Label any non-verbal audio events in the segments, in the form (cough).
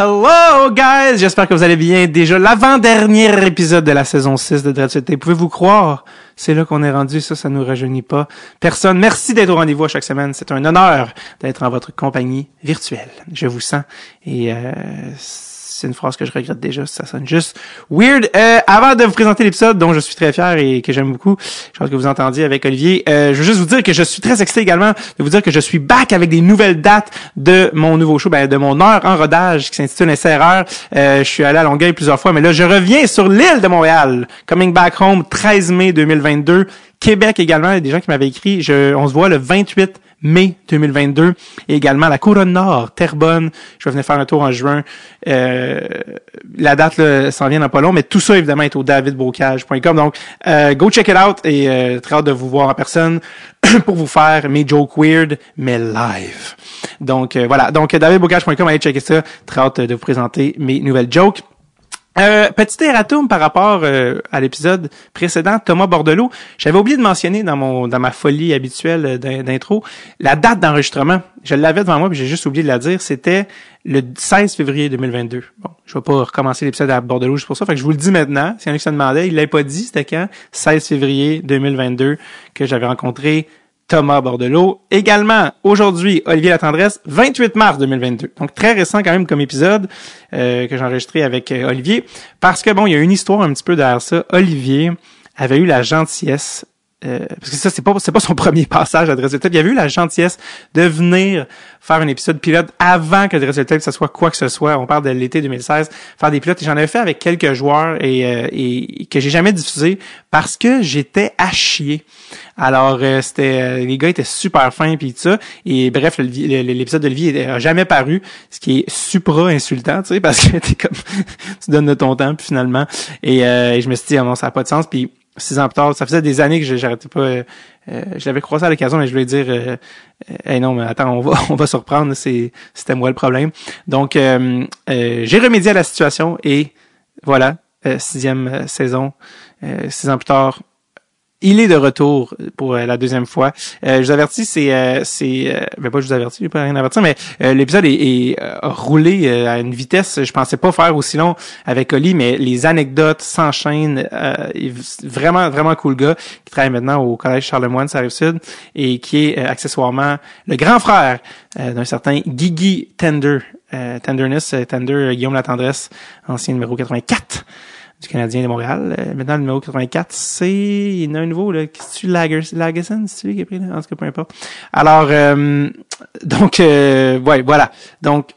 Hello guys, j'espère que vous allez bien. Déjà l'avant-dernier épisode de la saison 6 de Dread Pouvez-vous croire? C'est là qu'on est rendu, ça, ça nous rajeunit pas. Personne, merci d'être au rendez-vous à chaque semaine. C'est un honneur d'être en votre compagnie virtuelle. Je vous sens. Et euh, c'est une phrase que je regrette déjà, ça sonne juste weird. Euh, avant de vous présenter l'épisode dont je suis très fier et que j'aime beaucoup, je pense que vous entendiez avec Olivier, euh, je veux juste vous dire que je suis très excité également de vous dire que je suis back avec des nouvelles dates de mon nouveau show, ben, de mon heure en rodage qui s'intitule SRR. Euh, je suis allé à Longueuil plusieurs fois, mais là, je reviens sur l'île de Montréal. Coming Back Home, 13 mai 2022. Québec également, il y a des gens qui m'avaient écrit, je, on se voit le 28 mai 2022. Et également la Couronne Nord, Terrebonne. Je vais venir faire un tour en juin. Euh, la date s'en vient dans pas long, mais tout ça évidemment est au davidbocage.com. Donc, euh, go check it out et euh, très hâte de vous voir en personne (clears throat) pour vous faire mes jokes weird, mais live. Donc voilà. Donc davidbocage.com, allez checker ça. Très hâte de vous présenter mes nouvelles jokes. Euh, petit erratum par rapport euh, à l'épisode précédent, Thomas Bordelot. J'avais oublié de mentionner dans mon dans ma folie habituelle d'intro la date d'enregistrement. Je l'avais devant moi, puis j'ai juste oublié de la dire. C'était le 16 février 2022. Bon, je vais pas recommencer l'épisode à Bordelot juste pour ça. Fait que je vous le dis maintenant. Si y en a qui se demandait, il l'avait pas dit. C'était quand? 16 février 2022 que j'avais rencontré Thomas Bordelot. Également, aujourd'hui, Olivier Latendresse, 28 mars 2022. Donc, très récent quand même comme épisode euh, que j'ai enregistré avec euh, Olivier. Parce que, bon, il y a une histoire un petit peu derrière ça. Olivier avait eu la gentillesse euh, parce que ça, c'est pas, c'est pas son (laughs) premier passage à Dressel Tape. Il avait eu la gentillesse de venir faire un épisode pilote avant que Dressel Tape, ça soit quoi que ce soit. On parle de l'été 2016, faire des pilotes. Et j'en avais fait avec quelques joueurs et, euh, et que j'ai jamais diffusé parce que j'étais à chier. Alors, euh, c'était, les gars étaient super fins puis tout ça. Et bref, l'épisode de Olivier a jamais paru, ce qui est supra insultant, tu sais, parce que (laughs) t'es comme, (laughs) tu donnes de ton temps puis finalement. Et, je me suis dit, ah non, ça a pas de sens. Puis six ans plus tard, ça faisait des années que j'arrêtais pas. Euh, euh, je l'avais croisé à l'occasion, mais je voulais dire, euh, hey non, mais attends, on va, (laughs) on va se reprendre. C'était moi le problème. Donc, euh, j'ai remédié à la situation et voilà, sixième saison, six ans plus tard, il est de retour pour euh, la deuxième fois. Euh, je vous avertis, c'est, euh, c'est, euh, ben pas je vous avertis, j'ai pas rien avertir, mais l'épisode est, est roulé à une vitesse. Je pensais pas faire aussi long avec Oli, mais les anecdotes s'enchaînent. vraiment, vraiment cool gars qui travaille maintenant au collège Charlemagne, ça sud, et qui est accessoirement le grand frère d'un certain Guigui Tender, Tenderness, Tender Guillaume la tendresse, ancien numéro 84 du Canadien de Montréal. Euh, maintenant, le numéro 84, c'est... Il y en a un nouveau, là. Qu'est-ce que tu... Lagerson, c'est celui qui est pris, là? En tout cas, peu importe. Alors, euh, (laughs) donc, euh, ouais, voilà. Donc,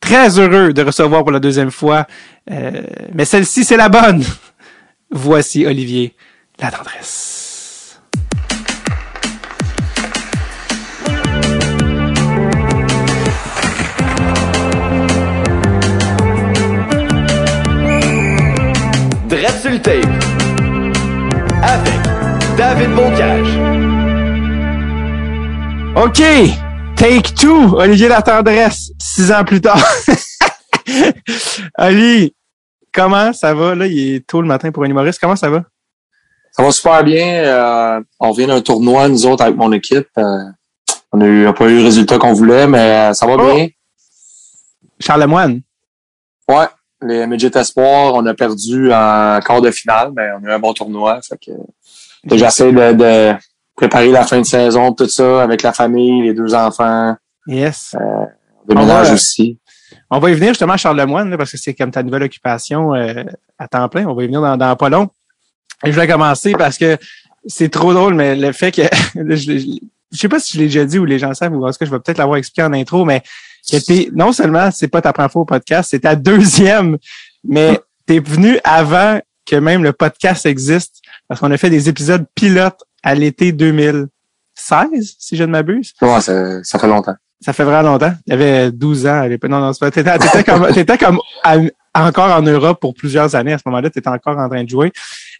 très heureux de recevoir pour la deuxième fois. Euh, mais celle-ci, c'est la bonne. (laughs) Voici Olivier, la tendresse. Avec David Bocage. OK, take two, Olivier Latendresse, six ans plus tard. (laughs) Oli, comment ça va? Là, il est tôt le matin pour un humoriste. Comment ça va? Ça va super bien. Euh, on vient d'un tournoi, nous autres, avec mon équipe. Euh, on n'a pas eu le résultat qu'on voulait, mais ça va oh! bien. Charlemagne. Ouais, les Midget Espoir, on a perdu en quart de finale, mais on a eu un bon tournoi. Fait que j'essaie de, de, préparer la fin de saison, tout ça, avec la famille, les deux enfants. Yes. Euh, déménage aussi. On va y venir justement à Charlemagne, parce que c'est comme ta nouvelle occupation euh, à temps plein. On va y venir dans, dans pas long. Et je vais commencer parce que c'est trop drôle, mais le fait que (laughs) je, je, sais pas si je l'ai déjà dit ou les gens savent, ou en tout cas, je vais peut-être l'avoir expliqué en intro, mais non seulement c'est pas ta première fois au podcast, c'est ta deuxième, mais t'es venu avant que même le podcast existe parce qu'on a fait des épisodes pilotes à l'été 2016, si je ne m'abuse. Ouais, ça, ça, fait longtemps. Ça fait vraiment longtemps. Il y avait 12 ans à l'époque. Non, non, c'est pas. T'étais, t'étais comme, (laughs) t'étais comme encore en Europe pour plusieurs années. À ce moment-là, tu étais encore en train de jouer.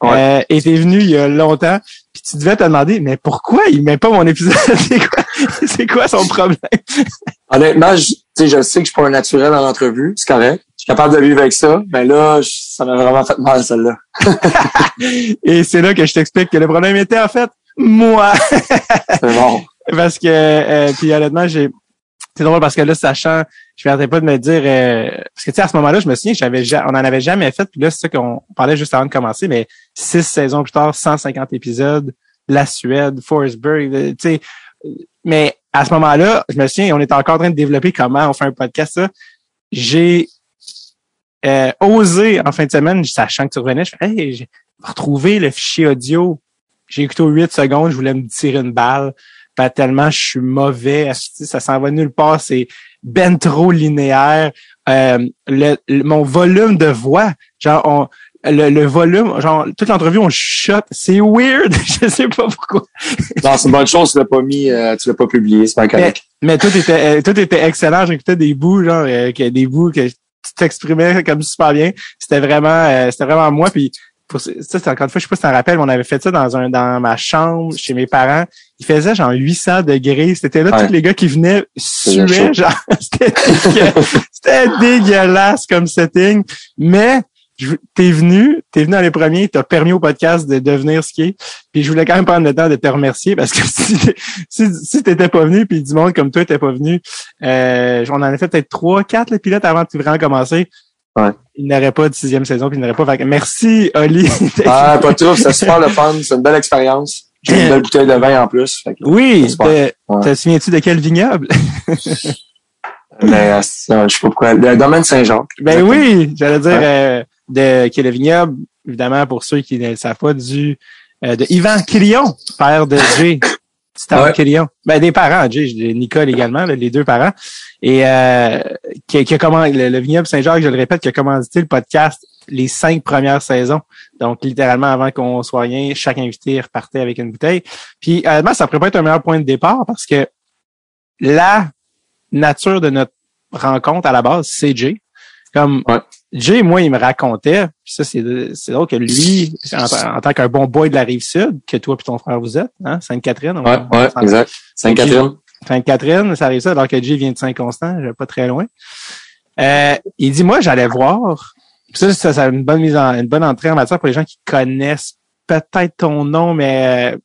Ouais. Euh, et t'es venu il y a longtemps. Puis tu devais te demander, mais pourquoi il met pas mon épisode? (laughs) c'est quoi, c'est quoi son problème? (laughs) Honnêtement, je, je sais que je suis pas un naturel dans l'entrevue. C'est correct. Je suis capable de vivre avec ça. Mais là, ça m'a vraiment fait mal, celle-là. (laughs) et c'est là que je t'explique que le problème était, en fait, moi. c'est bon. Parce que, euh, puis honnêtement, j'ai c'est drôle parce que là, sachant, je ne pas de me dire, euh, parce que tu sais, à ce moment-là, je me souviens, j'avais, on en avait jamais fait, puis là, c'est ça qu'on parlait juste avant de commencer, mais six saisons plus tard, 150 épisodes, la Suède, Forsberg, tu sais, mais à ce moment-là, je me souviens, on était encore en train de développer comment on fait un podcast, ça. J'ai euh, osé en fin de semaine, sachant que tu revenais, je fais Hey, j'ai retrouvé le fichier audio. J'ai écouté aux 8 secondes, je voulais me tirer une balle. Pas tellement je suis mauvais, ça s'en va nulle part, c'est ben trop linéaire. Euh, le, mon volume de voix, genre on, le, volume, genre, toute l'entrevue, on shot. C'est weird. (laughs) je sais pas pourquoi. non, c'est une bonne chose, tu l'as pas mis, euh, tu l'as pas publié, c'est pas correct. Mais, mais, tout était, euh, tout était excellent. J'écoutais des bouts, genre, euh, des bouts que tu t'exprimais comme super bien. C'était vraiment, c'était vraiment moi. Puis, pour ça, c'est encore une fois, je sais pas si tu t'en rappelles, mais on avait fait ça dans un, dans ma chambre, chez mes parents. Il faisait genre 800 degrés. C'était là, tous les gars qui venaient suer, genre, (laughs) c'était dégueulasse comme setting. Mais, t'es venu, t'es venu dans les premiers, t'as permis au podcast de devenir ce qui est. Puis je voulais quand même prendre le temps de te remercier parce que (laughs) si si, si t'étais pas venu, puis du monde comme toi t'es pas venu, euh, on en a fait peut-être trois, quatre le pilote avant de vraiment commencer. Ouais. Il n'aurait pas de sixième saison, puis il n'aurait pas. Merci, Oli. ah, pas tout, c'est super le fun, c'est une belle expérience. J'ai une belle bouteille de vin en plus. oui, te souviens-tu de quel vignoble? (laughs) ben, euh, je sais pas pourquoi. Le domaine Saint-Jean. Ben oui, j'allais dire euh, de qui est le vignoble, évidemment, pour ceux qui ne savent pas, du euh, de Yvan Quirion, père de Jay. (laughs) Stan ouais. Ben, des parents, Nicole également, les deux parents. Et euh, qui, qui a comment le, vignoble Saint-Jacques, je le répète, qui a commandité le podcast les cinq premières saisons. Donc, littéralement, avant qu'on soit rien, chaque invité repartait avec une bouteille. Puis, honnêtement, ça pourrait pas être un meilleur point de départ parce que la nature de notre rencontre à la base, c'est Jay. Comme Jay, moi, il me racontait, puis ça, c'est drôle que lui, en, tant qu'un bon boy de la rive sud, que toi et ton frère vous êtes, hein, Sainte-Catherine. Ouais, ouais, exact. Sainte-Catherine. Sainte-Catherine, ça arrive ça, alors que Jay vient de Saint-Constant, pas très loin. Euh, il dit, moi, j'allais voir. Ça, ça, ça une bonne mise en, une bonne entrée en matière pour les gens qui connaissent peut-être ton nom, mais euh,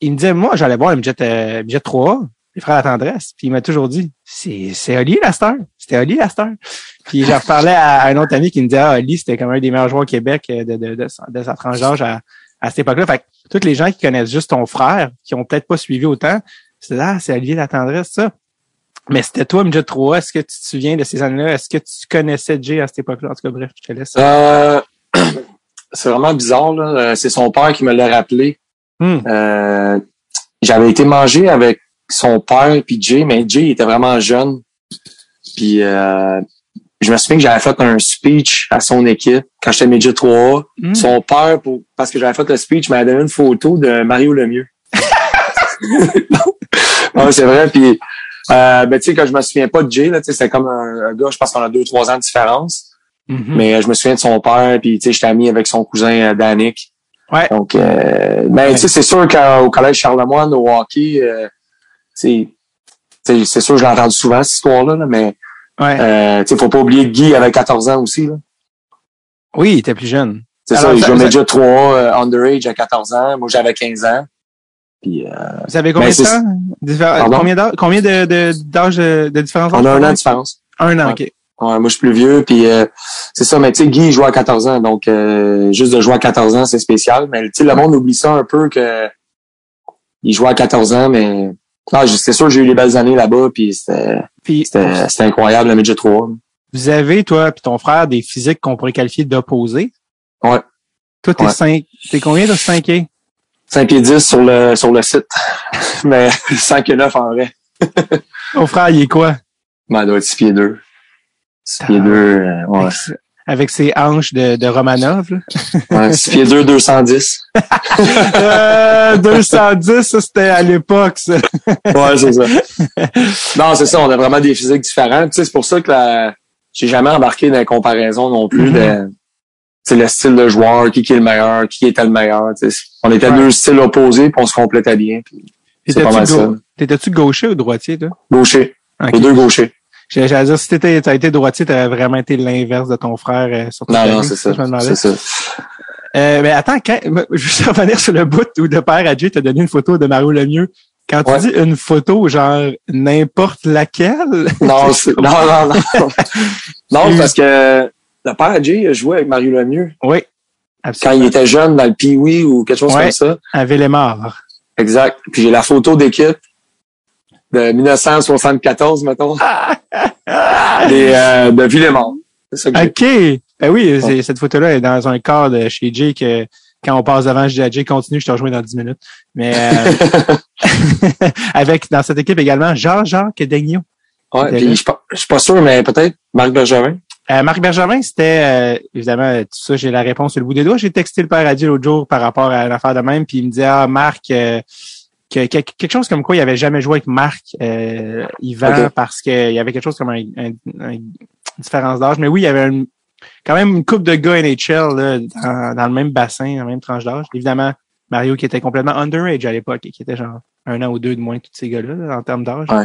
il me disait, moi, j'allais voir le budget, euh, 3 les frères à la tendresse. Puis il m'a toujours dit, c'est, c'est Oli la star. C'était Oli la star. Puis j'en reparlais à, un autre ami qui me disait, ah, Oli, c'était comme un des meilleurs joueurs au Québec euh, de, de, de, de sa tranche d'âge à, à cette époque-là. Fait que tous les gens qui connaissent juste ton frère, qui ont peut-être pas suivi autant, c'est ah, c'est Oli la tendresse, ça. Mais c'était toi, Midget 3. Est-ce que tu te souviens de ces années-là? Est-ce que tu connaissais Jay à cette époque-là? En tout cas, bref, je te laisse. Euh, (clears throat) c'est vraiment bizarre, là. Euh, c'est son père qui me l'a rappelé. Hmm. Euh, j'avais été manger avec son père puis Jay, mais Jay était vraiment jeune. Puis euh, je me souviens que j'avais fait un speech à son équipe quand j'étais Midget 3 mm. Son père, pour, parce que j'avais fait le speech, m'avait donné une photo de Mario Lemieux. (laughs) non, c'est vrai. Puis euh, ben, tu sais, quand je me souviens pas de Jay, là, c'était comme un, gars, je pense qu'on a deux, trois ans de différence. Mm-hmm. Mais euh, je me souviens de son père, puis tu sais, j'étais ami avec son cousin euh, Danick. Ouais. Donc, euh, ben, tu sais, c'est sûr qu'au collège Charlemagne, au hockey, euh, c'est c'est sûr, je l'ai entendu souvent, cette histoire-là, là, mais ouais. euh, faut pas oublier que Guy avait 14 ans aussi. Là. Oui, il était plus jeune. C'est ça, il jouait déjà 3 euh, underage à 14 ans. Moi, j'avais 15 ans. Puis, euh, Vous avez combien ben, de temps? Combien d'âge combien de, de, d'âge de, de, différence? On a un an de différence. Un an, ouais. OK. Ouais, moi, je suis plus vieux. Puis, euh, c'est ça, mais tu sais, Guy, il joue à 14 ans. Donc, euh, juste de jouer à 14 ans, c'est spécial. Mais tu sais, le monde oublie ça un peu que il jouait à 14 ans, mais ah, c'est sûr, j'ai eu les belles années là-bas, puis c'était, c'était, incroyable, le Midget 3. Vous avez, toi et ton frère, des physiques qu'on pourrait qualifier d'opposés? Ouais. Toi, t'es ouais. 5, t'es combien de 5 pieds? 5 pieds 10 sur le, sur le site. (laughs) Mais 5 et 9 en vrai. Ton frère, il est quoi? Ben, il doit être 6 pieds 2. 6 pieds 2, euh, ouais. Avec ses hanches de, de Romanov, là. ouais, 6 pieds 2, 210. euh, 210, ça, c'était à l'époque, ça. ouais, c'est ça. Non, c'est ça, on a vraiment des physiques différents. Tu sais, c'est pour ça que la... j'ai jamais embarqué dans les comparaisons non plus Mhm. de c'est le style de joueur, qui, qui est le meilleur, qui était le meilleur. tu sais. On était Ouais. deux styles opposés, puis on se complétait bien. puis C'est pas mal ça. T'étais-tu gaucher ou droitier, toi? Gaucher. Les deux gauchers. J'allais dire, si t'étais, t'as été droitier, t'aurais vraiment été l'inverse de ton frère. Euh, sur Non, non, c'est ça. C'est ça. Euh, mais attends, quand, juste (laughs) revenir sur le bout où le père à t'a donné une photo de Mario Lemieux Quand tu dis une photo, genre n'importe laquelle, (laughs) (laughs) Non, non, non, non. non, parce que le père à Jay a joué avec Mario Lemieux oui, quand absolument. il était jeune dans le Pee-Wee ou quelque chose Ouais. comme ça. À Villemort. Exact. Puis j'ai la photo d'équipe de 1974, mettons, (laughs) des, euh, de Villemont. OK. Ben oui, cette photo-là est dans un cadre chez Jay que quand on passe devant, je dis à Jay, continue, je te rejoins dans 10 minutes. Mais euh, (laughs) (laughs) avec dans cette équipe également Jean-Jacques Daigneault. Ouais, puis je suis pas- je suis pas sûr, mais peut-être Marc Bergevin. Euh, Marc Bergevin, c'était euh, évidemment euh, tout ça, j'ai la réponse sur le bout des doigts. J'ai texté le père Adi l'autre jour par rapport à l'affaire de même, puis il me dit Ah Marc euh, que, que- quelque chose comme quoi il avait jamais joué avec Marc euh, Yvan parce qu'il y avait quelque chose comme un, un- un- une différence d'âge. Mais oui, il y avait une- quand même une coupe de gars NHL là, dans, dans le même bassin, dans la même tranche d'âge. Évidemment, Mario qui était complètement underage à l'époque et qui était genre un an ou deux de moins que tous ces gars-là là, en termes d'âge. Ouais.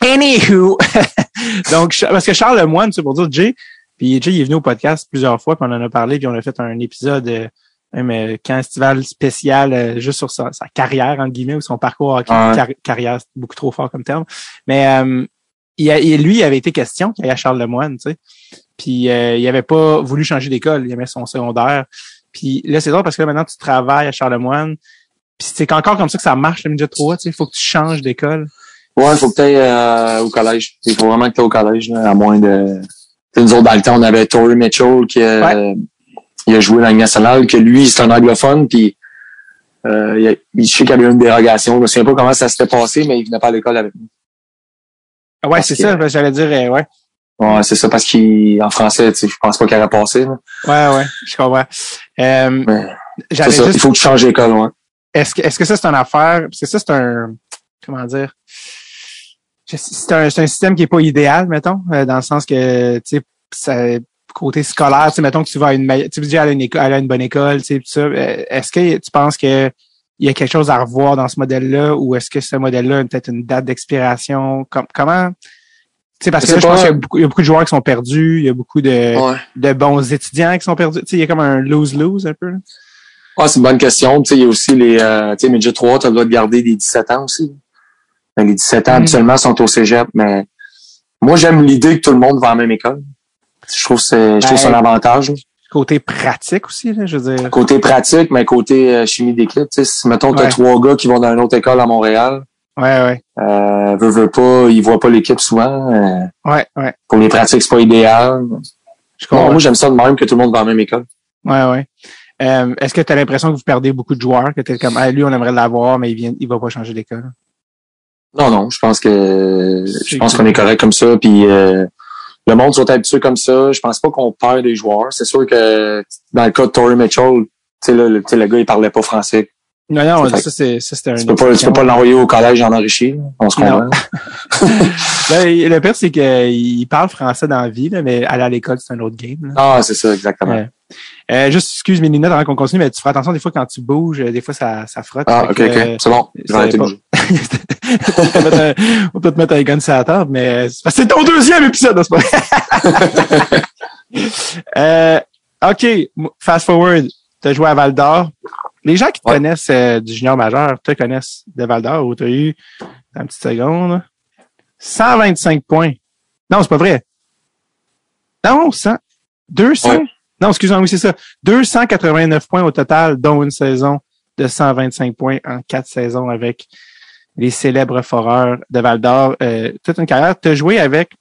Anywho, (laughs) donc parce que Charles Lemoine, c'est pour dire Jay, puis Jay il est venu au podcast plusieurs fois, puis on en a parlé, puis on a fait un épisode euh, même euh, camp estival spécial euh, juste sur sa, sa carrière entre guillemets ou son parcours hockey. Ouais. Car- carrière, c'est beaucoup trop fort comme terme. Mais euh, il a, il- lui, il avait été question qu'il y a Charles Lemoine, tu sais. Puis euh, il avait pas voulu changer d'école, il aimait son secondaire. Puis là, c'est drôle parce que là, maintenant, tu travailles à Charlemagne. Puis c'est encore comme ça que ça marche, le midget 3, tu sais. Il faut que tu changes d'école. Ouais, il faut que tu ailles au collège. Il faut vraiment que tu au collège, là, à moins de. Nous autres, dans le temps, on avait Tory Mitchell qui euh, il a joué dans le national, que lui, c'est un anglophone, puis euh, il, a- il- je sais qu'il y avait eu une dérogation. Je me souviens pas comment ça s'était passé, mais il venait pas à l'école avec nous. Ah Ouais, c'est ça, que j'allais dire, euh, ouais. Ouais, c'est ça, parce qu'en français, tu sais, je pense pas qu'il aurait passé. là. Ouais, ouais, je comprends. Euh, ça, il faut que tu changes d'école, ouais. est-ce que, est-ce que ça, c'est une affaire, parce que ça, c'est un, comment dire, c'est un, c'est un système qui est pas idéal, mettons, euh, dans le sens que, tu sais, ça- côté scolaire, tu sais, mettons que tu vas à une, tu veux dire aller à une, à une bonne école, tu sais, tout ça, euh, est-ce que tu penses que il y a quelque chose à revoir dans ce modèle-là, ou est-ce que ce modèle-là a peut-être une date d'expiration? Com- comment, tu sais, parce que là, je pense qu'il y a beaucoup, il y a beaucoup de joueurs qui sont perdus, il y a beaucoup de, Ouais. de bons étudiants qui sont perdus. Tu sais, il y a comme un lose-lose un peu. Ouais, c'est une bonne question. Tu sais, il y a aussi les, euh, tu sais, Midget 3, tu as le droit de garder des 17 ans aussi. Ben, Les 17 ans, Mm. habituellement, sont au cégep, mais moi, j'aime l'idée que tout le monde va à la même école. Je trouve c'est, je trouve que c'est un Ben, avantage. là. Côté pratique aussi, là, je veux dire. Côté pratique, mais côté euh, chimie d'équipe, tu sais, si, mettons, t'as Ouais. trois gars qui vont dans une autre école à Montréal, Ouais, ouais. euh, veut, veut pas, ils voient pas l'équipe souvent. euh, Ouais, ouais. pour les pratiques, c'est pas idéal. Je Non, comprends. moi, j'aime ça de même que tout le monde va à la même école. Ouais, ouais. Euh, Est-ce que tu as l'impression que vous perdez beaucoup de joueurs, que t'es comme, ah, lui, on aimerait l'avoir, mais il vient, il va pas changer d'école? Non, non, je pense que je pense qu'on est correct comme ça. Puis euh, le monde sont habitués comme ça. Je pense pas qu'on perd des joueurs. C'est sûr que dans le cas de Tory Mitchell, tu le, tu sais, le gars, il parlait pas français. Non, non, ça, c'est, ça, c'était un. Tu peux pas, tu peux pas l'envoyer au collège en enrichi. On se comprend. (laughs) Ben, le pire, c'est qu'il parle français dans la vie, là, mais aller à l'école, c'est un autre game. là. Ah, c'est ça, exactement. Ouais. Euh, juste, excuse mes lunettes avant qu'on continue, mais tu feras attention des fois quand tu bouges, euh, des fois ça, ça frotte. Ah, ok, que, ok. euh, C'est bon. Pas- on peut te mettre un- on peut te mettre un gun sur la table, mais c'est que c'est ton deuxième épisode, n'est-ce pas? (laughs) euh, OK, fast forward. Tu as joué à Val d'Or. Les gens qui te Ouais. connaissent euh, du junior majeur te connaissent de Val d'Or où tu as eu, dans une petite seconde, 125 points. Non, c'est pas vrai. Non, 100. 200. Ouais. Non, excuse-moi, oui, c'est ça. 289 points au total, dont une saison de 125 points en quatre saisons avec les célèbres foreurs de Val d'Or. Euh, toute une carrière. Tu as joué avec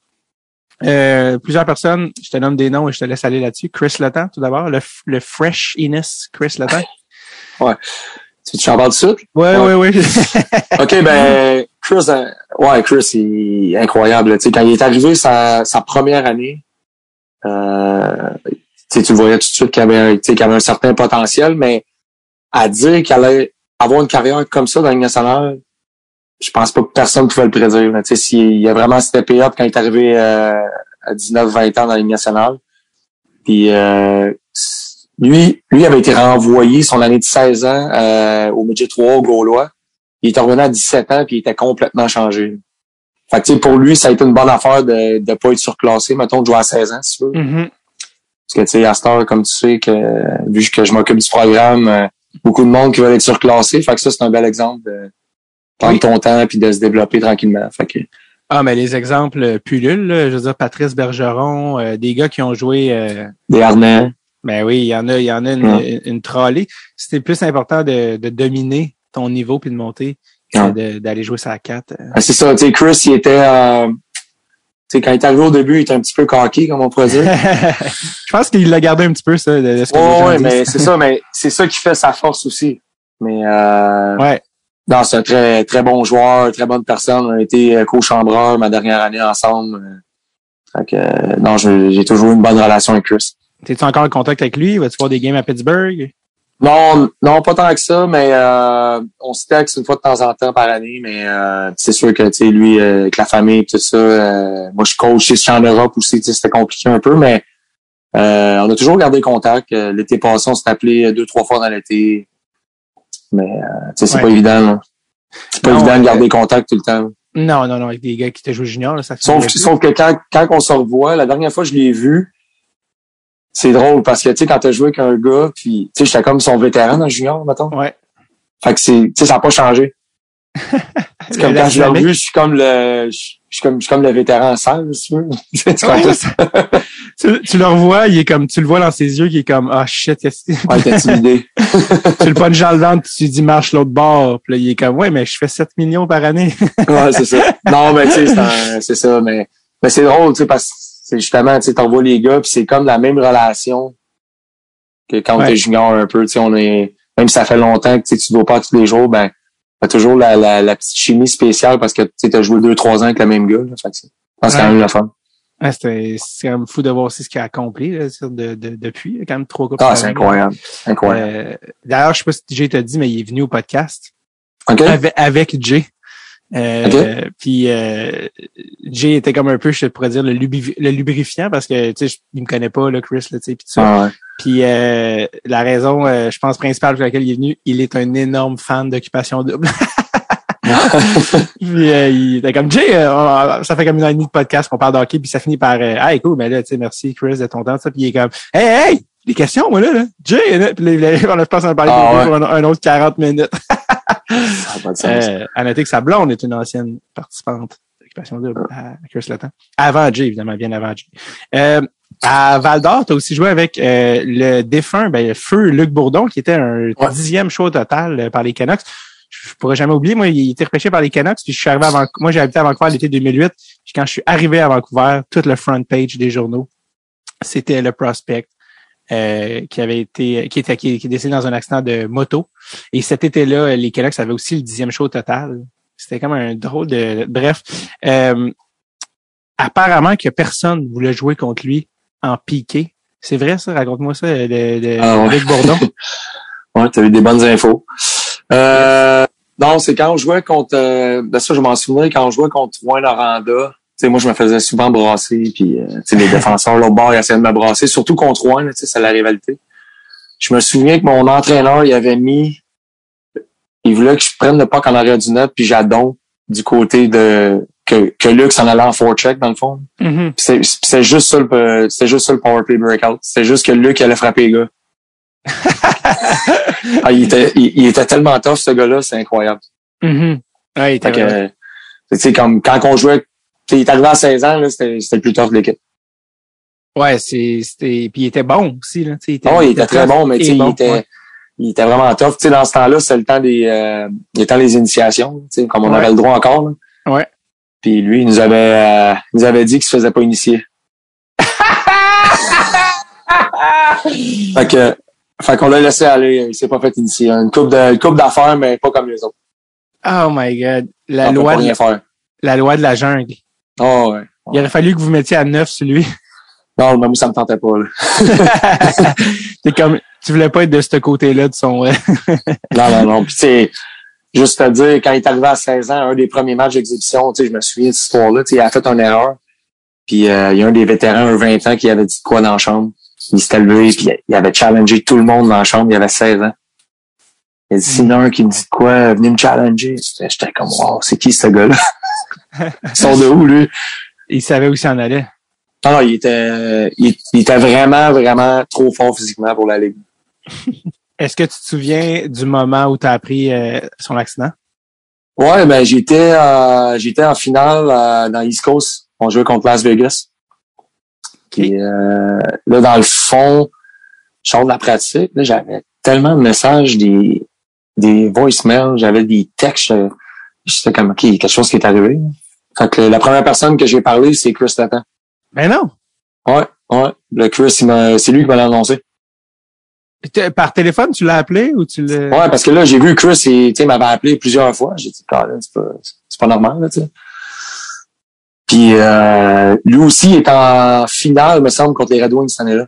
euh, plusieurs personnes. Je te nomme des noms et je te laisse aller là-dessus. Chris Letang, tout d'abord. Le, Fresh Innes Chris Letang. (laughs) Tu tu en parles de ça? Ouais, ouais, ouais. (laughs) OK, ben, Chris, euh, ouais, Chris, il est incroyable. sais, quand il est arrivé sa, sa première année, euh, tu tu le voyais tout de suite qu'il avait, tu sais, qu'il avait un certain potentiel, mais à dire qu'il allait avoir une carrière comme ça dans Ligue nationale, je pense pas que personne pouvait le prédire. là. S'il a vraiment steppé up quand il est arrivé euh, à 19-20 ans dans la Ligue nationale. Puis euh, lui, lui avait été renvoyé son année de 16 ans euh, au Midget 3 au Gaulois. Il est revenu à 17 ans puis il était complètement changé. Fait que, pour lui, ça a été une bonne affaire de ne pas être surclassé, mettons, de jouer à 16 ans, si tu veux. Mhm. Parce que, tu sais, à heure, comme tu sais, que vu que je m'occupe du programme, euh, beaucoup de monde qui veulent être surclassé. Fait que ça, c'est un bel exemple de, prendre Oui. ton temps puis de se développer tranquillement. Fait que, Ah, mais les exemples euh, pullulent, là. je veux dire, Patrice Bergeron, euh, des gars qui ont joué, euh, des harnais. ben oui, il y en a, il y en a une, Ouais. une, une trolley. C'était plus important de, de dominer ton niveau puis de monter que Ouais. d'aller jouer sa 4. Ah, c'est ça, tu sais, Chris, il était, euh, sais, quand il est arrivé au début, il était un petit peu coquille, comme on pourrait dire. (laughs) Je pense qu'il l'a gardé un petit peu, ça, de, ce que disent. mais c'est ça, (laughs) mais c'est ça qui fait sa force aussi. Mais euh, Ouais. non, c'est un très très bon joueur, très bonne personne. On a été euh, co-chambreur ma dernière année ensemble. Fait que euh, non, j'ai toujours eu une bonne relation avec Chris. T'es-tu encore en contact avec lui? Vas-tu voir des games à Pittsburgh? Non, non, pas tant que ça, mais euh, on se texte une fois de temps en temps par année, mais euh, c'est sûr que tu sais, lui, euh, avec la famille et tout ça, euh, moi je suis coach ici en Europe aussi, c'était compliqué un peu, mais euh, on a toujours gardé contact. Euh, L'été passé, on s'est appelé deux, trois fois dans l'été. Mais euh, c'est Ouais. pas évident, là. C'est pas Non, évident de garder contact tout le temps. Non, non, non, avec des gars qui te jouent junior, là, ça fait Sauf, sauf que quand, quand on se revoit, la dernière fois je l'ai vu, c'est drôle parce que tu sais, quand t'as joué avec un gars, puis tu sais, j'étais comme son vétéran dans junior, mettons. Ouais. Fait que c'est, tu sais, ça n'a pas changé. (laughs) C'est comme quand je l'ai revu, je suis comme le, je suis comme, je suis comme le vétéran sale, si tu veux. (laughs) Tu tu, tu le revois, il est comme, tu le vois dans ses yeux, qui est comme, ah shit, qu'est-ce que Ouais, t'es intimidé. (laughs) tu le punches dans le ventre, tu dis marche l'autre bord, puis là, il est comme, ouais, mais je fais 7 millions par année. ouais, c'est ça. Non, mais tu sais, c'est ça, mais, mais c'est drôle, tu sais, parce que c'est justement, tu sais, t'envoies les gars, puis c'est comme la même relation que quand Ouais. t'es junior un peu, tu sais, on est, même si ça fait longtemps que tu ne vas pas tous les jours, ben, t'as toujours la, la, la petite chimie spéciale parce que tu t'as joué deux, trois ans avec le même gars, là. Fait que c'est- quand même le fun. Ouais, c'est quand même fou de voir aussi ce qu'il a accompli là, de, de- depuis. Quand même trois coupes. Ah, c'est incroyable. Incroyable. Euh, D'ailleurs, je sais pas si Jay t'a dit, mais il est venu au podcast OK? avec, avec Jay. Euh, Puis euh, Jay était comme un peu, je pourrais dire, le, le lubrifiant parce que tu sais, il me connaît pas, là, Chris, là, tu sais, puis tout ça. Ah. Puis euh, la raison, euh, je pense, principale pour laquelle il est venu, il est un énorme fan d'occupation double. (laughs) puis euh, il était comme Jay, euh, on- ça fait comme une année de podcast qu'on parle d'hockey, puis ça finit par Ah cool, mais là, tu sais, merci Chris de ton temps, ça. Puis il est comme Hey, hey! Des questions, moi là, là. Jay, là. Puis là, on a, je pense qu'on a parlé Ah, ouais. pour un, un autre 40 minutes. (laughs) Euh, à noter que sa blonde est une ancienne participante d'occupation double à Chris Letton. Avant Jay, évidemment, bien avant Jay. Euh, à Val d'Or, tu as aussi joué avec euh, le défunt, ben, feu Luc Bourdon, qui était un Ouais. dixième show total euh, par les Canucks. Je pourrais jamais oublier, moi, il était repêché par les Canucks, puis je suis arrivé à Vancouver. Moi, j'ai habité à Vancouver l'été 2008. Puis quand je suis arrivé à Vancouver, toute le front page des journaux, c'était le prospect euh, qui avait été, qui était, qui, qui est décédé dans un accident de moto. Et cet été-là, les Canucks avaient aussi le dixième show total. C'était comme un drôle de. Bref. Euh, apparemment que personne voulait jouer contre lui en piqué. C'est vrai, ça? Raconte-moi ça, de, de, Ah ouais. Luc Bourdon. (laughs) Ouais, t'as eu des bonnes infos. Euh, non, c'est quand on jouait contre, euh, ben ça, je m'en souviens, quand on jouait contre Rouen Noranda, tu sais, moi, je me faisais souvent brasser, puis, euh, les (laughs) défenseurs, l'autre bord, ils essayaient de me brasser, surtout contre Rouen, c'est la rivalité. Je me souviens que mon entraîneur, il avait mis, il voulait que je prenne le puck en arrière du net, puis j'adonne du côté de, que, que Luc s'en allait en forecheck, dans le fond. Puis c'est- c'est juste ça le, c'était juste ça le power play breakout. C'était juste que Luc allait frapper les gars. (laughs) Ah, il, était, il, il était tellement tough, ce gars-là, c'est incroyable. Mhm. Ouais, il était que, comme quand on jouait, il est arrivé à 16 ans, là, c'était, c'était le plus tough de l'équipe. Ouais, c'est, c'était, puis il était bon aussi, là, tu sais, Oh, il était très bon, mais tu sais, et il bon, était, ouais. il était vraiment tough. Tu sais, dans ce temps-là, c'est le temps des, euh, le temps des initiations, tu sais, comme on Ouais. avait le droit encore, là. Ouais. Puis lui, il nous avait, euh, il nous avait dit qu'il se faisait pas initier. (laughs) fait que, fait qu'on l'a laissé aller, il s'est pas fait initier. Une coupe de, une coupe d'affaires, mais pas comme les autres. Oh my god. La On peut loi, de, la loi de la jungle. Oh, ouais. Il aurait fallu que vous mettiez à neuf sur lui. Non, mais moi, ça me tentait pas, là. (laughs) C'est comme, tu voulais pas être de ce côté-là de son, (laughs) Non, non, non. Puis, tu juste à dire, quand il est arrivé à 16 ans, un des premiers matchs d'exhibition, tu sais, je me souviens de cette histoire-là, tu sais, il a fait une erreur. Puis, euh, il y a un des vétérans, un 20 ans, qui avait dit de quoi dans la chambre. Il s'était levé, puis il avait challengé tout le monde dans la chambre. Il avait 16 ans. Il a dit, s'il y en a un qui me dit de quoi, venez me challenger. J'étais comme, wow, c'est qui ce gars-là? (laughs) Ils sont de où, lui? il savait où s'en allait. Non, non, il était, il, il était vraiment, vraiment trop fort physiquement pour la Ligue. (laughs) Est-ce que tu te souviens du moment où tu as appris euh, son accident? Ouais, ben j'étais euh, j'étais en finale euh, dans East Coast. On jouait contre Las Vegas. Puis euh, là, dans le fond, je sors de la pratique. Là, j'avais tellement de messages, des, des voicemails, j'avais des textes. euh, J'étais comme OK, quelque chose qui est arrivé. Fait que la première personne que j'ai parlé, c'est Chris Tatan. Ben non. Ouais, ouais. Le Chris, c'est lui qui m'a annoncé. Par téléphone, tu l'as appelé ou tu l'as... Ouais, parce que là, j'ai vu Chris, il tu sais, il m'avait appelé plusieurs fois. J'ai dit, Colin, c'est pas, c'est pas normal, là, tu sais. Puis euh, lui aussi est en finale, me semble, contre les Red Wings cette année-là.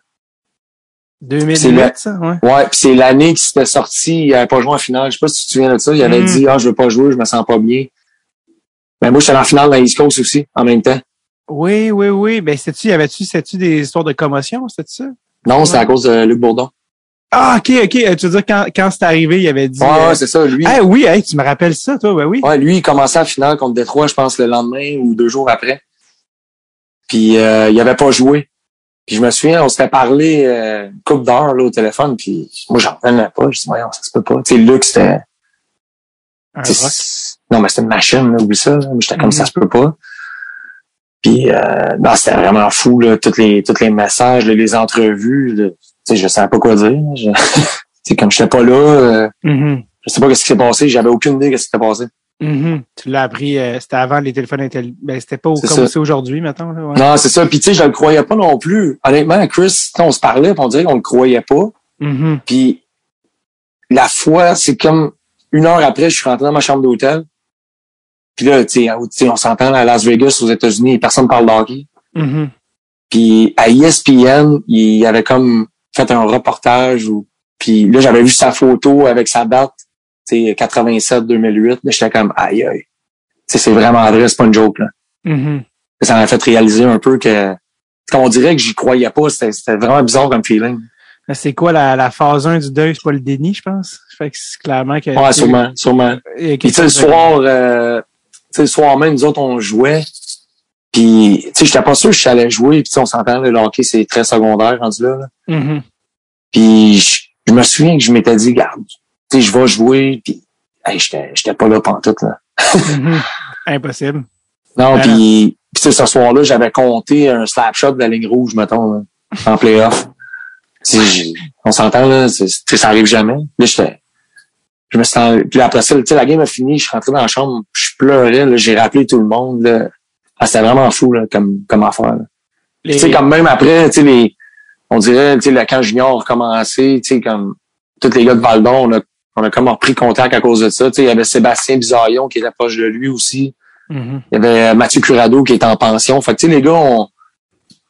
2008, c'est le- ça, ouais. Ouais, puis c'est l'année qu'il s'était sorti, il avait pas joué en finale. Je sais pas si tu te souviens de ça. Il avait Mm. dit Ah, je veux pas jouer, je me sens pas bien. Mais moi, j'étais en finale dans East Coast aussi, en même temps. Oui, oui, oui. Ben, c'est-tu, y avait-tu, c'est-tu des histoires de commotion, c'est ça? Non, c'est à cause de Luc Bourdon. Ah, ok, ok. Euh, Tu veux dire, quand, quand c'est arrivé, il avait dit... Ouais, euh, c'est ça. Lui, ah oui, hey, tu me rappelles ça, toi, ben oui. Ouais, lui, il commençait la finale contre Détroit, je pense, le lendemain ou deux jours après. Puis euh, il avait pas joué. Puis je me souviens, on s'était parlé euh, une couple d'heures là, au téléphone, puis moi, j'en revenais pas. Je dis, voyons, ça se peut pas. Tu sais, Luc, c'était... Non, mais c'était une machine, là, oublie ça. J'étais comme Mhm. ça se peut pas. Puis euh, non, c'était vraiment fou, là, tous les, tous les messages, les entrevues. là. Tu sais, je savais pas quoi dire. Je... (laughs) c'est comme j'étais pas là, euh, Mhm, je sais pas ce qui s'est passé, j'avais aucune idée de ce qui s'était passé. mhm. Tu l'as appris, euh, c'était avant les téléphones intelligents. Ben, c'était pas C'est comme ça. c'est aujourd'hui, maintenant. Là, ouais. Non, c'est ça. Puis tu sais, je le croyais pas non plus. Honnêtement, Chris, on se parlait, puis on dirait qu'on le croyait pas. Mhm, Puis la fois, c'est comme une heure après, je suis rentré dans ma chambre d'hôtel. Puis là, tu sais, tu sais, on s'entend à Las Vegas, aux États-Unis, et personne parle de hockey. mhm. Puis à ESPN, il avait comme fait un reportage où puis là j'avais vu sa photo avec sa date, tu sais 87 2008, là j'étais comme aïe aïe. C'est vraiment vrai, c'est pas une joke là. Mhm. Ça m'a fait réaliser un peu que on dirait que j'y croyais pas, c'était vraiment bizarre comme feeling. C'est quoi la, la phase 1 du deuil? C'est pas le déni, je pense? Fait que c'est clairement que. Ouais, sûrement, sûrement. a Puis tu sais le soir euh, le soir même nous autres on jouait puis tu sais j'étais pas sûr que j'allais jouer, puis on s'entend le hockey c'est très secondaire rendu là. là. Mhm. Puis je, je me souviens que je m'étais dit, garde, tu sais, je vais jouer, puis hey, j'étais pas là pantoute, là. Mhm. (laughs) Impossible. Non, Ben puis puis tu sais, ce soir-là, j'avais compté un slap shot de la ligne rouge, mettons, là, en playoff. Tu sais, j'ai- on s'entend, là, ça arrive jamais. Là, j'étais... Je me suis en- Puis après ça, tu sais, la game a fini, je suis rentré dans la chambre, je pleurais, j'ai rappelé tout le monde, là. Ah, c'était vraiment fou, là, comme, comme affaire. Les- Tu sais, comme même après, tu sais, les, on dirait, tu sais, camp junior a recommencé, tu sais, comme, tous les gars de Valdon, on a, on a comme repris contact à cause de ça. Tu sais, il y avait Sébastien Bizarion qui était proche de lui aussi. Mhm. Il y avait Mathieu Curado qui était en pension. Fait que, tu sais, les gars, on,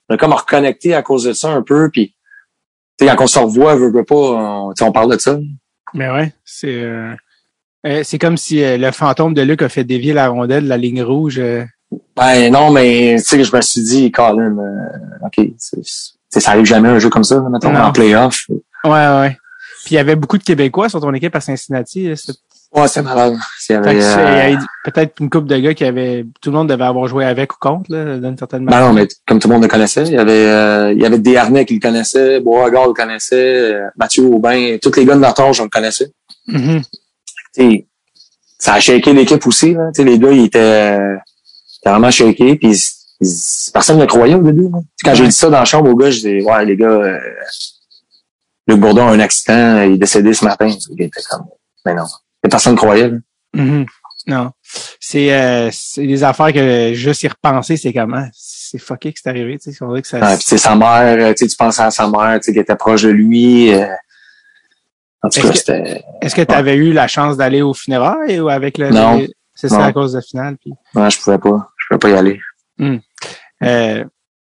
on a comme reconnecté à cause de ça un peu, puis, tu sais, quand on se revoit, veut, veut pas, on, tu sais, on parle de ça. Mais ouais, c'est euh, euh, c'est comme si euh, le fantôme de Luc a fait dévier la rondelle de la ligne rouge. euh. Ben, non, mais, tu sais, je me suis dit, Colin, euh, OK, c'est- ça arrive jamais un jeu comme ça, mettons, Non. en playoff. Ouais, ouais. Puis il y avait beaucoup de Québécois sur ton équipe à Cincinnati. là, Ouais, c'est malade. Il y avait, euh, il avait peut-être une couple de gars qui avaient. Tout le monde devait avoir joué avec ou contre, là, d'une certaine Ben manière. non, mais comme tout le monde le connaissait, il y avait euh, il y avait Desharnais qui le connaissait, Beauregard le connaissait, euh, Mathieu Aubin, tous les gars de notre âge, on le connaissait. Sais, ça a shaké l'équipe aussi. Là. Les gars, ils étaient, euh, étaient vraiment shakés. Puis personne ne le croyait au début. là. Quand j'ai dit ça dans la chambre aux gars, je dis Ouais, les gars, euh, Luc Bourdon a un accident, il est décédé ce matin. Gars étaient comme Mais non. Personne ne croyait. là. Mhm. Non. C'est euh, des affaires que juste y repenser, c'est comment. C'est fucké que c'est arrivé. Tu sais, on que ça. Puis sais, sa mère, euh, tu sais, tu penses à sa mère, tu sais, qui était proche de lui. euh, en tout Est-ce cas, que- c'était. Est-ce que tu avais eu la chance d'aller au funérailles ou avec le. Non. C'est ça Non. à cause de la finale. Puis, Ouais, je pouvais pas. Je pouvais pas y aller. euh,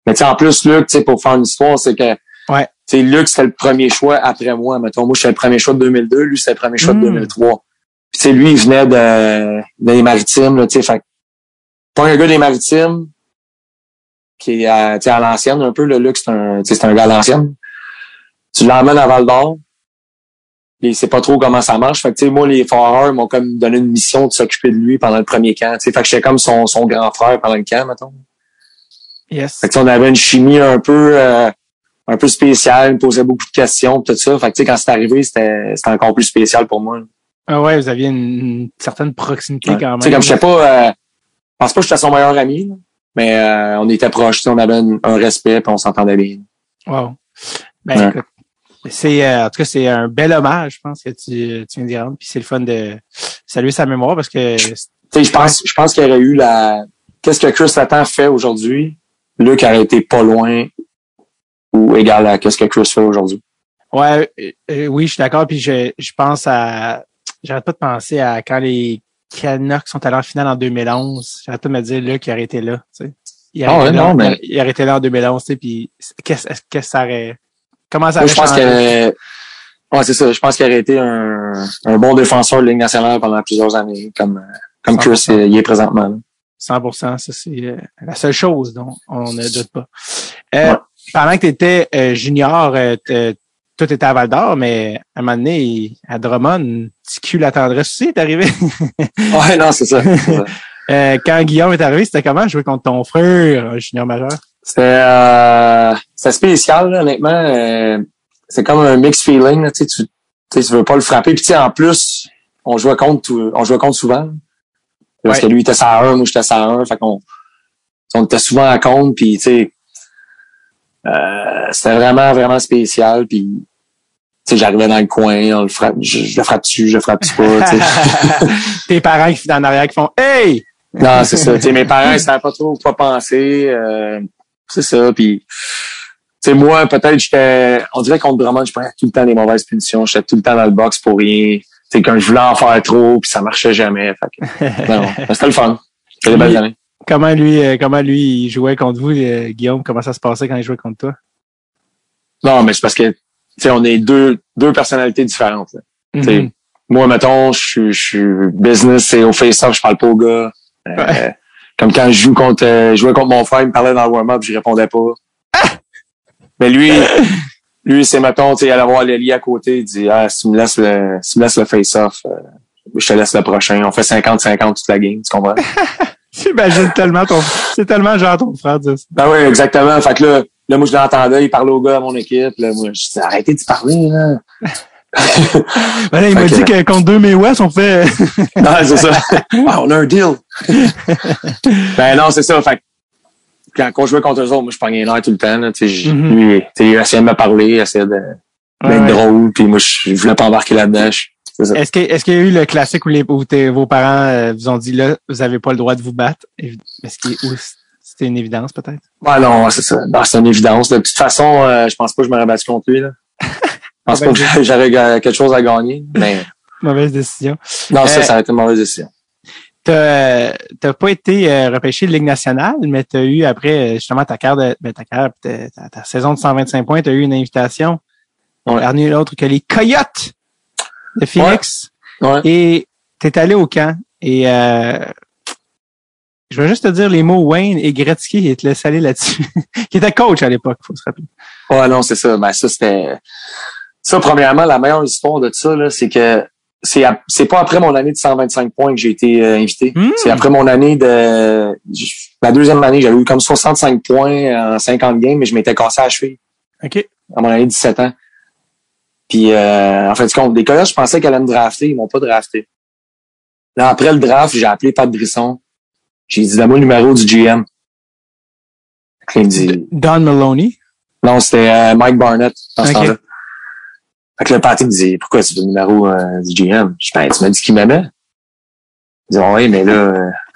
Mais tu sais, en plus, Luc, tu sais, pour faire une histoire, c'est que Ouais. tu sais, Luc, c'était le premier choix après moi. Mettons, moi, j'étais le premier choix de 2002, lui, c'était le premier choix Mm. de 2003. Sais, lui, il venait de, des maritimes, là, tu sais, fait que, pas un gars des maritimes qui est à, tu sais, à l'ancienne un peu, le Luc, c'est un, tu sais, c'est un gars à l'ancienne. Tu l'emmènes à Val d'Or. Il sait pas trop comment ça marche. Fait que, tu sais, moi, les Foreurs m'ont comme donné une mission de s'occuper de lui pendant le premier camp. Tu sais, fait que j'étais comme son, son grand frère pendant le camp, mettons. yes. Fait que, on avait une chimie un peu euh, un peu spéciale, il me posait beaucoup de questions tout ça. Fait que, tu sais, quand c'est arrivé, c'était c'était encore plus spécial pour moi. Ah ouais, vous aviez une, une certaine proximité Ouais. quand même. Tu sais, comme je sais pas, euh, je pense pas que j'étais son meilleur ami, là, mais euh, on était proches, on avait un, un respect puis on s'entendait bien. Wow. Ben, Ouais. écoute, c'est, euh, en tout cas, c'est un bel hommage, je pense, que tu, tu viens d'y rendre. Puis c'est le fun de saluer sa mémoire parce que, Tu sais, je pense, je pense qu'il y aurait eu la, qu'est-ce que Chris Letang fait aujourd'hui? Luc aurait été pas loin ou égal à qu'est-ce que Chris fait aujourd'hui. ouais, euh, euh, oui, je suis d'accord. Puis je, je pense à, j'arrête pas de penser à quand les Canucks sont allés en finale en 2011. J'arrête pas de me dire, là, qu'il aurait été là, tu sais. Il Ah aurait, ouais, été là, non, mais- il aurait été là en 2011, tu sais, puis qu'est-ce que ça aurait, comment ça aurait je pense que, ouais, c'est ça. Je pense qu'il aurait été un, un bon défenseur de Ligue nationale pendant plusieurs années, comme, comme Chris 100%. euh, il est présentement. là. 100%, ça c'est euh, la seule chose dont on ne doute pas. Euh, Ouais. Pendant que tu étais junior, euh, tout était à Val d'Or, mais à un moment donné, à Drummond, petit cul la tendresse aussi est arrivé. (laughs) Ouais, non, c'est ça. (laughs) Euh, quand Guillaume est arrivé, c'était comment jouer contre ton frère, un junior majeur? C'était euh, spécial, là, honnêtement. Euh, c'est comme un mixed feeling. Là, tu, sais, tu, tu veux pas le frapper. Puis en plus, on jouait contre on jouait contre souvent. là. Parce Ouais. que lui il était à 1, moi j'étais à 1. Fait qu'on on était souvent à compte. Puis tu sais, euh, c'était vraiment, vraiment spécial. Puis tu sais, j'arrivais dans le coin, on le frappe, je, je le frappe dessus, je le frappe pas. tu sais. (laughs) Tes parents qui sont en arrière qui font Hey! Non, c'est ça. Tu sais, mes parents, ils savaient pas trop quoi penser. euh, c'est ça. Puis, tu sais, moi, peut-être, j'étais, on dirait contre Drummond, je prenais tout le temps des mauvaises punitions. J'étais tout le temps dans le box pour rien. Tu sais, quand je voulais en faire trop, puis ça marchait jamais. Fait que, (laughs) non, c'était le fun. C'était des belles années. Comment lui, euh, comment lui il jouait contre vous, euh, Guillaume? Comment ça se passait quand il jouait contre toi? Non, mais c'est parce que, tu sais, on est deux, deux personnalités différentes. là. Mhm. Moi, mettons, je suis, business, c'est au face-off, je parle pas aux gars. Euh, Ouais. Comme quand je joue contre, euh, je jouais contre mon frère, il me parlait dans le warm-up, je répondais pas. Mais lui, (laughs) lui, c'est, mettons, tu sais, il allait voir Lélie à côté, il dit, ah, si tu me laisses le, si tu me laisses le face-off, euh, je te laisse le prochain. On fait 50-50 toute la game, tu comprends? (laughs) J'imagine tellement ton, c'est tellement genre ton frère de dire ça. ben oui, exactement. Fait que là, là, moi, je l'entendais, il parlait aux gars à mon équipe. Là, moi, je dis, arrêtez d'y parler, là. (laughs) Ben là, il m'a dit que contre deux mais West, on fait. (laughs) non, c'est ça. (laughs) Ah, on a un deal. ben non, c'est ça. Fait que quand on jouait contre eux autres, moi, je pognais l'air tout le temps. Là, Mhm. Lui, il essayait de me parler, il essayait de d'être Ouais. drôle, puis moi, je, voulais pas embarquer là-dedans. Est-ce qu'il y a eu le classique où, les, où vos parents euh, vous ont dit là, vous avez pas le droit de vous battre? Est-ce que c'était une évidence peut-être? Ouais, non, c'est ça. C'est une évidence. De toute façon, euh, je pense pas que je m'aurais battu contre lui. Là. Je pense pas ben, que (laughs) j'aurais quelque chose à gagner. Mais (laughs) Mauvaise décision. non, ça, Euh, ça a été une mauvaise décision. T'as t'as pas été euh, repêché de Ligue nationale, mais t'as eu après euh, justement ta carrière, de, ben, ta, carrière ta, ta- ta saison de 125 points, t'as eu une invitation Ouais. vers nul autre que les Coyotes de Phoenix. Ouais. Et t'es allé au camp et euh, je vais juste te dire les mots Wayne et Gretzky et te laisser aller là-dessus. (laughs) qui était coach à l'époque, faut se rappeler. Ouais, non, c'est ça. Ben, ça, c'était. Ça, premièrement, la meilleure histoire de ça, là, c'est que c'est, c'est pas après mon année de 125 points que j'ai été euh, invité. Hmm. C'est après mon année de. Ma deuxième année, j'avais eu comme 65 points en 50 games, mais je m'étais cassé à la cheville OK. à mon année de 17 ans. Puis, euh, en fait, compte, des collèges, je pensais qu'elle allait me drafter. Ils m'ont pas drafté. Là, après le draft, j'ai appelé Pat Brisson. J'ai dit, donne-moi le numéro du GM. Il me dit, Don Maloney? non, c'était euh, Mike Barnett dans ce temps-là. Fait que le Pat, il me dit, pourquoi tu veux le numéro euh, du GM? Je dis, ben, tu m'as dit qu'il m'aimait. Il dit, oui, mais là... euh, (laughs)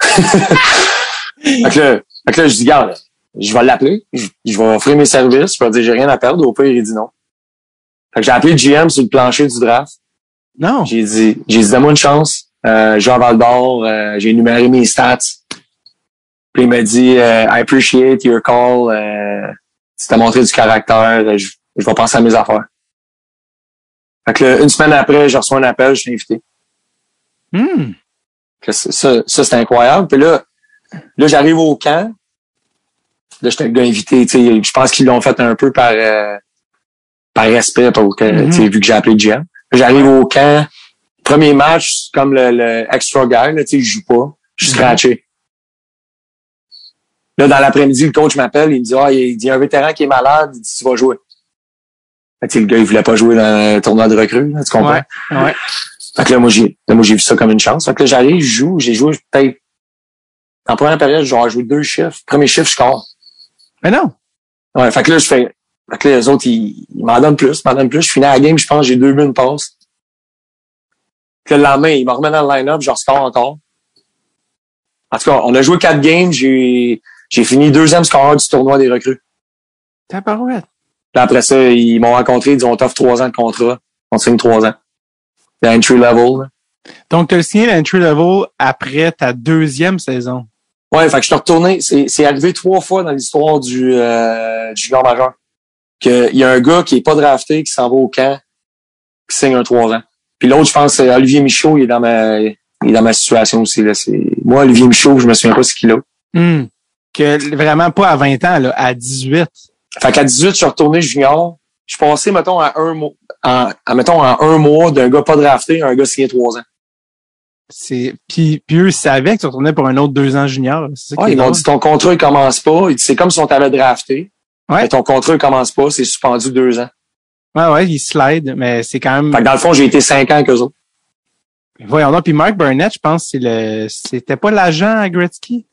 fait, que là fait que là, je dis, regarde, je vais l'appeler, je, je vais offrir mes services, je vais dire, j'ai rien à perdre. Au pire, il dit non. Fait que j'ai appelé le GM sur le plancher du draft. Non. J'ai dit, j'ai dit, donne-moi une chance. Euh, Jean Valdor, euh, j'ai énuméré mes stats. Puis il m'a dit, euh, I appreciate your call. Euh, tu t'as montré du caractère. euh, Je, je vais penser à mes affaires. Fait que là, une semaine après, j'ai reçu un appel, je suis invité. Que ça, ça, c'était incroyable. Puis là, là, j'arrive au camp. Là, j'étais le gars invité. tu sais, Je pense qu'ils l'ont fait un peu par, euh, par respect, pour que, tu sais, vu que j'ai appelé GM. J'arrive au camp. Premier match, comme le, le extra guy, là, tu sais, je joue pas. Je suis Mhm. scratché. Là, dans l'après-midi, le coach m'appelle, il me dit, ah, il dit, il y a un vétéran qui est malade, il dit, tu vas jouer. Fait que, le gars, il voulait pas jouer dans le tournoi de recrue, là, tu comprends? Ouais. Ouais. Fait que là, moi, j'ai, là, moi, j'ai vu ça comme une chance. Fait que là, j'arrive, je joue, j'ai joué peut-être, en première période, j'ai joué deux chiffres. Premier chiffre, je score. Mais non. Ouais, fait que là, je fais, fait que là, les autres, ils, ils m'en donnent plus, ils m'en donnent plus. Je finis la game, je pense, j'ai deux buts, une passe. Puis le lendemain, ils me remettent dans le line-up, je score encore. En tout cas, on a joué quatre games, j'ai, j'ai fini deuxième scoreur du tournoi des recrues. Tabarouette. Puis après ça, ils m'ont rencontré, ils ont t'offre trois ans de contrat. On signe trois ans. Le entry level. Donc, tu as signé l'entry level après ta deuxième saison. Ouais, fait que je suis retourné. C'est, c'est arrivé trois fois dans l'histoire du, euh, du junior majeur. Que il y a un gars qui est pas drafté, qui s'en va au camp, qui signe un trois ans. Puis l'autre, je pense, c'est Olivier Michaud, il est dans ma, il est dans ma situation aussi, là. C'est, moi, Olivier Michaud, je me souviens pas ce qu'il a. Que vraiment pas à 20 ans, là, à 18. Fait qu'à 18, je suis retourné junior. Je suis passé, mettons, à un mois, en, à, mettons, en un mois d'un gars pas drafté à un gars signé trois ans. C'est puis, puis eux savaient que tu retournais pour un autre deux ans junior. C'est ça qui Ouais, est ils m'ont dit ton contrat il commence pas. C'est comme si on t'avait drafté. Ouais. Mais ton contrat il commence pas, c'est suspendu deux ans. Ouais, ouais, ils slide, mais c'est quand même. Fait que dans le fond, j'ai été cinq ans avec eux autres. Voyons donc. Puis Mark Burnett, je pense, c'est le, c'était pas l'agent à Gretzky?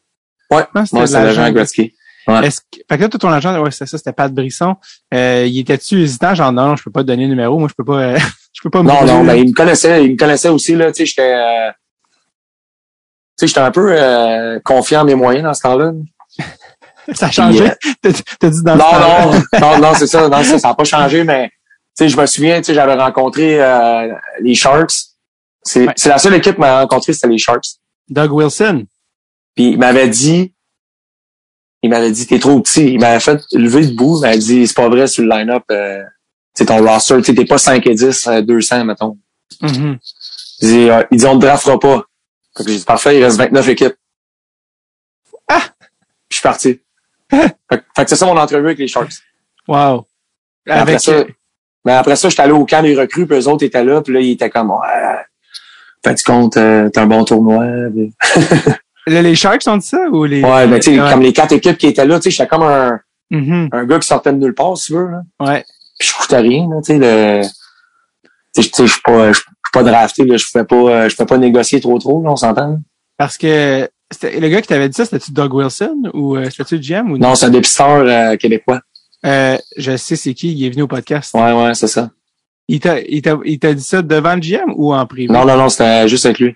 Ouais. Moi, c'était c'est l'agent Gretzky. Ouais. Est-ce que, fait que là, toi, ton agent, ouais, c'est ça, c'était Pat Brisson. Euh, il était-tu hésitant, genre, non, je peux pas te donner le numéro, moi, je peux pas, euh, (laughs) je peux pas me Non, non, mais il me connaissait, il me connaissait aussi, là, tu sais, j'étais, euh, tu sais, j'étais un peu, euh, confiant en mes moyens dans ce temps-là. Ça a changé? euh, T'as dit dans Non, ce non, non, non, c'est ça, non, ça, n'a pas changé, mais, tu sais, je me souviens, tu sais, j'avais rencontré, euh, les Sharks. C'est, Ouais. c'est la seule équipe qui m'a rencontré, c'était les Sharks. Doug Wilson. Puis il m'avait dit, il m'avait dit, t'es trop petit. Il m'avait fait lever debout. Il m'avait dit, c'est pas vrai sur le line-up. Euh, c'est ton roster. Tu sais, t'es pas 5 et 10, euh, 200, mettons. Mhm. Il dit, euh, il dit, on te draftera pas. J'ai dit, parfait, il reste 29 équipes. Ah! Puis je suis parti. Fait, que- fait que c'est ça mon entrevue avec les Sharks. Wow. Mais Après Avec, ça, mais après ça, j'étais allé au camp des recrues, puis eux autres étaient là, puis là, ils étaient comme, ouais, fais du compte, euh, t'as un bon tournoi. (laughs) Les Sharks ont dit ça ou les. Ouais, mais tu sais, Ouais. comme les quatre équipes qui étaient là, tu sais, j'étais comme un, Mhm. un gars qui sortait de nulle part, si tu veux, là. Ouais. Puis je coûtais rien, tu sais, le, tu sais, je suis pas, je suis pas drafté, là, je fais pas, euh, je fais pas négocier trop trop, là, on s'entend? Parce que le gars qui t'avait dit ça, c'était-tu Doug Wilson ou euh, c'était-tu GM ou Non, c'est un dépisteur euh, québécois. Euh, je sais c'est qui, il est venu au podcast. Ouais, ouais, c'est ça. Il t'a, il t'a, il t'a dit ça devant le GM ou en privé? Non, non, non, c'était juste avec lui.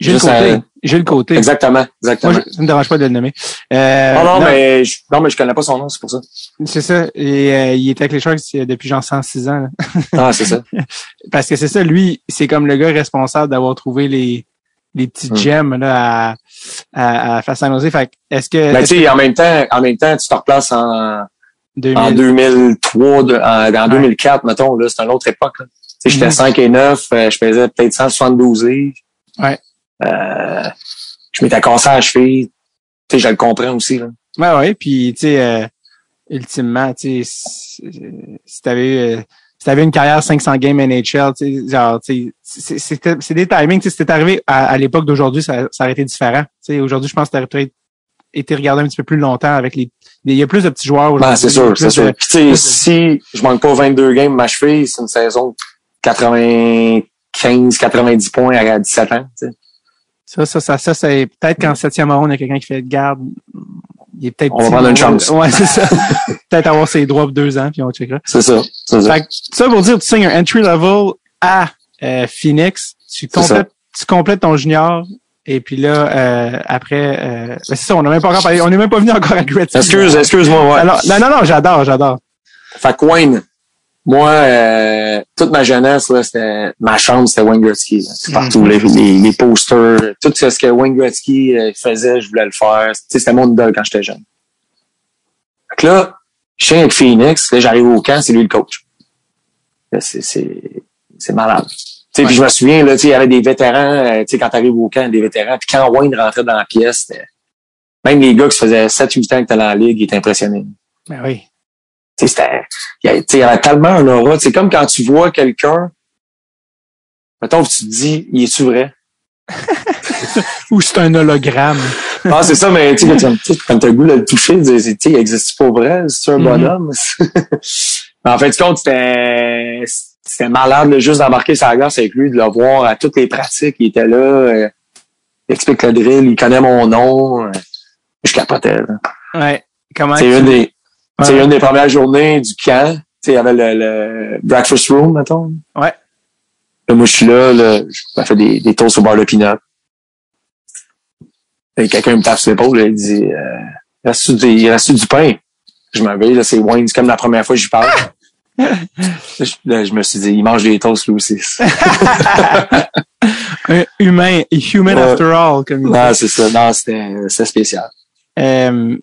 J'ai le juste côté. à- J'ai le côté. Exactement, exactement. Moi, je- ça me dérange pas de le nommer. Euh, non, non, mais je, non, mais je connais pas son nom, c'est pour ça. C'est ça. Et euh, il était avec les Sharks euh, depuis genre 106 ans. là. Ah, c'est ça. (laughs) Parce que c'est ça, lui, c'est comme le gars responsable d'avoir trouvé les, les petits Hmm. gems là, à, à, à Face à Jose. Fait est-ce que, Mais tu sais, en même temps, en même temps, tu te replaces en, que 2000 en 2003, de- en, en 2004, mettons, là, c'est une autre époque, là. Tu sais, j'étais Mhm. 5 et 9, euh, je pesais peut-être 172 livres. Ouais. Euh, je m'étais cassé à cheville. Tu sais, je le comprends aussi, là. Ouais, ouais. Puis, tu sais, euh, ultimement, tu sais, si si t'avais euh, si t'avais une carrière 500 games NHL, tu tu c'est- des timings. Tu si c'était arrivé à, à l'époque d'aujourd'hui, ça, ça aurait été différent. Tu aujourd'hui, je pense que t'aurais peut-être été regardé un petit peu plus longtemps avec les. Il y a plus de petits joueurs aujourd'hui. Ben, c'est sûr, c'est sûr. Puis, tu sais, si je manque pas 22 games ma cheville, c'est une saison de 95, 90 points à 17 ans, tu sais. Ça, ça, ça, ça, c'est peut-être qu'en septième ronde, il y a quelqu'un qui fait de garde. Il est peut-être On va prendre une chance. Ouais, c'est ça. (laughs) peut-être avoir ses droits pour deux ans, puis on checkera. C'est ça, c'est ça. Fait que, ça pour dire, tu signes un entry level à euh, Phoenix, tu complètes, tu complètes ton junior, et puis là, euh, après, euh, c'est ça, on n'a même pas encore parlé, on n'est même pas venu encore à Gretzky. Excuse, excuse-moi, ouais. Alors, non, non, non, j'adore, j'adore. Fait que Wayne, moi, euh, toute ma jeunesse, là, c'était, ma chambre, c'était Wayne Gretzky. C'est partout, Mhm. les, les, les posters, tout ce que Wayne Gretzky euh, faisait, je voulais le faire. Tu c'était mon idole quand j'étais jeune. Fait que là, je suis avec Phoenix, là, j'arrive au camp, c'est lui le coach. Là, c'est, c'est, c'est malade. Tu Ouais. puis je me souviens, là, tu sais, il y avait des vétérans, euh, tu sais, quand t'arrives au camp, des vétérans, puis quand Wayne rentrait dans la pièce, même les gars qui se faisaient 7-8 ans que étaient dans la ligue, ils étaient impressionnés. Ben oui. C'était, il y avait tellement un aura. C'est comme quand tu vois quelqu'un, mettons que tu te dis, il est-tu vrai? (laughs) Ou c'est un hologramme. Ah, c'est ça, mais tu sais, quand t'as le goût de le toucher, tu sais, il existe pas vrai? C'est un Mhm. bonhomme? (laughs) En fait, du compte, c'était, c'était malade, là, juste d'embarquer sa glace avec lui, de le voir à toutes les pratiques. Il était là, euh, il explique le drill, il connaît mon nom. euh, je capotais. là. Ouais. Comment C'est une des, c'est Ouais. une des premières journées du camp. Tu sais, il y avait le, le breakfast room, mettons. Ouais. Là, moi, je suis là, là je me fais des, des toasts au bar de peanut. Et quelqu'un me tape sur l'épaule, il dit, euh, il reste du, il reste du pain? Je me réveille, là, c'est Wayne, c'est comme la première fois que je parle. Là, je, là, je me suis dit, il mange des toasts, lui aussi. (laughs) Humain, human after all, comme il non, c'est ça. Non, c'était, spécial. Euh,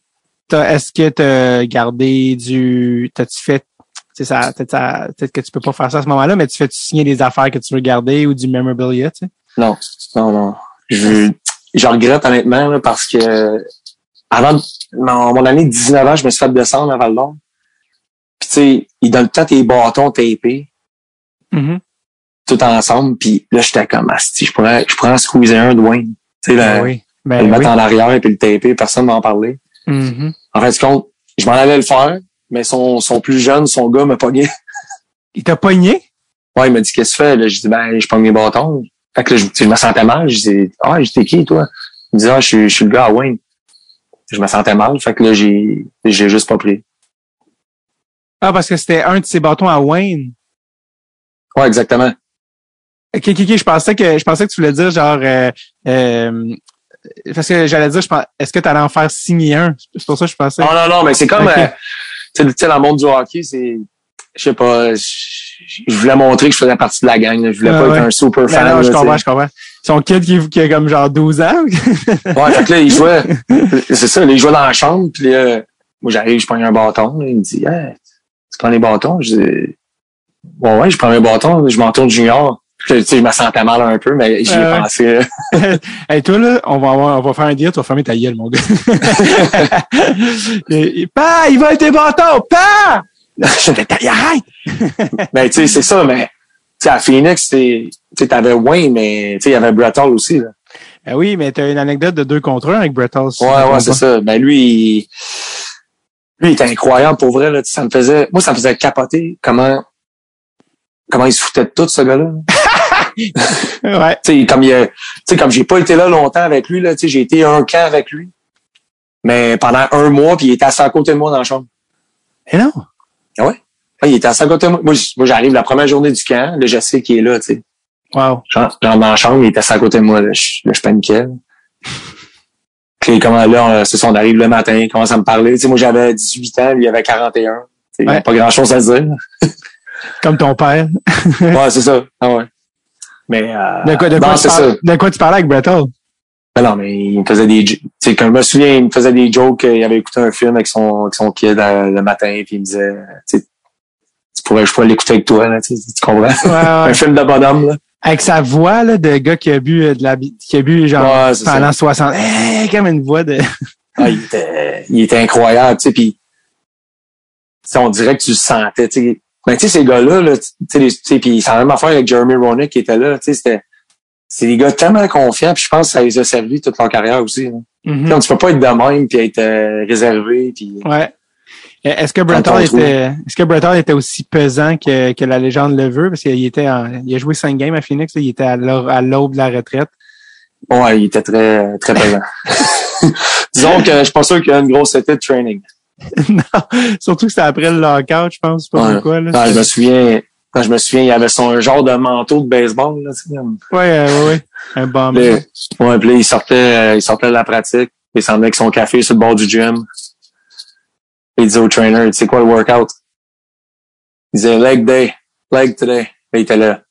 Est-ce que tu as gardé du. T'as-tu fait. ça, peut-être, que tu peux pas faire ça à ce moment-là, mais tu fais-tu signer des affaires que tu veux garder ou du memorabilia, tu sais? Non, non, non. Je, je regrette honnêtement là, parce que avant mon, année de 19 ans, je me suis fait descendre à Val. Puis tu sais, ils donnent tout le temps tes bâtons tapés Mhm. tout ensemble. Puis là, j'étais comme Asti, je pourrais, je pourrais en squeezer un de Wayne. Tu sais, le, oui. le Ben mettre oui. en arrière et puis le taper, personne m'en parlait. Mhm. En fait, compte, je m'en allais le faire, mais son, son plus jeune, son gars m'a pogné. (laughs) Il t'a pogné? Ouais, il m'a dit qu'est-ce que tu fais? Là, je dis ben je pogne mes bâtons. Fait que là, je, je me sentais mal. Je dis Ah, j'étais qui, toi? Il me dit Ah, je suis, je suis le gars à Wayne. Je me sentais mal. Fait que là, j'ai j'ai juste pas pris. Ah, parce que c'était un de ses bâtons à Wayne. Ouais, exactement. Ok, ok, ok, je pensais que je pensais que tu voulais dire genre euh, euh, parce que j'allais dire je pense est-ce que tu allais en faire signer un? C'est pour ça que je pensais. Non, non, non, mais c'est comme euh, tu sais, dans le monde du hockey, c'est je sais pas, je, voulais montrer que je faisais partie de la gang. Je voulais Ah pas ouais. être un super fan. non, je là, comprends, je comprends. Son kid qui, qui a comme genre 12 ans. (laughs) Ouais, fait que là, il jouait. c'est ça, là, il jouait dans la chambre, puis là, moi j'arrive, je prends un bâton. là, il me dit Hey, tu prends les bâtons? Je dis Ouais, ouais, je prends mes bâtons, je m'entourne junior. Tu sais, je me sentais mal un peu, mais j'y ai ouais. pensé. (laughs) hey, toi, là, on va, avoir, on va faire un deal, tu vas fermer ta gueule, mon gars. (laughs) Pas, il va être tes bâtons, pas! Arrête! Mais (laughs) tu sais, c'est ça, mais tu sais, à Phoenix, tu sais, t'avais Wayne, mais tu sais, il y avait Brett Hall aussi. Là. Ben oui, mais t'as une anecdote de deux contre un avec Brett Hall. si je Ouais, ouais, c'est ça. Ben lui, il, lui, il était incroyable pour vrai. Là. Tu Ça me faisait. Moi, ça me faisait capoter comment comment il se foutait de tout, ce gars-là. Ouais. (laughs) Tu sais, comme il a- tu sais, comme j'ai pas été là longtemps avec lui, là, j'ai été un camp avec lui. Mais pendant un mois, puis il était assis à côté de moi dans la chambre. Mais non. Ah ouais? Ah, il était assis à côté de moi. Moi, j'arrive la première journée du camp. Là, je sais qu'il est là, tu sais. Wow. J'entre dans la chambre, il était assis à côté de moi. Là, je, là, je paniquais. Puis comment là, on- c'est ça, on arrive le matin, il commence à me parler. Tu sais, moi, j'avais 18 ans, lui, il avait 41. Tu sais, Il Ouais. avait pas grand-chose à dire. Comme ton père. (laughs) ouais, c'est ça. Ah ouais. Mais, euh, De quoi, de quoi, non, tu, parles, de quoi tu parlais avec Brett Hall? Ben non, mais il me faisait des, tu sais, quand je me souviens, il me faisait des jokes, il avait écouté un film avec son, avec son kid euh, le matin, puis il me disait, tu pourrais, je pourrais l'écouter avec toi, là, tu comprends? Ouais, ouais. (laughs) un film de bonhomme, là. Avec sa voix là, de gars qui a bu euh, de la qui a bu genre Ouais, pendant ça. 60. Hey, comme une voix de. Ah, il était, il était incroyable, tu sais, puis on dirait que tu le sentais, tu sais. Ben, tu sais, ces gars-là, là, tu sais, puis c'est la même affaire avec Jeremy Roenick qui était là, tu sais, c'était, c'est des gars tellement confiants, puis je pense que ça les a servi toute leur carrière aussi. là. Mhm. Tu sais, Tu peux pas être de même puis être euh, réservé, puis Ouais. Euh, Est-ce que Brett Quand on Hall trouve. était, est-ce que Brett Hall était aussi pesant que, que la légende le veut? Parce qu'il était en- il a joué cinq games à Phoenix, là, il était à l'aube à l'aube de la retraite. ouais, il était très, très présent. (laughs) Disons que je suis pas sûr qu'il y a une grosse été de training. (laughs) non, surtout que c'était après le lockout, je pense, pas Ouais. pourquoi, là. Quand je me souviens, quand je me souviens, il y avait son genre de manteau de baseball, là, tu sais, Ouais, euh, ouais, ouais. Un bomb. Puis, ouais, puis là, il sortait, euh, il sortait de la pratique. Il s'en venait avec son café sur le bord du gym. Il disait au trainer, tu sais quoi le workout? Il disait leg day, leg today. Et il était là.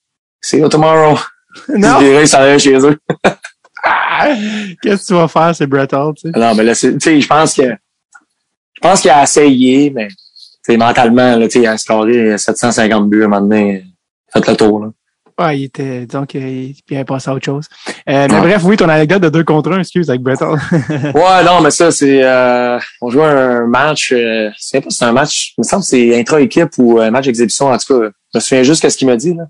See you tomorrow. (laughs) Non! Il virait, il s'en allait chez eux. (laughs) Qu'est-ce que tu vas faire, c'est Brett Hall, tu sais? Non, mais là, tu sais, je pense que, pense qu'il a essayé, mais, mentalement, là, il a scoré 750 buts à un moment donné. Fait le tour, là. Ouais, il était, donc, euh, il il avait passé à autre chose. Euh, mais Ouais. bref, oui, ton anecdote de deux contre un, excuse, avec Hall. (laughs) Ouais, non, mais ça, c'est, euh, on jouait un match, euh, je sais pas si c'est un match, il me semble que c'est intra-équipe ou un match d'exhibition, en tout cas. Je me souviens juste de ce qu'il m'a dit, là.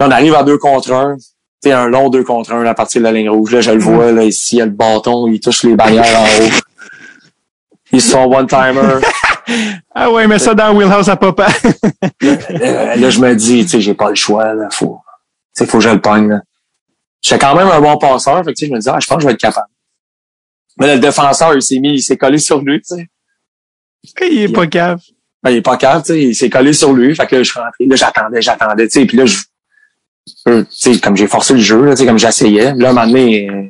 Là, on arrive à deux contre un. Tu un long deux contre un à partir de la ligne rouge. Là, je le vois, là, ici, il y a le bâton, il touche les barrières en haut. Il se son one-timer. (laughs) Ah ouais, mais ça dans Wheelhouse à papa. (laughs) là, là, je me dis, tu sais, j'ai pas le choix, là. Faut, tu sais, faut que je le pogne, là. J'étais quand même un bon passeur, fait que, tu sais, je me dis, ah, je pense que je vais être capable. Mais là, le défenseur, il s'est mis, il s'est collé sur lui, tu sais. il est pas cave. Ben, il est pas calme, tu sais, il s'est collé sur lui. Fait que là, je suis rentré. Là, j'attendais, j'attendais, tu sais. Puis là, je, euh, tu sais, comme j'ai forcé le jeu, là, tu sais, comme j'essayais. Là, à un moment donné, euh,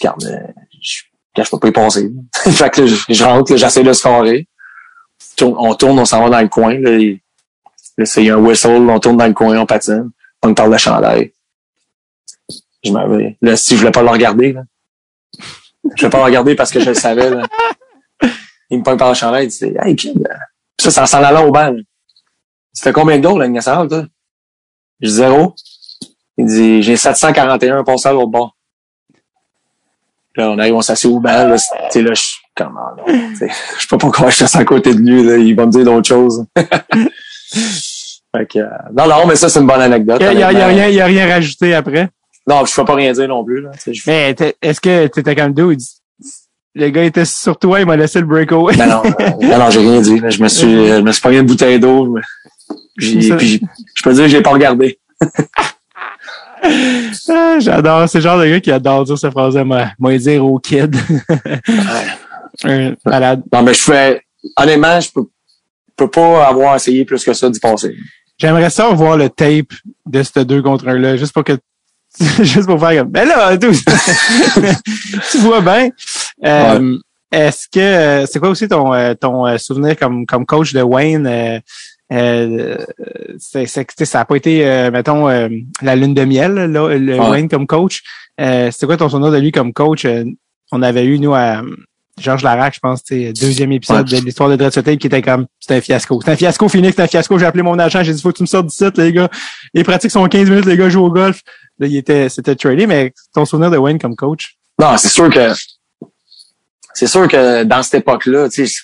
regarde, euh, je, peux pas y passer. (laughs) fait que là, je, rentre, j'essaie de scorer. On tourne, on s'en va dans le coin, là. Là, c'est un whistle, on tourne dans le coin, on patine. On parle de chandail. Je m'en vais. Là, si je voulais pas le regarder, là. Je voulais pas le regarder parce que je le savais, là. Il me pogne par la chandail, il dit, hey, kid, puis ça, en s'en allant au. Tu fais combien de goals, la Ligue nationale, toi? Je dis zéro. Il dit, j'ai 741 passés à l'autre bord. Là, on arrive, on s'assied au banc, là, tu sais, là, je suis comme, ah, (laughs) je peux pas que je suis à côté de lui, là, il va me dire d'autres choses. (laughs) fait que, euh, non, non, mais ça, c'est une bonne anecdote. Il y a, rien, il y a rien rajouté après? Non, je peux pas rien dire non plus, là. je- Mais est-ce que t'étais comme dude? Le gars était sur toi, il m'a laissé le breakaway. Ben non, (laughs) euh, non, j'ai rien dit, là. Je me suis, je me suis pogné une bouteille d'eau, mais- puis, Ça- puis je peux dire que j'ai pas regardé. Ah, J'adore. C'est le genre de gars qui adore dire cette phrase-là. Moi, moi dire au kid. Malade. Non, mais je fais, honnêtement, je peux, peux pas avoir essayé plus que ça d'y passer. J'aimerais ça voir le tape de ce 2 contre 1 là, juste pour que (laughs) juste pour faire comme ben là, tout. (laughs) tu vois bien. Euh, Est-ce que euh, c'est quoi aussi ton euh, ton souvenir comme comme coach de Wayne? Euh, c'est, c'est, ça a pas été, euh, mettons, euh, la lune de miel, là, le Ouais. Wayne comme coach. Euh, c'est quoi ton souvenir de lui comme coach? Euh, on avait eu, nous, à Georges Larac, je pense, deuxième épisode de l'histoire de Dread qui était comme, c'était un fiasco. C'était un fiasco, Phoenix, c'était un fiasco. J'ai appelé mon agent, j'ai dit, faut que tu me sortes du site, les gars. Les pratiques sont 15 minutes, les gars jouent au golf. Là, il était, c'était tradé, mais ton souvenir de Wayne comme coach? Non, c'est sûr que, c'est sûr que dans cette époque-là, tu sais,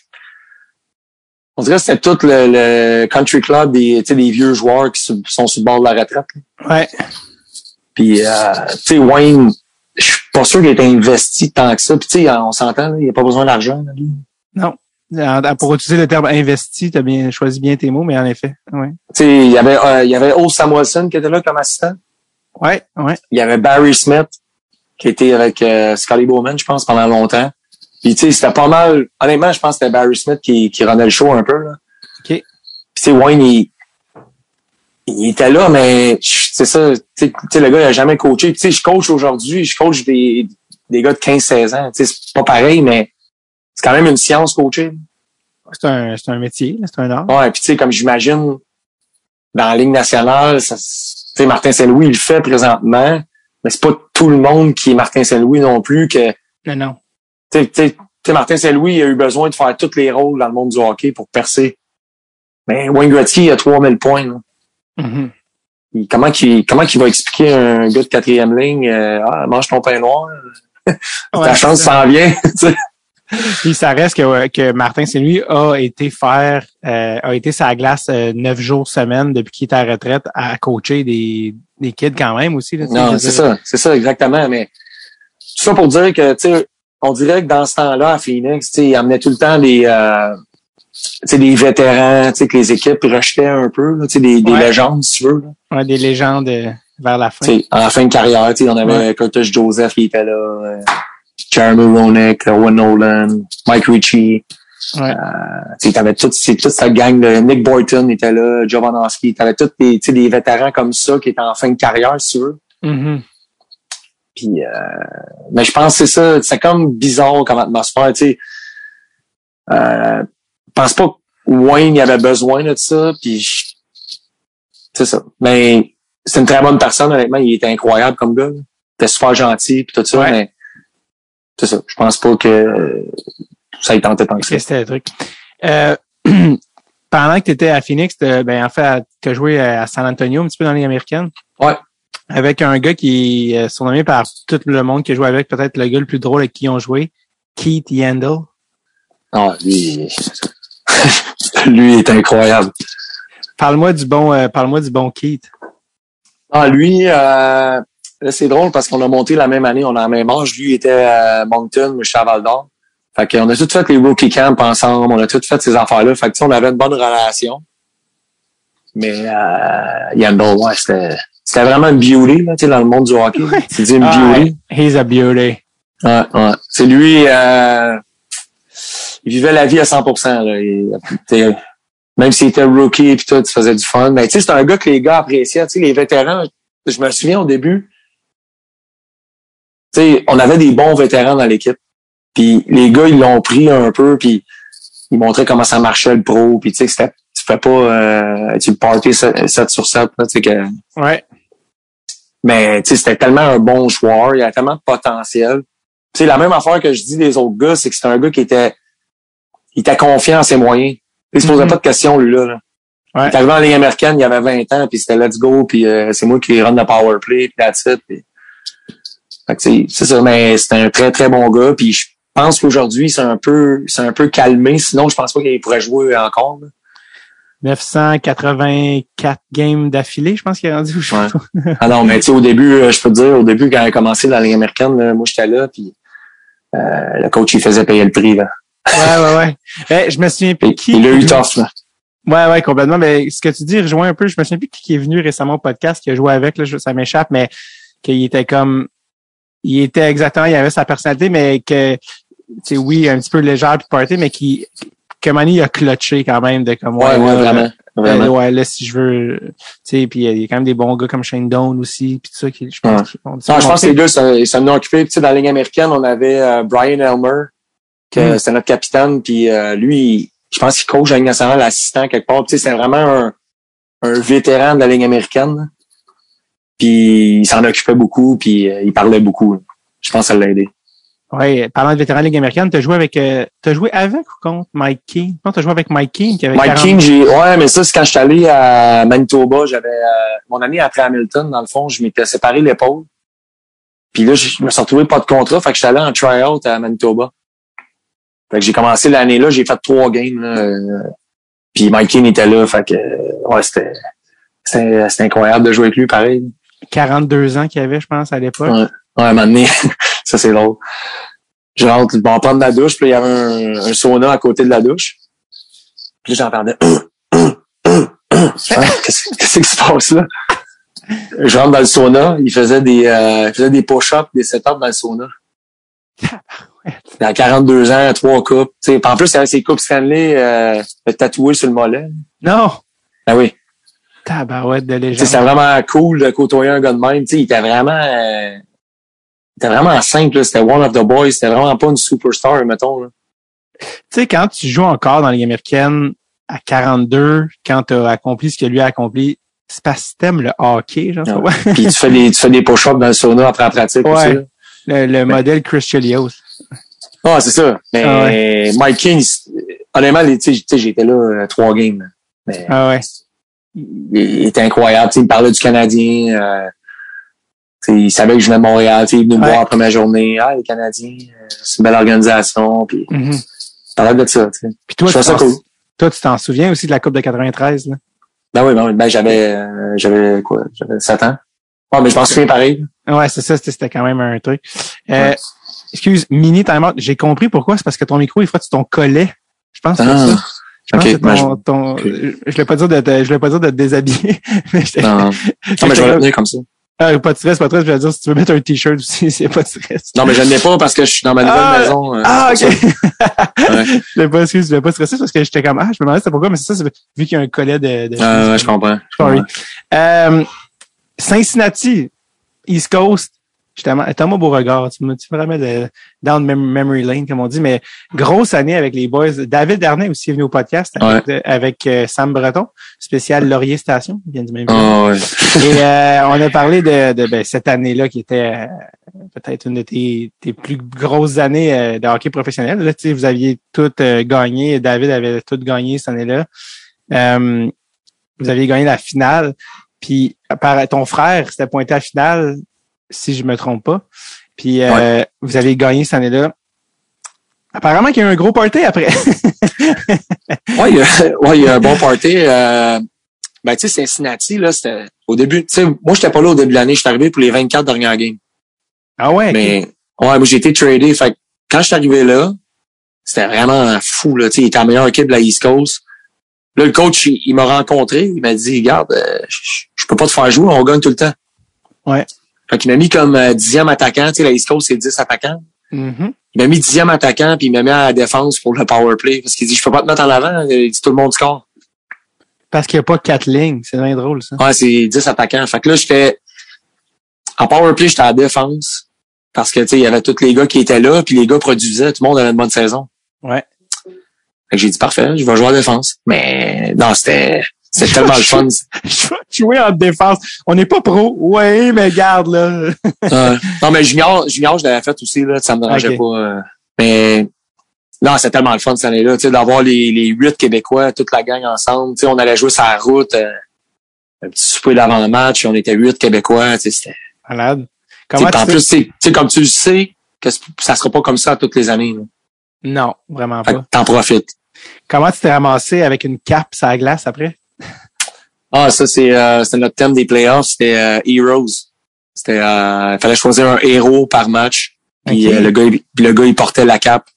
on dirait que c'était tout le, le country club des, tu vieux joueurs qui sont sur le bord de la retraite. là. Ouais. Puis, euh, tu sais, Wayne, je suis pas sûr qu'il ait investi tant que ça. Puis, tu sais, on s'entend, il a pas besoin d'argent. en- Pour utiliser le terme investi, t'as bien choisi bien tes mots, mais en effet, ouais. Tu sais, il y avait, euh, il y avait O. Samuelson qui était là comme assistant. Ouais, ouais. Il y avait Barry Smith qui était avec euh, Scotty Bowman, je pense, pendant longtemps. Puis tu sais, c'était pas mal. Honnêtement, je pense que c'était Barry Smith qui, qui rendait le show un peu. Là. OK. Puis tu sais, Wayne, il, il était là, mais c'est ça. Tu sais, le gars, il a jamais coaché. Tu sais, je coach aujourd'hui, je coach des, des gars de 15-16 ans. Tu sais, c'est pas pareil, mais c'est quand même une science coacher. C'est un, c'est un métier, c'est un art. Ouais, puis tu sais, comme j'imagine, dans la Ligue nationale, ça, tu sais, Martin Saint-Louis, il le fait présentement, mais c'est pas tout le monde qui est Martin Saint-Louis non plus que, Non, non. Tu sais, tu sais, tu sais, Martin Saint-Louis il a eu besoin de faire tous les rôles dans le monde du hockey pour percer. Mais Wayne Gretzky, il a 3000 points, là. Il- comment qu'il, comment qu'il va expliquer à un gars de quatrième ligne, euh, ah, mange ton pain noir, (laughs) Ouais, ta chance s'en vient. (laughs) Puis ça reste que, que Martin Saint-Louis a été faire, euh, a été sa glace euh, neuf jours semaine depuis qu'il est à la retraite à coacher des, des kids quand même aussi. Là, Non, c'est ça, c'est ça exactement. Mais tout ça pour dire que, tu sais, on dirait que dans ce temps-là, à Phoenix, tu sais, il amenait tout le temps des, euh, tu sais, des vétérans, tu sais, que les équipes rejetaient un peu, là, tu sais, des, des Ouais. légendes, si tu veux. là. Ouais, des légendes euh, vers la fin. Tu sais, en fin de carrière, tu sais, on avait Curtis Joseph qui était là, euh, Jeremy Roenick, Owen Nolan, Mike Ritchie. Ouais. Euh, t'avais toute, toute cette gang de Nick Boyton était là, Jovanovski, t'avais tous sais, des vétérans comme ça qui étaient en fin de carrière, si tu veux. Mhm. Puis, euh, mais je pense que c'est ça, c'est comme bizarre comme atmosphère, tu sais. Euh, pense pas que Wayne y avait besoin de ça, puis c'est ça. Mais c'est une très bonne personne, honnêtement, il était incroyable comme gars. Il était super gentil, puis tout ça, Ouais. mais c'est ça. Je pense pas que ça ait tenté tant que ça. C'était le truc. Euh, (clears throat) pendant que tu étais à Phoenix, ben, en fait, tu as joué à San Antonio, un petit peu dans la Ligue américaine. Ouais. Avec un gars qui est surnommé par tout le monde qui a joué avec, peut-être le gars le plus drôle avec qui ils ont joué, Keith Yandel. Ah, lui, (laughs) lui est incroyable. Parle-moi du bon, euh, parle-moi du bon Keith. Ah, lui, euh, là, c'est drôle parce qu'on a monté la même année, on a la même âge. Lui était à Moncton, moi, je suis à Val d'Or. Fait qu'on a tout fait les rookie camps ensemble, on a tout fait ces affaires-là. Fait que, tu sais, on avait une bonne relation. Mais euh, Yandel, ouais, c'était, c'était vraiment une beauty là, tu sais, dans le monde du hockey. C'est dit une Ah, beauty. he's a beauty. Ouais, ouais. C'est lui, euh, il vivait la vie à 100%. Là. Il- même s'il était rookie et tout, il faisait du fun. Mais tu sais, c'est un gars que les gars appréciaient. Tu sais, les vétérans, je me souviens au début, tu sais, on avait des bons vétérans dans l'équipe. Puis les gars, ils l'ont pris un peu, puis ils montraient comment ça marchait le pro. Puis tu sais, c'était, tu fais pas, euh, tu party 7, 7 sur 7. Là, tu sais, que, Ouais. Mais tu sais, c'était tellement un bon joueur, il avait tellement de potentiel. Sais, la même affaire que je dis des autres gars, c'est que c'est un gars qui était il était confiant en ses moyens. Il se posait Mhm. pas de questions, lui, là. là. Ouais. Il est arrivé en Ligue américaine, il avait 20 ans, puis c'était let's go, puis euh, c'est moi qui run le power play, puis that's it. Puis... C'est ça, mais c'est un très, très bon gars, puis je pense qu'aujourd'hui, c'est un peu c'est un peu calmé, sinon je pense pas qu'il pourrait jouer encore. là. 984 games d'affilée, je pense qu'il est rendu. sais Ouais. Ah non, mais tu sais, au début, euh, je peux te dire, au début, quand il a commencé dans la Ligue américaine, moi j'étais là, puis euh, le coach, il faisait payer le prix. Là. Ouais, ouais, ouais. Eh, je me souviens plus qui. il a eu tough. Là. Ouais, ouais, complètement. Mais ce que tu dis rejoint un peu. Je me souviens plus qui est venu récemment au podcast, qui a joué avec, là, ça m'échappe, mais qu'il était comme, il était exactement, il avait sa personnalité, mais que, tu sais, oui, un petit peu légère puis party, mais qui, que Manny il a clutché quand même de comme, Ouais, ouais, là, vraiment. vraiment. euh, ouais, là, si je veux, tu sais, puis il y a quand même des bons gars comme Shane Doan aussi, puis tout ça, qui, je pense, Ouais. qu'ils ont Non, je pense que les gars, ça, ça nous a occupé. Tu sais, dans la Ligue américaine, on avait euh, Brian Elmer, que Mm. c'était notre capitaine, puis euh, lui, je pense qu'il coach la Ligue nationale assistant quelque part. Tu sais, c'est vraiment un, un vétéran de la Ligue américaine. Puis il s'en occupait beaucoup, puis euh, il parlait beaucoup. Je pense que ça l'a aidé. Ouais, parlant de vétéran de Ligue américaine, t'as joué avec, euh, t'as joué avec ou contre Mike Keane? Non, t'as joué avec Mike qui avait Mike 40 King, j'ai. Ouais, mais ça, c'est quand je suis allé à Manitoba, j'avais euh, mon année après Hamilton, dans le fond, je m'étais séparé l'épaule. Puis là, je me suis retrouvé pas de contrat, fait que j'étais allé en try-out à Manitoba. Fait que j'ai commencé l'année là, j'ai fait trois games. Là, euh, puis Mike King était là, fait que euh, ouais, c'était. C'était c'était incroyable de jouer avec lui, pareil. 42 ans qu'il avait, je pense, à l'époque. Ouais. Ouais, à un moment donné, ça c'est drôle. Je rentre, bon, on prend de la douche, puis il y avait un, un sauna à côté de la douche. Puis là, j'entendais Hein, Qu'est-ce qui se passe là? Je rentre dans le sauna, il faisait des euh, il faisait des push-ups, des set-ups dans le sauna. Il a 42 ans, trois coupes. Tu sais, en plus, il avait ses coupes Stanley euh, tatouées sur le mollet. Non! Ah oui. Tabarouette de légende. C'était vraiment cool de côtoyer un gars de même. Tu sais, il était vraiment euh, il était vraiment simple. là. C'était one of the boys. C'était vraiment pas une superstar, mettons. Là. Tu sais, quand tu joues encore dans la Ligue américaine à 42, quand tu as accompli ce que lui a accompli, c'est parce que t'aimes le hockey, genre. Ouais. ouais. (laughs) Puis tu fais des tu fais des push-ups dans le sauna après la pratique Ouais. aussi. Le, le modèle Chris Chelios. Ah, c'est ça. Mais Ah Mike King, honnêtement, les- j'étais là euh, trois games. Mais Ah ouais. il, il était incroyable. Tu sais, il me parlait du Canadien. euh, il savait que je venais de Montréal. Tu sais, Il est venu me Ouais. voir la première journée. Ah, les Canadiens, euh, c'est une belle organisation. Puis parlait de ça. Puis toi, Je tu ça t'en- cool. toi, tu t'en souviens aussi de la Coupe de 93, là? Ben oui, ben, ben j'avais euh, j'avais quoi? J'avais 7 ans. Ah, mais je m'en souviens pareil. Ouais, c'est ça, c'était quand même un truc. Euh, Ouais. Excuse, mini timeout, j'ai compris pourquoi, c'est parce que ton micro, il frotte sur ton collet. Je pense que c'est Ah, ça. Je pense que c'est ben, ton, ton- je voulais pas dire de te, je voulais pas dire de te déshabiller. (laughs) mais Non, non. Non, mais je vais le tenir comme ça. Ah, pas de stress, pas de stress. Je vais dire, si tu veux mettre un t-shirt aussi, (laughs) c'est pas de stress. Non, mais je ne l'ai pas parce que je suis dans ma nouvelle Ah, maison. euh, Ah, ok. (laughs) Ouais. je vais pas, excuse, je vais pas stresser parce que j'étais comme, ah, je me demandais c'était pourquoi, mais c'est ça, vu qu'il y a un collet de, de Ah, ouais, je comprends. Je Sorry. comprends. Euh, Cincinnati, East Coast, justement, Thomas Beauregard, tu me tu me ramènes de, down mem- memory lane, comme on dit, mais grosse année avec les boys. David Darnay aussi est venu au podcast avec, avec, euh, Sam Breton, spécial Laurier Station, il vient du même ouais. Et euh, on a parlé de, de ben, cette année-là qui était euh, peut-être une de tes, tes plus grosses années euh, de hockey professionnel. Là, vous aviez tout euh, gagné, David avait tout gagné cette année-là. Euh, vous aviez gagné la finale. Puis par ton frère s'était pointé à la finale, si je me trompe pas. Puis euh, vous avez gagné cette année-là. Apparemment qu'il y a eu un gros party après. (laughs) Ouais, il y a, ouais, il y a un bon party. Euh, ben, tu sais, Cincinnati, là, c'était au début. Tu sais, moi, j'étais pas là au début de l'année. Je suis arrivé pour les 24 dernières games. ah ouais. Mais, ouais, moi, j'ai été tradé. Fait quand je suis arrivé là, C'était vraiment fou, là. Tu sais, il était la meilleure équipe de la East Coast. Là, le coach, il, il m'a rencontré. Il m'a dit, regarde, euh, je, je peux pas te faire jouer, on gagne tout le temps. Ouais. Fait qu'il m'a mis comme euh, dixième attaquant. Tu sais, la East Coast, c'est 10 attaquants. Mhm. Il m'a mis dixième attaquant, puis il m'a mis à la défense pour le power play. Parce qu'il dit, je peux pas te mettre en avant. Il dit, tout le monde score. Parce qu'il n'y a pas quatre lignes. C'est bien drôle, ça. Ouais, c'est 10 attaquants. Fait que là, j'étais, en power play, j'étais à la défense. Parce que, tu sais, il y avait tous les gars qui étaient là, puis les gars produisaient. Tout le monde avait une bonne saison. Ouais. Fait que j'ai dit, parfait, je vais jouer à la défense. Mais, non, c'était, c'était tellement le fun. (laughs) Je vais jouer en défense. On n'est pas pro. Ouais, mais garde, là. (laughs) Non, mais junior, junior, je l'avais fait aussi, là. Ça me dérangeait pas. euh. mais, non, c'était tellement le fun cette année-là, tu sais, d'avoir les, les huit Québécois, toute la gang ensemble. Tu sais, on allait jouer la route, euh, un petit souper d'avant le match, on était huit Québécois, tu sais, c'était, Malade. Comment en plus, tu sais, comme tu le sais, que c'est- ça sera pas comme ça toutes les années, là. Non, vraiment pas. t'en profites. Comment tu t'es ramassé avec une cape sur la glace après? Ah, ça, c'est, euh, c'était notre thème des playoffs, c'était, euh, Heroes. C'était, euh, il fallait choisir un héros par match. Puis, le gars, il, le gars, il portait la cape.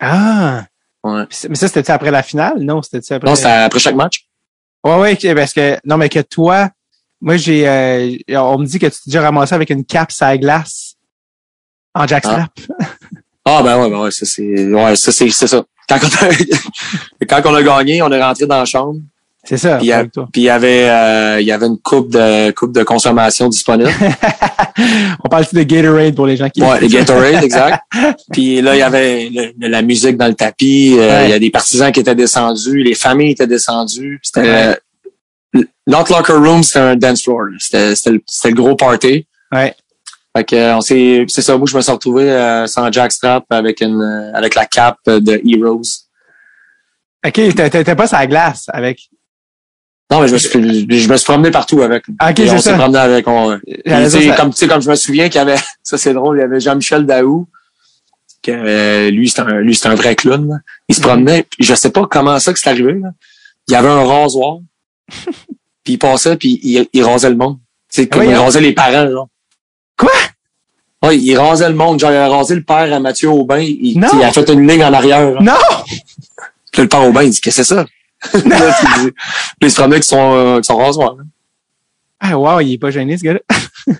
Ah! Ouais. Mais ça, c'était-tu après la finale? Non, c'était-tu après? Non, c'était après chaque match. Ouais, ouais, parce que, non, mais que toi, moi, j'ai, on me dit que tu t'es déjà ramassé avec une cape la glace en jackstrap. Ah ben ouais, ben ouais, ça c'est ouais, ça c'est c'est ça. Quand on, a, (laughs) quand on a gagné, on est rentré dans la chambre, C'est ça, Puis, il y avait euh, il y avait une coupe de coupe de consommation disponible. (laughs) on parle de Gatorade pour les gens qui... Ouais, les Gatorade, exact. (laughs) Puis là, il y avait le- la musique dans le tapis, euh, Ouais. il y a des partisans qui étaient descendus, les familles étaient descendues. C'était Ouais. euh, notre locker room, c'était un dance floor. C'était le, le gros party. Ouais. Fait que euh, on s'est c'est ça, moi je me suis retrouvé euh, sans jackstrap avec une avec la cape de Heroes. OK, t'étais pas sur la glace avec... Non, mais je me suis, je me suis promené partout avec. Ah, OK, Et c'est on s'est promené avec. On, sais, comme, tu sais, comme je me souviens qu'il y avait, (laughs) ça c'est drôle, il y avait Jean-Michel Daou, que euh, lui, c'est un, lui, c'est un vrai clown. là. Il se promenait, puis je sais pas comment ça que c'est arrivé. Là. Il y avait un rasoir, (laughs) puis il passait, puis il, il rasait le monde. Tu sais, comme Oui, il rasait les parents, genre. Quoi? Ouais, il rasait le monde. Genre, il a rasé le père à Mathieu Aubin. Il, il a fait une ligne en arrière. Non! Puis le père Aubin, il dit, qu'est-ce que c'est ça? Il se promenait avec son, euh, avec son rasoir. là. Ah, wow, il est pas gêné, ce gars-là.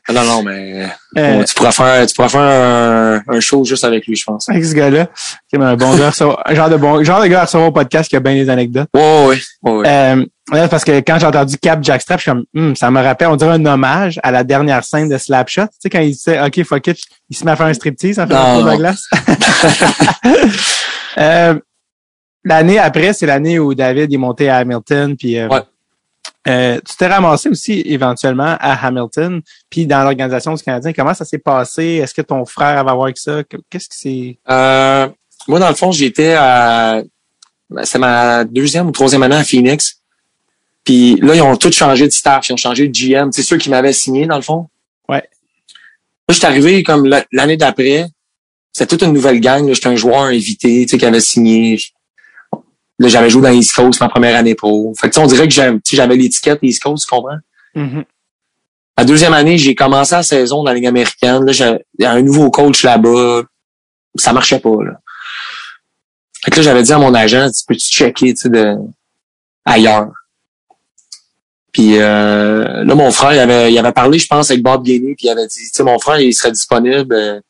Ah, Non, non, mais (laughs) Euh, tu pourras faire, tu pourras faire un, un show juste avec lui, je pense. avec ce gars-là. C'est un bon gars, un genre de bon, genre de gars à recevoir au podcast qui a bien des anecdotes. Ouais, ouais, ouais, ouais. Euh, parce que quand j'ai entendu Cap Jackstrap, je suis comme, Hum, ça me rappelle, on dirait un hommage à la dernière scène de Slapshot. Tu sais, quand il disait, OK, fuck it, il se met à faire un striptease en faisant un tour de la glace. (laughs) Euh, l'année après, c'est l'année où David est monté à Hamilton, puis euh, Ouais. euh, tu t'es ramassé aussi éventuellement à Hamilton, puis dans l'organisation du Canadien. Comment ça s'est passé? Est-ce que ton frère avait à voir avec ça? Qu'est-ce que c'est? Euh, moi, dans le fond, j'étais à, ben, c'est ma deuxième ou troisième année à Phoenix. Puis là, ils ont tous changé de staff, ils ont changé de GM. C'est ceux qui m'avaient signé, dans le fond. Ouais. Là, j'étais arrivé comme la- l'année d'après. C'était toute une nouvelle gang. J'étais un joueur invité, tu sais, qui avait signé. Là, j'avais joué dans East Coast ma première année pro. Fait que, tu sais, on dirait que j'avais j'avais l'étiquette East Coast, tu comprends? Mhm. La deuxième année, j'ai commencé la saison dans la Ligue américaine. Là, j'ai- il y a un nouveau coach là-bas. Ça marchait pas, là. Fait que là, j'avais dit à mon agent, tu peux-tu checker, tu sais, de, ailleurs? Puis euh, là, mon frère, il avait, il avait parlé, je pense, avec Bob Gainey, puis il avait dit, tu sais, mon frère, il serait disponible.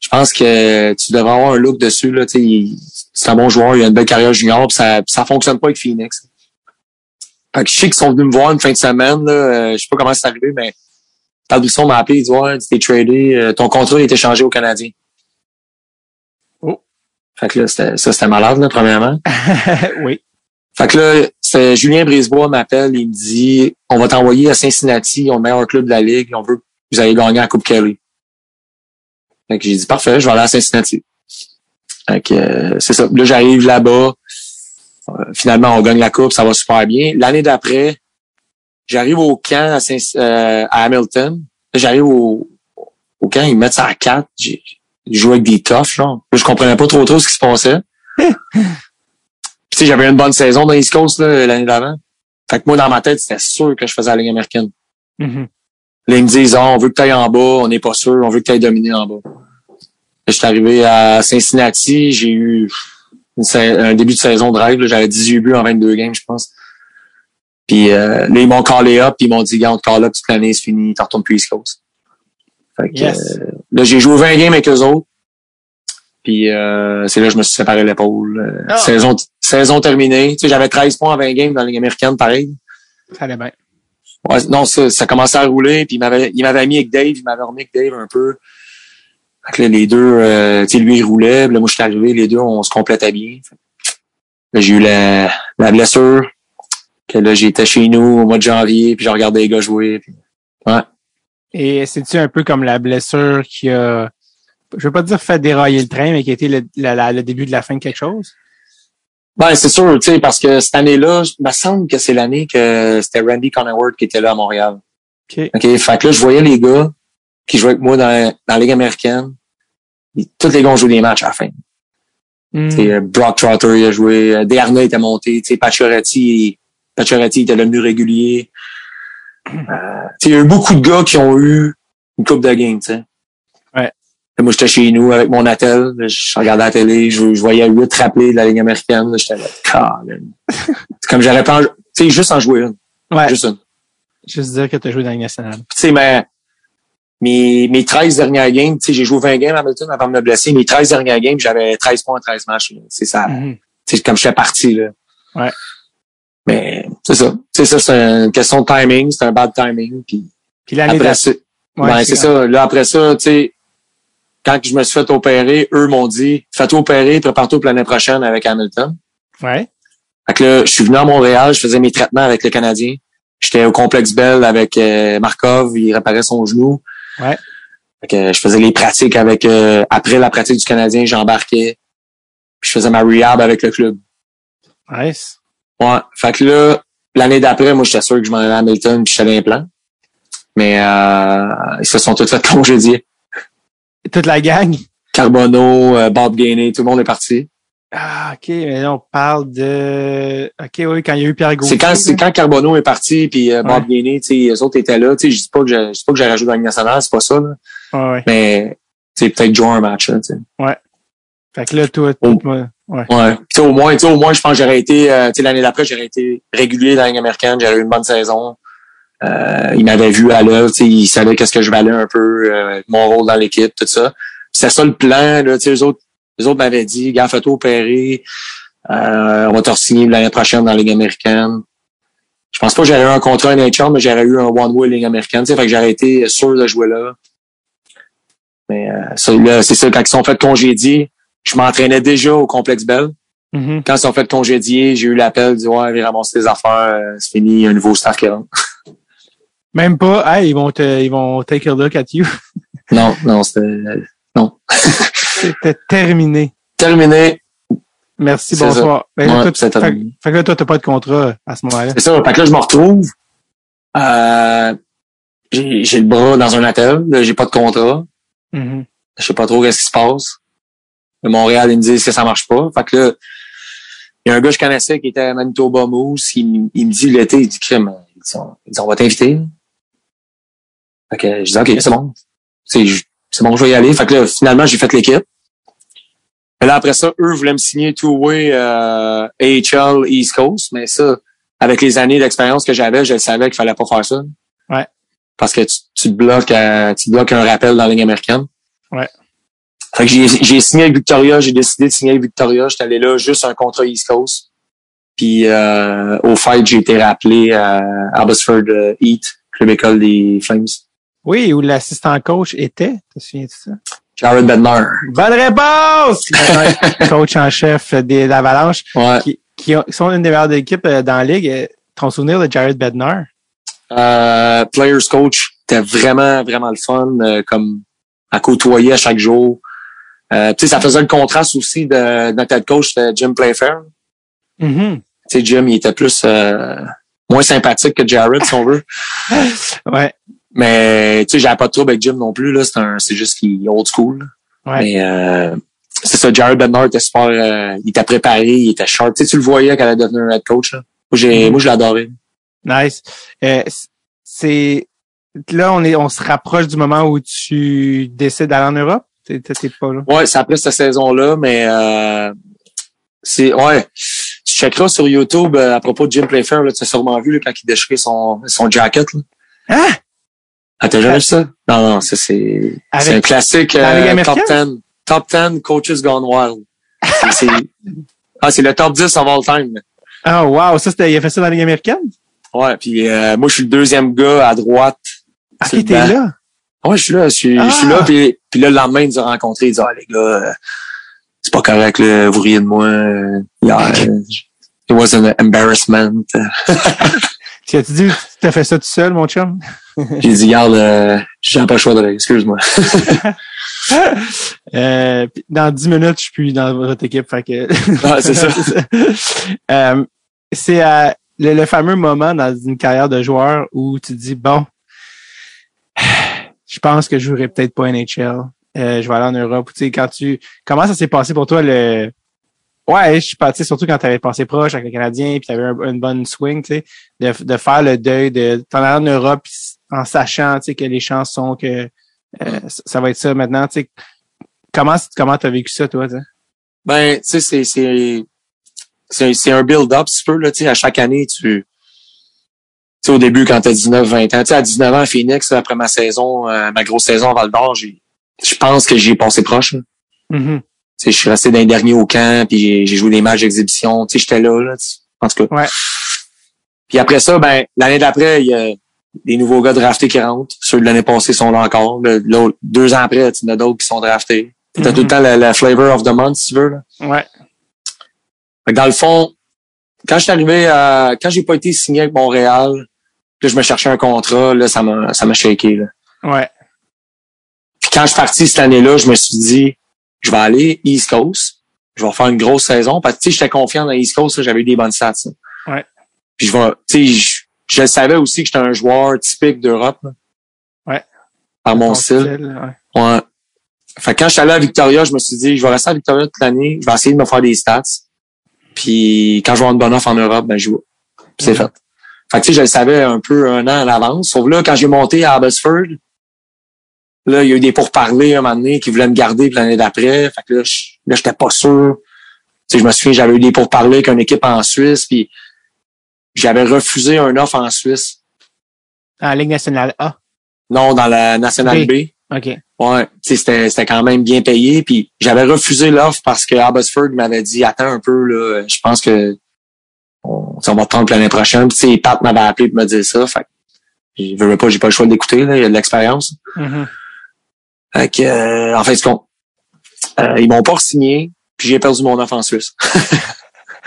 Je pense que tu devrais avoir un look dessus, là, c'est un bon joueur, il a une belle carrière junior, puis ça, ça fonctionne pas avec Phoenix. Fait que je sais qu'ils sont venus me voir une fin de semaine, là, euh, je sais pas comment c'est arrivé, mais Tal Brisson m'a appelé, il dit, ouais, tu t'es tradé, euh, ton contrat a été changé au Canadien. Oh. Fait que là, c'était, ça, c'était malade, là, premièrement. (laughs) oui. Fait que là, c'est Julien Brisebois m'appelle, il me dit On va t'envoyer à Cincinnati, on meilleur club de la Ligue, on veut que vous ayez gagné la Coupe Kelly. Fait que j'ai dit Parfait, je vais aller à Cincinnati. Fait que euh, c'est ça. Là, j'arrive là-bas. Euh, finalement, on gagne la coupe, ça va super bien. L'année d'après, j'arrive au camp à, Saint- euh, à Hamilton. J'arrive au, au camp, ils me mettent ça à 4. J'ai joué avec des toughs, genre. Là, je comprenais pas trop trop ce qui se passait. (laughs) Puis, tu sais, j'avais une bonne saison dans East Coast l'année d'avant. Fait que moi, dans ma tête, c'était sûr que je faisais la Ligue américaine. Mhm. Là, ils me disent, Ah, on veut que tu ailles en bas, on n'est pas sûr, on veut que tu ailles dominer en bas. Je suis arrivé à Cincinnati, j'ai eu une un début de saison de rêve. J'avais 18 buts en 22 games, je pense. Puis euh, là, ils m'ont callé up, puis ils m'ont dit, gars, on te call up toute l'année, c'est fini, t'en retournes plus East Coast. Fait que, Yes. euh, là, j'ai joué 20 games avec eux autres. Puis euh, c'est là que je me suis séparé l'épaule. Euh, Ah. saison, saison terminée. Tu sais, j'avais 13 points en 20 games dans la Ligue américaine, pareil. Ça allait bien. Ouais, non, ça, ça commençait à rouler, puis il m'avait mis avec Dave, il m'avait remis avec Dave un peu. Fait que là, les deux, euh, tu sais, lui, il roulait, puis là, moi, je suis arrivé, les deux, on se complétait bien. J'ai eu la, la blessure, que là, j'étais chez nous au mois de janvier, puis j'ai regardé les gars jouer, puis Et c'est-tu un peu comme la blessure qui a, je veux pas dire fait dérailler le train, mais qui a été le, la- la- le début de la fin de quelque chose? Ben, c'est sûr, tu sais, parce que cette année-là, il me semble que c'est l'année que c'était Randy Connerworth qui était là à Montréal. OK. OK? Fait que là, je voyais les gars qui jouaient avec moi dans, dans la Ligue américaine. Et tous les gars ont joué des matchs à la fin. Euh, Brock Trotter il a joué, euh, Desharnais était monté, Pacioretty, Pacioretty était devenu régulier. Euh, il y a eu beaucoup de gars qui ont eu une coupe de game, tu sais. Ouais. Et moi, j'étais chez nous avec mon attel, je regardais la télé, je, je voyais huit rappelés de la Ligue américaine, j'étais là, (laughs) comme j'aurais pas, en- tu sais, juste en jouer une. Ouais. Juste une. Juste dire que tu as joué dans la Ligue nationale. Tu sais, mais mes, mes 13 dernières games, tu sais, j'ai joué 20 games à Hamilton avant de me blesser. Mes 13 dernières games, j'avais 13 points en 13 matchs. C'est ça. C'est comme je fais partie, là. Ouais. Mais c'est ça. C'est ça, c'est une question de timing. C'est un bad timing. Puis Puis l'année après ça, Ouais, ben, c'est ça. Là, après ça, tu sais, quand je me suis fait opérer, eux m'ont dit, fais-toi opérer, prépare-toi pour l'année prochaine avec Hamilton. Ouais. Fait que là, je suis venu à Montréal, je faisais mes traitements avec le Canadien. J'étais au complexe Bell avec euh, Markov, il réparait son genou. Ouais. Fait que je faisais les pratiques avec euh, après la pratique du Canadien, j'embarquais. Puis je faisais ma rehab avec le club. Nice. Ouais. Fait que là, l'année d'après, moi j'étais sûr que je m'en allais à Hamilton puis j'étais dans les plans. Mais euh, ils se sont tous fait (laughs) congédier. Toute la gang? Carbono, euh, Bob Gainey, tout le monde est parti. Ah, OK. Mais là, on parle de... OK, oui, quand il y a eu Pierre Gauthier. C'est quand, c'est quand Carbono est parti, puis euh, Bob Gainey, tu sais, les autres étaient là. Tu sais, je dis pas que j'ai, je dis pas que j'ai rajouté dans Ligue nationale, c'est pas ça, là. Ouais, ouais. Mais, tu sais, peut-être jouer un match, là, tu sais. Fait que là, toi, Oh. tout, moi, ouais. Ouais. Tu sais, au moins, tu sais, au moins, je pense que j'aurais été, euh, tu sais, l'année d'après, j'aurais été régulier dans la Ligue américaine, j'aurais eu une bonne saison. Euh, il m'avait vu à l'œuvre, tu sais, il savait qu'est-ce que je valais un peu, euh, mon rôle dans l'équipe, tout ça. C'était ça le plan, là, tu sais, les autres, les autres m'avaient dit, gars, fais-toi opérer, euh, on va te re-signer l'année prochaine dans la Ligue américaine. Je pense pas que j'aurais eu un contrat NHL, mais j'aurais eu un one-way Ligue américaine, fait que j'aurais été sûr de jouer là. Mais, euh, c'est ça, quand ils sont fait congédier, je m'entraînais déjà au complexe Bell Mhm. quand ils sont fait congédier, j'ai eu l'appel, dit ouais, viens ramasser tes affaires, euh, c'est fini, un nouveau staff qui rentre. (laughs) Même pas, hey, ils vont te, ils vont take a look at you. Non, non, c'était euh, C'était terminé. terminé. Merci, bonsoir. Ben, là, Ouais, toi, fait, fait que là, toi, t'as pas de contrat à ce moment-là. C'est ça. Fait que là, je me retrouve. Euh, j'ai le bras dans un attel, j'ai pas de contrat. Mhm. Je sais pas trop qu'est-ce qui se passe. Le Montréal, ils me disent que ça marche pas? Fait que là, il y a un gars que je connaissais qui était à Manitoba Moose, il, me dit l'été, il dit crème, il dit, on, va t'inviter. Fait que je dis OK, c'est bon. C'est bon, je vais y aller. Fait que là, finalement, j'ai fait l'équipe. Et là, après ça, eux voulaient me signer two-way euh, AHL East Coast, mais ça, avec les années d'expérience que j'avais, je savais qu'il fallait pas faire ça. Ouais. Parce que tu, tu te bloques, euh, tu te bloques un rappel dans la ligne américaine. Ouais. Fait que j'ai, j'ai signé avec Victoria, j'ai décidé de signer avec Victoria. J'étais allé là juste un contrat East Coast. Puis euh, au fight, j'ai été rappelé à Abbotsford euh, Heat, club école des Flames. Oui, où l'assistant coach était. Te souviens de ça? Jared Bednar. (laughs) Bonne réponse! coach en chef des l'Avalanche, Ouais. qui, qui ont- qui sont une des meilleures équipes euh, dans la ligue. Euh, Ton souvenir de Jared Bednar? Euh, players coach, c'était vraiment, vraiment le fun, euh, comme à côtoyer à chaque jour. Euh, tu sais, ça faisait le contraste aussi de, de notre head coach, c'était Jim Playfair. Mhm. Tu sais, Jim, il était plus euh, moins sympathique que Jared, si on veut. (laughs) Ouais. Mais tu sais, j'avais pas de trouble avec Jim non plus. Là, c'est un, c'est juste qu'il est old school. Ouais. Mais euh, c'est ça, Jared Bednar était super, euh, il était préparé, il était sharp. Tu sais, tu le voyais quand elle allait devenir un head coach. Là. Moi, j'ai, Mhm. moi, je l'adorais. Nice. Euh, c'est là on est on se rapproche du moment où tu décides d'aller en Europe? T'es t'es pas là? Ouais, c'est après cette saison-là, mais euh, c'est ouais. Tu checkeras sur YouTube euh, à propos de Jim Playfair, là, tu as sûrement vu là, quand il déchirait son, son jacket. Là. Hein? Ah, t'as jamais vu ça? Non, non, ça c'est c'est un classique euh, top américaine? 10. Top 10 coaches gone wild. C'est- (laughs) ah, c'est le top 10 of all time. Ah, wow, ça, c'était, il a fait ça dans la Ligue américaine? Ouais, puis euh, moi je suis le deuxième gars à droite. Ah, banc. là? Ouais, je suis là, je suis, je suis Ah! là, puis, puis là, le lendemain, ils nous ont rencontrés, ils disent, ah, les gars, euh, c'est pas correct, là, vous riez de moi, euh, yeah, euh, it was an embarrassment. (laughs) Tu as-tu dit, tu t'as fait ça tout seul, mon chum? (laughs) J'ai dit, regarde, euh, j'ai pas le choix de rire, excuse-moi. (laughs) Euh, dans 10 minutes, je suis plus dans votre équipe. Fait que... (laughs) Ah, c'est ça. Euh, c'est euh, le, le fameux moment dans une carrière de joueur où tu dis, bon, (sighs) je pense que je jouerai peut-être pas NHL. Euh, je vais aller en Europe. Tu sais, quand tu, comment ça s'est passé pour toi le, ouais, je suis parti, surtout quand tu avais passé proche avec le Canadien puis tu avais un- une bonne swing, tu sais, de, de faire le deuil de t'en aller en Europe en sachant, tu sais, que les chances sont que euh, ça va être ça maintenant, tu sais. Comment, comment t'as vécu ça, toi, tu sais? Ben, tu sais, c'est, c'est, c'est, un build-up, si tu veux, là, tu sais, à chaque année, tu, tu sais, au début, quand t'as 19, 20 ans, tu sais, à 19 ans, à Phoenix, après ma saison, euh, ma grosse saison à Val d'Or, j'ai, je pense que j'y ai passé proche. Mhm. Je suis resté dans les derniers au camp, puis j'ai- joué des matchs d'exhibition. Tu sais, j'étais là, là. En tout cas. Ouais. Puis après ça, ben, l'année d'après, il y a des nouveaux gars draftés qui rentrent. Ceux de l'année passée sont là encore. L'autre- deux ans après, tu en as d'autres qui sont draftés. T'as Mhm. tout le temps la, la flavor of the month, si tu veux, là. Ouais. Fait que dans le fond, quand je suis arrivé à, quand j'ai pas été signé avec Montréal, là, je me cherchais un contrat, là, ça m'a, ça m'a shaké, là. Ouais. Puis quand je suis parti cette année-là, je me suis dit, je vais aller East Coast. Je vais faire une grosse saison. Parce que, tu sais, j'étais confiant dans East Coast, j'avais eu des bonnes stats. là. Ouais. Puis je vais, tu sais, je, je savais aussi que j'étais un joueur typique d'Europe. Ouais. Par mon Ton style. ouais. Ouais. Fait que quand je suis allé à Victoria, je me suis dit, je vais rester à Victoria toute l'année. Je vais essayer de me faire des stats. Puis quand je vais avoir une bonne offre en Europe, ben, je. Puis c'est fait. Fait que, tu sais, je le savais un peu un an à l'avance. Sauf là, quand j'ai monté à Abbotsford, là, il y a eu des pourparlers un moment donné qui voulaient me garder l'année d'après. Fait que là, je, là, j'étais pas sûr. Tu sais, je me souviens, j'avais eu des pourparlers avec une équipe en Suisse, puis j'avais refusé un offre en Suisse. En Ligue nationale A? Non, dans la Nationale B. B. OK. Ouais, tu sais, c'était, c'était quand même bien payé. Puis j'avais refusé l'offre parce que Abbotsford m'avait dit attends un peu là, je pense que on, on va te prendre l'année prochaine. Puis Pat m'avait appelé pour me dire ça. Fait que je veux pas, j'ai pas le choix d'écouter, là, il y a de l'expérience. Mhm. Fait que euh, en fait, ce qu'on. Euh, ils m'ont pas signé, puis j'ai perdu mon offre en Suisse. (laughs)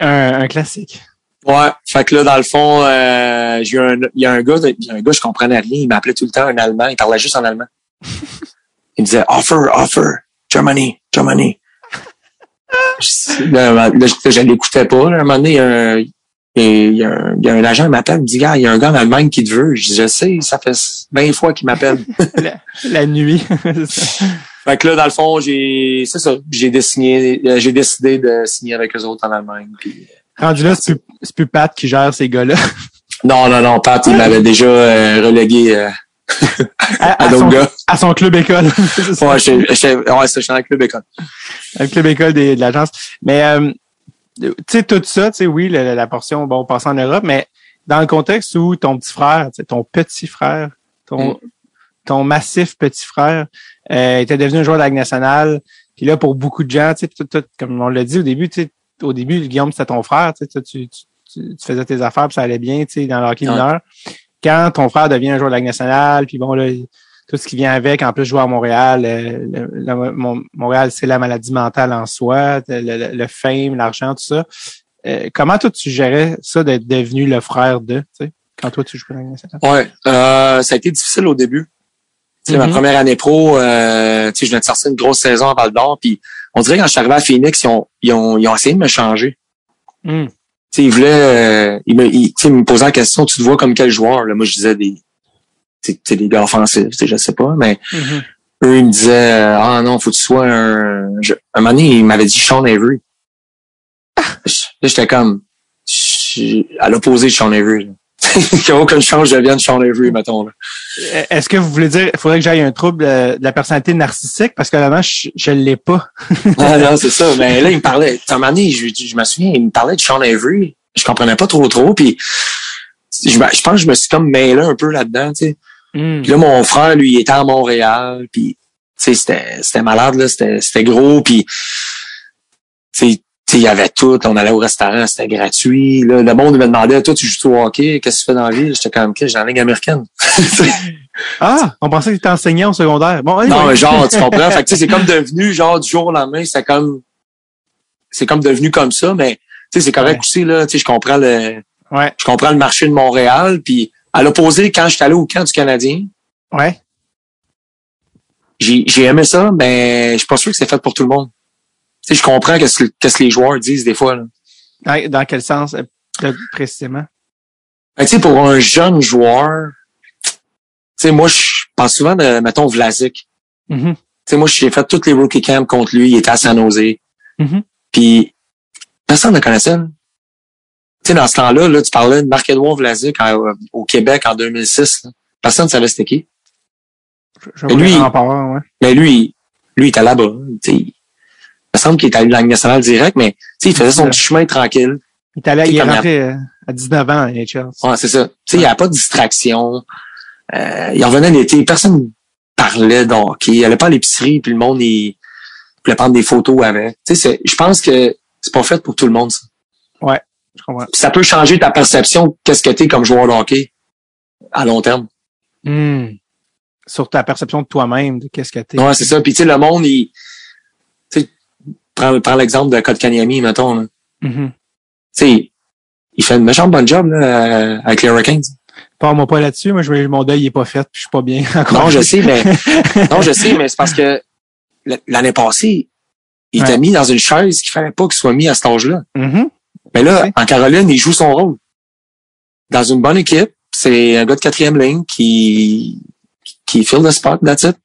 un, un classique. Ouais, fait que là, dans le fond, euh, j'ai un, il y a un gars, il y a un gars, je comprenais rien, il m'appelait tout le temps un Allemand, il parlait juste en allemand. (laughs) il me disait offer, offer, Germany, Germany. (laughs) Je- là, là, je, je l'écoutais pas. Là, à un moment donné, il y a un, il y a, il y a un, il y a un agent qui m'appelle, il me dit, gars, il y a un gars en Allemagne qui te veut. Je dis, je sais, ça fait 20 fois qu'il m'appelle. (laughs) la, la nuit. (laughs) Ça. fait que là, dans le fond, j'ai, c'est ça, j'ai décidé, euh, j'ai décidé de signer avec eux autres en Allemagne. puis- Rendu là, c'est plus, c'est plus Pat qui gère ces gars-là. (laughs) Non, non, non, Pat, il m'avait déjà euh, relégué euh, À, à à d'autres son, gars. à son club école. C'est ça. Ouais, ouais, c'est dans le club école. le club école des- de l'agence. Mais euh, tu sais, tout ça, tu sais, oui, la, la portion, bon, passer en Europe, mais dans le contexte où ton petit frère, tu sais, ton petit frère, ton, Mm. ton massif petit frère, euh, était devenu un joueur de la Ligue nationale. Puis là, pour beaucoup de gens, tu sais, tout- tout- comme on l'a dit au début, tu sais, au début, Guillaume, c'était ton frère, tu, sais, tu, tu, tu- faisais tes affaires, puis ça allait bien, tu sais, dans le hockey Ouais. mineur. Quand ton frère devient un joueur de la Ligue nationale, puis bon, là, tout ce qui vient avec, en plus jouer à Montréal, euh, le- le- Mon- Montréal, c'est la maladie mentale en soi, le, le- le fame, l'argent, tout ça. Euh, comment toi tu gérais ça d'être devenu le frère de, tu sais, quand toi tu jouais dans la? Ouais, euh, ça a été difficile au début. Sais, ma Mhm. première année pro, euh, tu sais, je venais de sortir une grosse saison à Val d'Or, puis on dirait que quand je suis arrivé à Phoenix, ils ont, ils ont, ils ont essayé de me changer. Hmm. Tu sais, ils voulaient, euh, ils me, ils, tu sais, ils me posaient la question, tu te vois comme quel joueur? Là, moi, je disais des, offensifs, tu sais, je sais pas, mais Mhm. eux, ils me disaient, ah non, faut que tu sois un, je- un moment donné, ils m'avaient dit Sean Avery. Je- Là, j'étais comme, je- à l'opposé de Sean Avery. qu'il (laughs) n'y a aucune chance que je devienne Sean Avery, mettons. Euh, Est-ce que vous voulez dire, il faudrait que j'aille un trouble euh, de la personnalité narcissique? Parce que vraiment, je, je l'ai pas. (laughs) ah non, c'est ça. Mais là, il me parlait, (laughs) un moment donné, je, je me souviens, il me parlait de Sean Avery. Je comprenais pas trop trop, puis je, me- je pense que je me suis comme mêlé un peu là-dedans, tu sais. Hmm. Puis là, mon frère, lui, il était à Montréal, puis tu sais, c'était, c'était malade, là, c'était, c'était gros, puis tu sais, tu sais, il y avait tout, on allait au restaurant, c'était gratuit. Là, le monde me demandait, toi, tu joues au hockey, qu'est-ce que tu fais dans la vie? J'étais comme, OK, j'ai dans la ligue américaine. (laughs) Ah, on pensait que tu étais enseignant au secondaire. Bon, non, anyway. mais genre, tu comprends? (laughs) Fait que, tu sais, c'est comme devenu, genre, du jour au lendemain, c'est comme, c'est comme devenu comme ça, mais, tu sais, c'est correct Ouais. aussi, là, tu sais, je comprends le, Ouais, je comprends le marché de Montréal, puis à l'opposé, quand j'étais allé au camp du Canadien, ouais. j'ai j'ai aimé ça, mais je suis pas sûr que c'est fait pour tout le monde. Tu sais, je comprends qu'est-ce que, les joueurs disent des fois. Là. Dans quel sens, euh, précisément? Ben, tu sais, pour un jeune joueur, tu sais, moi, je pense souvent de, mettons, Vlasic. Mhm. Tu sais, moi, j'ai fait toutes les rookie camps contre lui. Il était à San Jose. Mhm. Puis, personne ne connaissait. Sais, dans ce temps-là, là, tu parlais de Marc-Edouard Vlasic en- au Québec en 2006. là. Personne ne savait c'était qui. Je, Mais lui- ouais. Mais lui, lui, il était là-bas. Il me semble qu'il était allé dans la nationale direct, mais tu sais, il faisait son Ouais. petit chemin tranquille. Il est allé, il est rentré euh, à 19 ans à NHL. Ouais, c'est ça. Tu sais, il n'y avait pas de distraction. Euh, il revenait l'été, personne parlait de hockey. Il allait pas à l'épicerie, puis le monde, il voulait prendre des photos avec. Tu sais, c'est- je pense que c'est pas fait pour tout le monde, ça. Je comprends. Puis ça peut changer ta perception de qu'est-ce que t'es comme joueur de hockey à long terme. Hmm. Sur ta perception de toi-même, de qu'est-ce que t'es. Ouais, c'est ça. Puis tu sais, le monde, il... Tu sais, prends, prends l'exemple de Kotkaniemi, mettons. là. Mhm. Tu sais, il fait une méchante bonne job là, euh, avec les Hurricanes. Parle-moi pas là-dessus, moi, je, mon deuil il est pas fait, puis je suis pas bien (laughs) encore. Non, je sais, mais (laughs) non, je sais, mais c'est parce que l'année passée, il Ouais. était mis dans une chaise qu'il fallait pas qu'il soit mis à cet âge-là. Mhm. Mais là, en Caroline, il joue son rôle. Dans une bonne équipe, c'est un gars de quatrième ligne qui qui file le spot, that's it.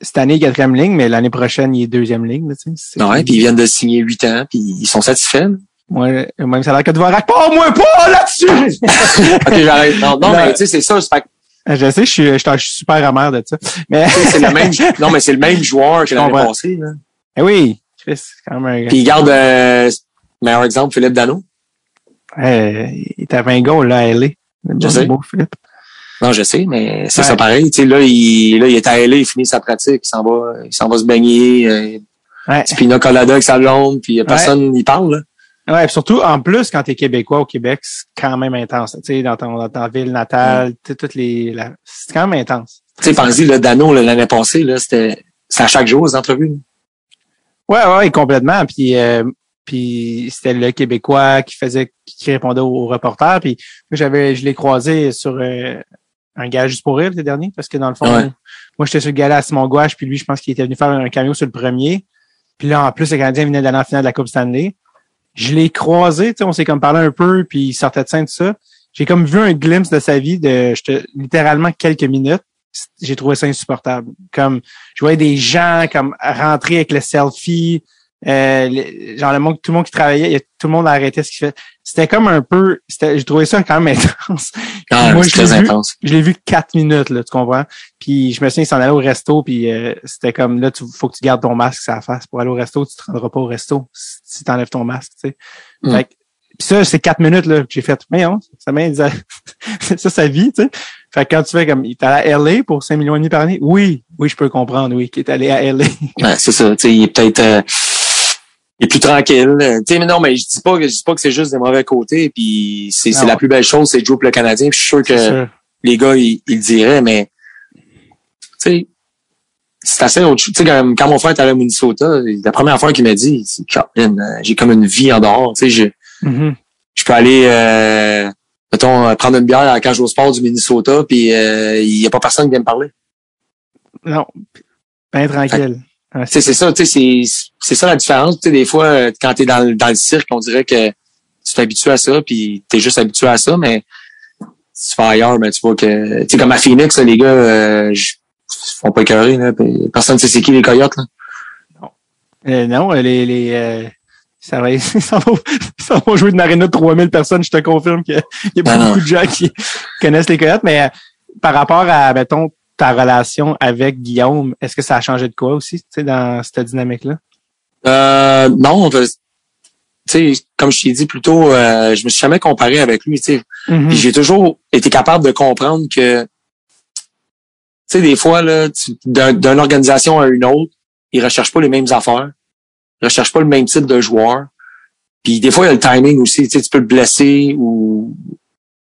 Cette année, quatrième ligne, mais l'année prochaine, il est deuxième ligne. tu sais. Ouais, puis ils viennent de signer huit ans, puis ils sont satisfaits. Ouais, même ça a l'air que Dvorak. Pas moi pas là-dessus! (laughs) ok, j'arrête. Non, non, Non. mais tu sais, c'est ça. c'est fait que, je sais, je suis, je suis je suis super amer de ça. Mais, c'est le même. Non, mais c'est le même joueur que Je l'année passée. Là. eh oui, Chris, c'est quand même un Puis il garde euh, meilleur exemple, Philippe Dano? Euh, il est à 20 goals, là, à LA. Je sais. Beau, Philippe. Non, je sais, mais c'est Ouais. ça pareil. Tu sais, là, il, là, il est à LA, il finit sa pratique, il s'en va, il s'en va se baigner, euh, Ouais. pina colada avec sa blonde, puis personne n'y parle, là. Ouais, puis surtout, en plus, quand t'es Québécois au Québec, c'est quand même intense. Tu sais, dans, ton, dans ta ville natale, tu sais, toutes les, la- c'est quand même intense. Tu sais, pensez, le Dano, l'année passée, là, c'était, c'était à chaque jour, les entrevues. Ouais, ouais, ouais, complètement. Puis, euh, puis c'était le Québécois qui faisait, qui répondait aux reporters. Puis j'avais, je l'ai croisé sur euh, un gars juste pour rire l'été dernier, parce que dans le fond, Ouais. moi, j'étais sur le gala à Simon Gouache, puis lui, je pense qu'il était venu faire un cameo sur le premier. Puis là, en plus, le Canadien venait d'aller en finale de la Coupe Stanley. Je l'ai croisé, tu sais, on s'est comme parlé un peu, puis il sortait de scène, tout ça. J'ai comme vu un glimpse de sa vie de littéralement quelques minutes. J'ai trouvé ça insupportable. Comme je voyais des gens comme rentrer avec le selfie, euh, genre le monde, tout le monde qui travaillait, il y a- tout le monde arrêtait ce qu'il fait. C'était comme un peu, c'était, j'ai trouvé ça quand même (laughs) intense. Ah, Moi, je l'ai très vu. intense. Je l'ai vu quatre minutes, là, tu comprends? Puis je me souviens, il s'en allait au resto, puis euh, c'était comme là, tu faut que tu gardes ton masque sur la face. Pour aller au resto, tu te rendras pas au resto si si t'enlèves ton masque, tu sais. Mm. Fait que- puis ça, c'est quatre minutes, là, que j'ai fait, mais non, ça m'a (laughs) ça sa vie, tu sais. Fait que quand tu fais comme, il est allé à LA pour 5 millions et demi par année, oui, oui, je peux comprendre, oui, qu'il est allé à LA. Ouais, c'est ça. Tu sais, il est peut-être, euh, il est plus tranquille. Euh, Tu sais, mais non, mais je dis pas que, je dis pas que c'est juste des mauvais côtés, puis c'est, la plus belle chose, c'est de jouer pour le Canadien, puis je suis sûr que sûr. les gars, ils, ils le diraient, mais, tu sais, c'est assez autre chose. Tu sais, quand, quand mon frère est allé au Minnesota, la première fois qu'il m'a dit, c'est, euh, j'ai comme une vie en dehors, tu sais, je, Mhm. je peux aller, euh, mettons, euh, prendre une bière à la cage au sport du Minnesota, puis euh, il y a pas personne qui vient me parler. Non, ben tranquille. Tu c'est ça, tu sais, c'est, c'est ça la différence. Tu sais, des fois, euh, quand t'es dans, le- dans le cirque, on dirait que tu t'habitues à ça, puis t'es juste habitué à ça, mais si tu vas ailleurs, ben, tu vois que, tu sais, comme à Phoenix, là, les gars, euh, font pas écœurer, là, personne ne sait c'est qui les coyotes, là. Euh, non, les, les, euh, Ça va, (laughs) ça va, ça va jouer une aréna de 3000 personnes, je te confirme qu'il y a beaucoup non. de gens qui connaissent les coyotes, mais euh, par rapport à, mettons, ta relation avec Guillaume, est-ce que ça a changé de quoi aussi, tu sais, dans cette dynamique-là? Euh, non, tu sais, comme je t'ai dit plus tôt, euh, je me suis jamais comparé avec lui, tu sais. Mhm. Puis j'ai toujours été capable de comprendre que, tu sais, des fois, là, d'une organisation à une autre, ils recherchent pas les mêmes affaires. Ils recherchent pas le même type de joueur. Puis des fois, il y a le timing aussi. Tu sais, tu peux te blesser ou...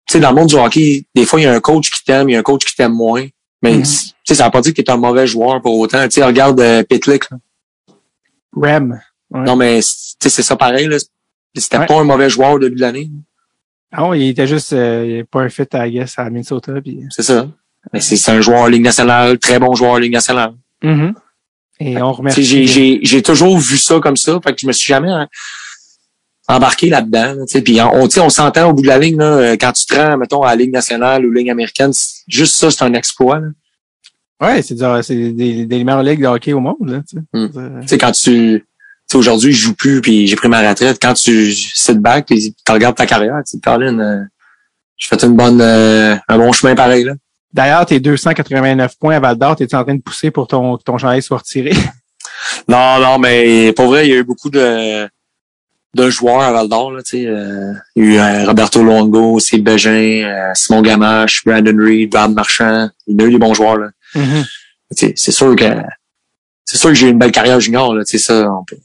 Tu sais, dans le monde du hockey, des fois, il y a un coach qui t'aime, il y a un coach qui t'aime moins. Mais, tu sais, ça veut pas dire que tu es un mauvais joueur pour autant. Tu sais, regarde euh, Pitlick. Rem. Ouais. Non, mais, tu sais, c'est ça pareil, là. C'était Ouais. pas un mauvais joueur au début de l'année. Ah ouais, il était juste, euh, pas un fit, I guess, à Minnesota, puis... C'est ça. Mais c'est un joueur en Ligue nationale, très bon joueur en Ligue nationale. Mhm. Et on remercie. J'ai j'ai- j'ai toujours vu ça comme ça. Fait que je me suis jamais hein, embarqué là-dedans. là. Puis on, on s'entend au bout de la ligne, là, euh, quand tu te rends, mettons, à la Ligue nationale ou Ligue américaine, juste ça, c'est un exploit. là. Ouais, c'est des, des meilleures ligues de hockey au monde, là, tu sais. Mm. Euh, Tu sais, quand tu. Tu sais, aujourd'hui, je joue plus puis j'ai pris ma retraite. Quand tu sit back puis tu regardes ta carrière, tu te dis, Colin, euh, j'ai fait une bonne, euh, un bon chemin pareil. Là. D'ailleurs, tes 289 points à Val d'Or, t'es en train de pousser pour ton, que ton chandail soit retiré? (laughs) Non, non, mais pour vrai, il y a eu beaucoup de, de joueurs à Val d'Or. là, tu sais, euh, Il y a eu euh, Roberto Longo, Steve Bégin, euh, Simon Gamache, Brandon Reed, Brad Marchand. Il y a eu des bons joueurs. Là. Sais, C'est sûr que c'est sûr que j'ai eu une belle carrière junior. Là, tu sais, ça, on peut-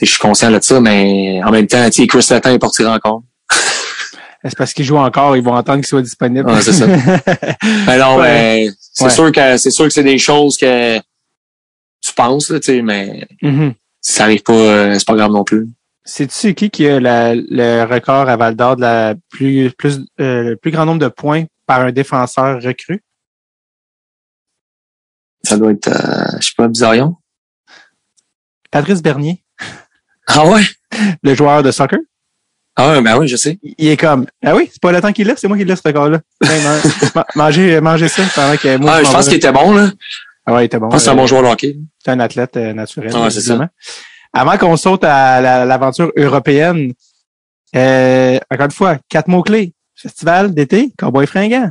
je, suis conscient de ça, mais en même temps, tu sais, Chris Letton est parti encore. (laughs) C'est parce qu'ils jouent encore, ils vont entendre qu'ils soient disponibles. Ouais, c'est ça. Mais (laughs) non, Ouais. mais c'est Ouais. sûr que c'est sûr que c'est des choses que tu penses, là, tu sais, mais si ça arrive pas, euh, c'est pas grave non plus. Sais-tu c'est qui qui a la- le record à Val d'Or de la plus, plus, euh, le plus grand nombre de points par un défenseur recru? Ça doit être, euh, je sais pas, Bizarrion. Patrice Bernier, (laughs) Ah ouais? le joueur de soccer. Ah ouais, ben oui, je sais. Il est comme, ah oui, c'est pas le temps qu'il l'a, c'est moi qui l'ai ce record-là. (laughs) Ma- mangez, mangez ça pendant que moi, Ah, je pense qu'il était bon, là. Ah ouais, il était bon. Je pense c'est un Euh, bon joueur de hockey. C'est un athlète euh, naturel. Ah, c'est évidemment. Avant qu'on saute à la- l'aventure européenne, euh, encore une fois, quatre mots-clés. Festival d'été, cowboy fringant.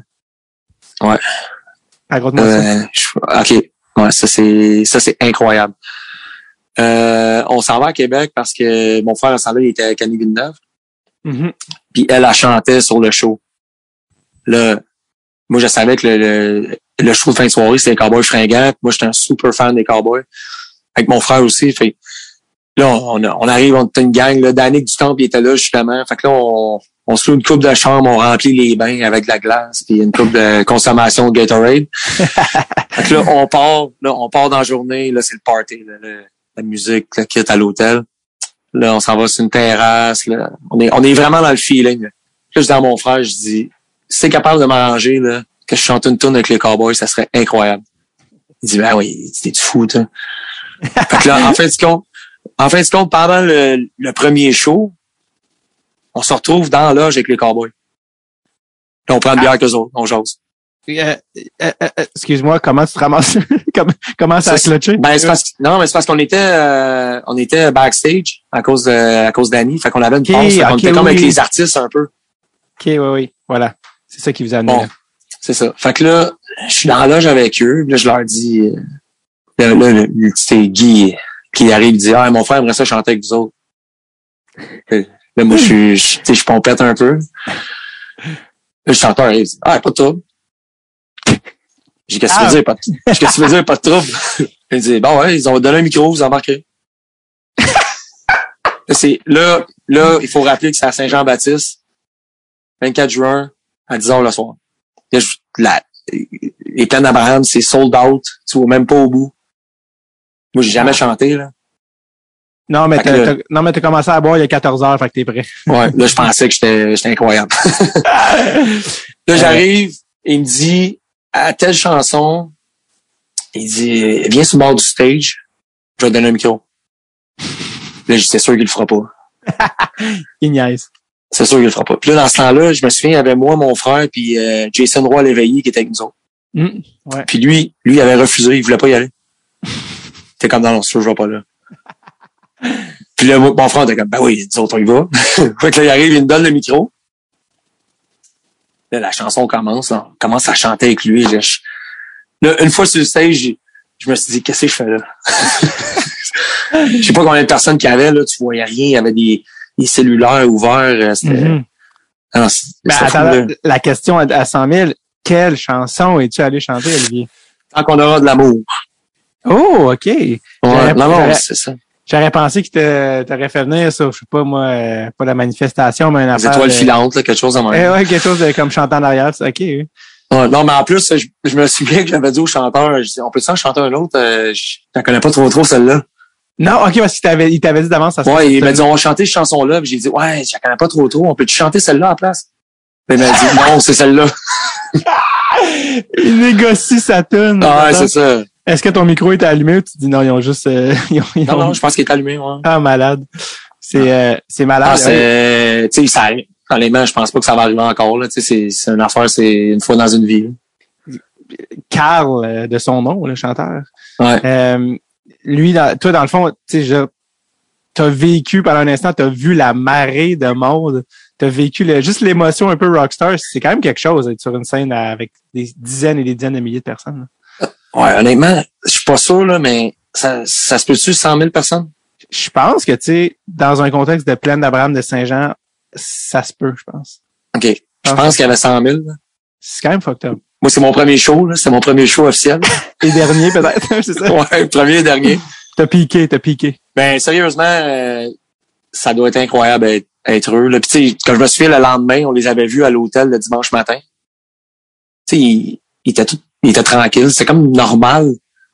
Ouais. Raconte-moi ça. Euh, je- OK. Ouais, ça c'est ça c'est incroyable. Euh, on s'en va à Québec parce que mon frère à ce temps-là, il était à Camille Villeneuve. Mhm. Puis elle, elle chantait sur le show. Là, moi, je savais que le, le, le show de fin de soirée, c'était les Cowboys fringants. Moi, j'étais un super fan des Cowboys. Avec mon frère aussi. Fait là, on, on arrive, on était une gang. Là, Danick du Temple, il était là, justement. Fait que là, on, on se loue une coupe de chambre, on remplit les bains avec de la glace, puis une coupe de consommation de Gatorade. (laughs) fait que là, on part, là, on part dans la journée, là, c'est le party, là, le- la musique, le kit à l'hôtel. Là, on s'en va sur une terrasse. Là. On, est, on est vraiment dans le feeling. Là, Là, je dis à mon frère, je dis, si t'es capable de m'arranger, là, que je chante une tune avec les Cowboys, ça serait incroyable. Il dit, ben oui, t'es fou, toi. (laughs) fait que là, en fin de compte, en fin de compte, pendant le, le premier show, on se retrouve dans la loge avec les Cowboys. On prend une bière avec eux autres, on jase. Euh, euh, euh, Excuse-moi, comment tu te ramasses? (laughs) comment, comment ça a clutché? Ben, c'est parce que, non, mais c'est parce qu'on était, euh, on était backstage à cause de, à cause d'Annie. Fait qu'on avait une Ok, passe. Fait qu'on ok, était comme avec les artistes un peu. Ok, oui, oui. Voilà. C'est ça qui vous a amené Bon. C'est ça. Fait que là, je suis dans la loge avec eux. Là, je leur dis, euh, là, là, c'est Guy qui arrive, il dit, ah, mon frère aimerait ça chanter avec vous autres. Là, là, moi, je suis, je- tu sais, je pompette un peu. Le chanteur arrive, il dit, ah, pas de trouble. J'ai qu'est-ce que tu Ah. veux dire, pas de, qu'est-ce que tu veux dire, pas de trouble? Il dit, bon, ouais, ils ont donné un micro, vous embarquez. Là, c'est, là, là, il faut rappeler que c'est à Saint-Jean-Baptiste, 24 juin, à 10 heures le soir. Là, je- la- les plaines d'Abraham, c'est sold out. Tu vois même pas au bout. Moi, j'ai jamais chanté, là. Non, mais t'as, t'as- non, mais t'as commencé à boire il y a 14 heures, fait que t'es prêt. (laughs) Ouais. Là, je pensais que j'étais, j'étais incroyable. (laughs) Là, j'arrive, il me dit, à telle chanson, il dit, viens sur le bord du stage, je vais te donner un micro. Là, j'étais sûr qu'il le fera pas. (laughs) Il niaise. C'est sûr qu'il le fera pas. Puis là, dans ce temps-là, je me souviens, il y avait moi, mon frère, puis euh, Jason Roy l'éveillé qui était avec nous autres. Hum, ouais. Puis lui, lui, il avait refusé, il voulait pas y aller. T'es comme dans l'ensemble, je vais pas là. Puis là, mon frère était comme, ben oui, autres, on y va. (laughs) fait que là, il arrive, il me donne le micro. Là, la chanson commence, là. on commence à chanter avec lui. Là, je- là, une fois sur le stage, je me suis dit, qu'est-ce que je fais là? (laughs) Je sais pas combien de personnes qu'il y avait, là, tu voyais rien, il y avait des, des cellulaires ouverts. euh, C'était, Mhm. Ah non, fou, attends, la question à à 100 000, quelle chanson es-tu allé chanter, Olivier? Tant qu'on aura de l'amour. Oh, OK. Ouais, non, non, c'est ça. J'aurais pensé que t'aurais fait venir sur, je sais pas moi, euh, pas la manifestation, mais Des affaire. étoiles de- filantes, là, quelque chose de même. Eh ouais, quelque chose de comme chantant derrière. OK. oui. Ouais, non, mais en plus, je, je me souviens que j'avais dit au chanteur, je dis, on peut s'en chanter un autre? Euh, je connais pas trop trop celle-là. Non, OK, parce qu'il t'avait, il t'avait dit d'avance. ça Ouais, il m'a dit, on va chanter cette chanson-là. J'ai dit, ouais, je la connais pas trop trop. On peut-tu chanter celle-là la place? Puis il m'a dit, non, c'est celle-là. (laughs) Il négocie sa tune. Ah, ouais, c'est ça. Est-ce que ton micro est allumé ou tu dis non, ils ont juste, euh, (laughs) ils ont, ils Non, ont- non, je pense qu'il est allumé, ouais. ah, malade. C'est, euh, c'est malade. Ah, c'est, tu sais, ça arrive. Honnêtement, je pense pas que ça va arriver encore, là. Tu sais, c'est, c'est une affaire, c'est une fois dans une vie. Carl, euh, de son nom, le chanteur. Ouais. Euh, lui, dans- toi, dans le fond, tu sais, t'as vécu pendant un instant, t'as vu la marée de monde, t'as vécu le, juste l'émotion un peu rockstar. C'est quand même quelque chose d'être sur une scène avec des dizaines et des dizaines de milliers de personnes. là. Ouais, honnêtement, je suis pas sûr, là, mais ça, ça se peut-tu 100 000 personnes? Je pense que, tu sais, dans un contexte de plaine d'Abraham de Saint-Jean, ça se peut, je pense. OK. Je pense qu'il y avait 100 000. là. C'est quand même fucked up. Moi, c'est mon premier show, là. C'est mon premier show officiel. (laughs) Et dernier, peut-être, c'est ça? ouais, premier et dernier. T'as piqué, t'as piqué. Ben sérieusement, euh, ça doit être incroyable être, être eux. Là. Puis, tu sais, quand je me souviens le lendemain, on les avait vus à l'hôtel le dimanche matin. Tu sais, ils, ils étaient tout, ils étaient tranquilles. C'est comme normal.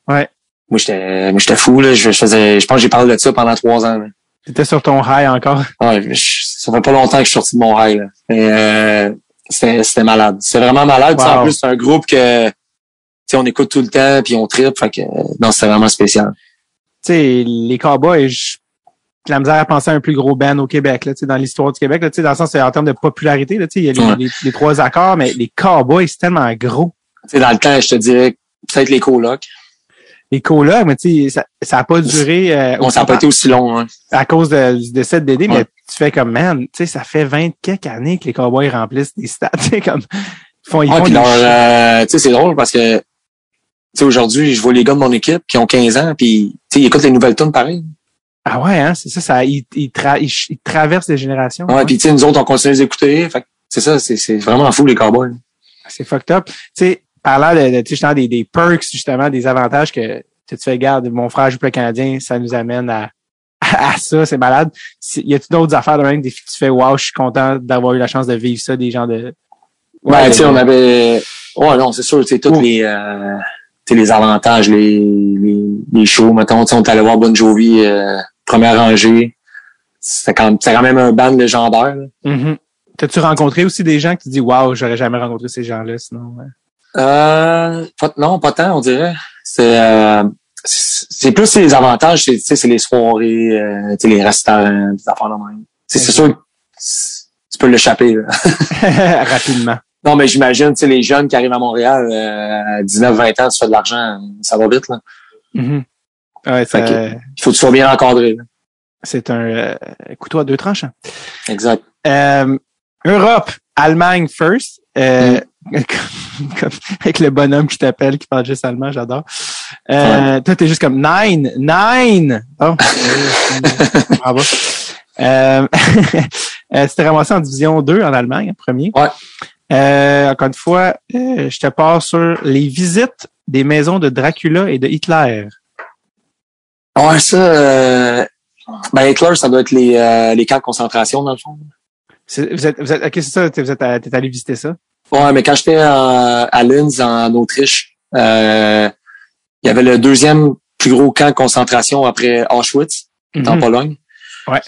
Ouais. Moi, j'étais, moi, j'étais fou, là. Je, je faisais, je pense que j'ai parlé de ça pendant trois ans, là. T'étais sur ton high encore? Ouais, je- ça fait pas longtemps que je suis sorti de mon rail, là. Mais, euh, c'était, c'était malade. C'est vraiment malade. Wow. En plus, c'est un groupe que, tu sais, on écoute tout le temps puis on tripe. Fait que, non, c'était vraiment spécial. tu sais, les Cowboys, j'ai la misère à penser à un plus gros band au Québec, là, tu sais, dans l'histoire du Québec, là, tu sais, dans le sens, c'est en termes de popularité, là, tu sais, il y a les, Ouais. les- les trois accords, mais les Cowboys, c'est tellement gros. Sais, dans le temps, je te dirais, peut-être les colocs. Les colocs, mais tu sais, ça, ça a pas duré, euh, Bon, ça n'a pas été aussi long, hein. à cause de, du décès de Dédé, mais Ouais. tu fais comme, man, tu sais, ça fait 20 quelques années que les Cowboys remplissent des stats, (laughs) tu sais, comme, ils font, ils Ouais, font puis euh, tu sais, c'est drôle parce que, tu sais, aujourd'hui, je vois les gars de mon équipe qui ont 15 ans, puis, tu sais, ils écoutent les nouvelles tunes pareil. Ah ouais, hein, c'est ça, ça, ils, ils, tra- ils ch- ils traversent les générations. Ouais, puis, tu sais, nous autres, on continue de les écouter. Fait c'est ça, c'est, c'est vraiment fou, les cowboys. C'est fucked up. Tu sais, parlant de, de tu sais, justement, des, des perks, justement, des avantages que tu te fais, garde, mon frère joue pour le Canadien, ça nous amène à, (laughs) à, ça, c'est malade. C'est- Y a-tu d'autres affaires de même, des filles que tu fais, wow, je suis content d'avoir eu la chance de vivre ça, des gens de. Ouais, tu sais, on avait, ouais, non, c'est sûr, tu sais, tous les, euh, tu sais, les avantages, les, les, les shows, mettons, tu sais, on est allé voir Bon Jovi, euh, première rangée. C'était quand, quand même un band légendaire, là. Mhm. T'as-tu rencontré aussi des gens qui te disent, wow, j'aurais jamais rencontré ces gens-là, sinon. ouais. Euh, pas, non, pas tant, on dirait. C'est, euh, c'est plus les avantages, c'est, les soirées, euh, les restaurants, des affaires de même. C'est sûr que tu peux l'échapper. (laughs) (laughs) Rapidement. Non, mais j'imagine, tu sais, les jeunes qui arrivent à Montréal, euh, à 19-20 ans, tu fais de l'argent, ça va vite, là. Mhm. Ouais, ça- Il faut que tu sois bien encadré, c'est un euh, couteau à deux tranchants. Exact. Euh, Europe, Allemagne first. Euh, (laughs) comme- avec le bonhomme qui t'appelle, qui parle juste allemand, j'adore. Euh, Toi, t'es juste comme nine, nine. Oh, (laughs) euh, bravo. Euh, (laughs) euh, tu t'es ramassé en division 2 en Allemagne, en premier. Ouais. Euh, encore une fois, euh, je te passe sur les visites des maisons de Dracula et de Hitler. Ouais, ça, euh, ben, Hitler, ça doit être les, euh, les camps de concentration, dans le fond. Vous êtes, vous êtes, ok, c'est ça, vous êtes, t'es allé visiter ça? Ouais, mais quand j'étais à, à Linz, en Autriche, euh, il y avait le deuxième plus gros camp de concentration après Auschwitz, en Mhm. Pologne. Ouais.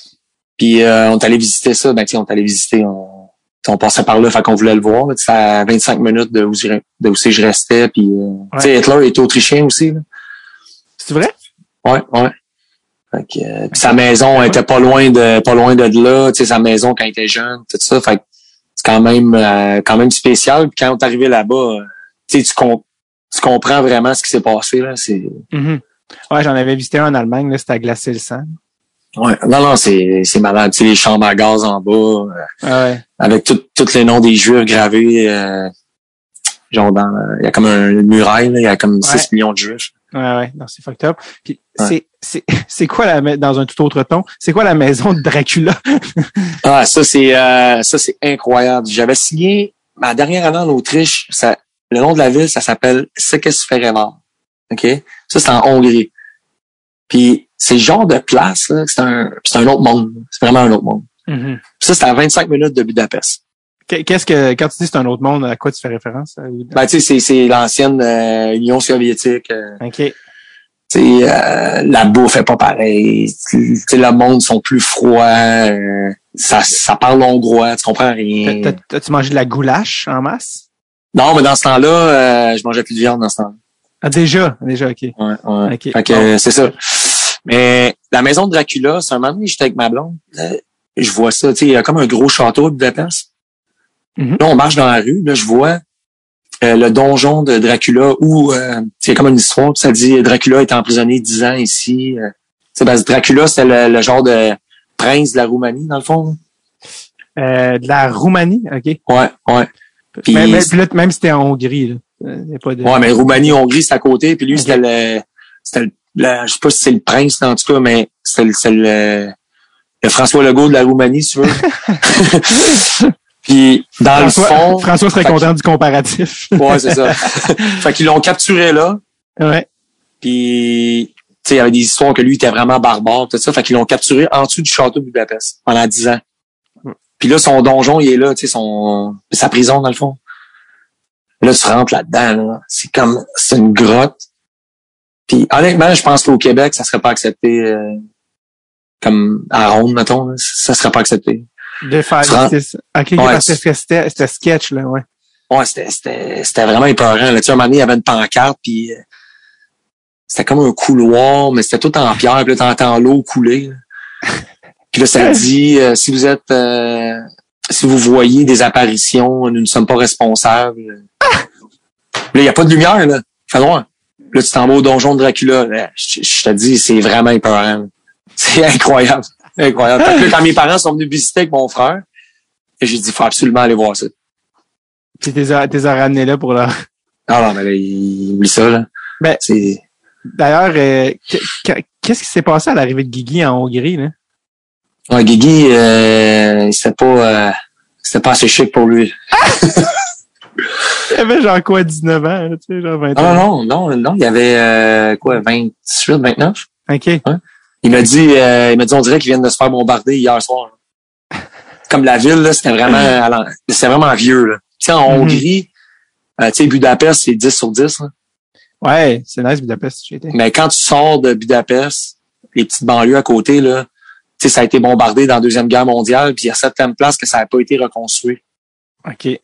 Puis euh, on est allé visiter ça. Ben, tu sais, on est allé visiter, on, on passait par là, fait qu'on voulait le voir. C'est à 25 minutes de où, je- de où je restais. Puis, euh, tu sais, Hitler était autrichien aussi. C'est vrai? Ouais, ouais. Fait que, euh, puis sa maison était pas loin de pas loin de là. Tu sais, sa maison quand il était jeune, tout ça. Fait que quand même euh, quand même spécial. Puis quand on est arrivé là-bas, euh, tu tu, com- tu comprends vraiment ce qui s'est passé là. C'est Mhm. Ouais, j'en avais visité un en Allemagne, là, c'était à glacer le sang. Ouais. Non, non, c'est, c'est malade. Tu sais, les chambres à gaz en bas, euh, Ah ouais. avec tous les noms des juifs gravés. euh, genre dans, il y a comme un muraille, là, il y a comme 6 millions de juifs. Ouais, ouais. Non, c'est fucked up. Puis Ouais. c'est, c'est, (laughs) c'est quoi la, dans un tout autre ton, c'est quoi la maison de Dracula? (laughs) Ah, ça c'est euh, ça c'est incroyable. J'avais signé ma dernière année en Autriche. Ça, le nom de la ville, ça s'appelle Szekesfehérvár. Ok, ça c'est en Hongrie. Puis c'est le genre de place là, c'est un c'est un autre monde. C'est vraiment un autre monde. Mhm. Ça c'est à 25 minutes de Budapest. Qu'est- Qu'est-ce que, quand tu dis c'est un autre monde, à quoi tu fais référence? euh, Ben tu sais c'est l'ancienne euh, Union soviétique. euh, OK. tu sais euh, la bouffe est pas pareille. Tu sais le monde sont plus froids. euh, ça ça parle hongrois. Tu comprends rien. T'as- t'as- T'as-tu mangé de la goulache en masse? Non mais dans ce temps-là, euh, je mangeais plus de viande dans ce temps. -là. Ah, déjà, déjà, OK. Ouais, ouais. Ok. Fait que c'est ça. Mais la maison de Dracula, c'est un moment donné, j'étais avec ma blonde. je vois ça, tu sais, il y a comme un gros château de Mhm. Là, on marche dans la rue, là, je vois euh, le donjon de Dracula où euh, c'est comme une histoire, puis ça dit Dracula est emprisonné 10 ans ici. Euh, tu sais, parce que Dracula, c'est le, le genre de prince de la Roumanie, dans le fond. Euh, de la Roumanie, OK. Ouais, ouais. Puis- même, même, même si t'es en Hongrie, là. Euh, y a pas de... Ouais, mais Roumanie, Hongrie, c'est à côté. Puis lui, c'était le, c'était le, je sais pas si c'est le prince, en tout cas, mais c'est le, c'est le, le François Legault de la Roumanie, si tu veux. (laughs) (laughs) puis dans François, le fond, François serait content du comparatif. (laughs) ouais, c'est ça. (laughs) fait qu'ils l'ont capturé là. ouais. Puis, tu sais, il y avait des histoires que lui était vraiment barbare, tout ça. Fait qu'ils l'ont capturé en dessous du château de Budapest pendant 10 ans. Puis là, son donjon, il est là, tu sais, son, sa prison, dans le fond. Là, tu rentres là-dedans, là. C'est comme, c'est une grotte. Puis, honnêtement, je pense qu'au Québec, ça serait pas accepté, euh, comme à Ronde, mettons, là. ça serait pas accepté. De faire. OK, Ouais, parce que c'était c'était sketch, là, ouais. Ouais, c'était, c'était, c'était vraiment épeurant. Là. Tu sais, un moment donné, il y avait une pancarte, puis euh, c'était comme un couloir, mais c'était tout en pierre, puis là, t'entends l'eau couler. là. (laughs) Puis là, ça dit, euh, si vous êtes, euh, si vous voyez des apparitions, nous ne sommes pas responsables. Là, il n'y a pas de lumière, là. Fait loin. Là, tu t'en vas au donjon de Dracula. Là, Je, je te dis, c'est vraiment épeurant. C'est incroyable. Incroyable. Que là, quand mes parents sont venus visiter avec mon frère, j'ai dit, faut absolument aller voir ça. Puis t'es ramené là pour leur... Ah non, mais là, il oublie ça, là. Ben- c'est. D'ailleurs, euh, que- que- qu'est-ce qui s'est passé à l'arrivée de Guigui en Hongrie, là? Ouais, Guigui, euh, c'était pas, euh, c'était pas assez chic pour lui. (laughs) Il avait genre quoi, 19 ans, là, tu sais, genre 20 Non, ans? non, non, non, il y avait, euh, quoi, 28, 29? OK. Il m'a dit, euh, il m'a dit, on dirait qu'il vient de se faire bombarder hier soir. Comme la ville, là, c'était vraiment, c'était vraiment vieux, là. Tu sais, en Mhm. Hongrie, euh, tu sais, Budapest, c'est 10 sur 10, là. Ouais, c'est nice, Budapest, j'ai été. Mais quand tu sors de Budapest, les petites banlieues à côté, là, tu sais, ça a été bombardé dans la Deuxième Guerre mondiale, puis il y a certaines places que ça n'a pas été reconstruit. OK.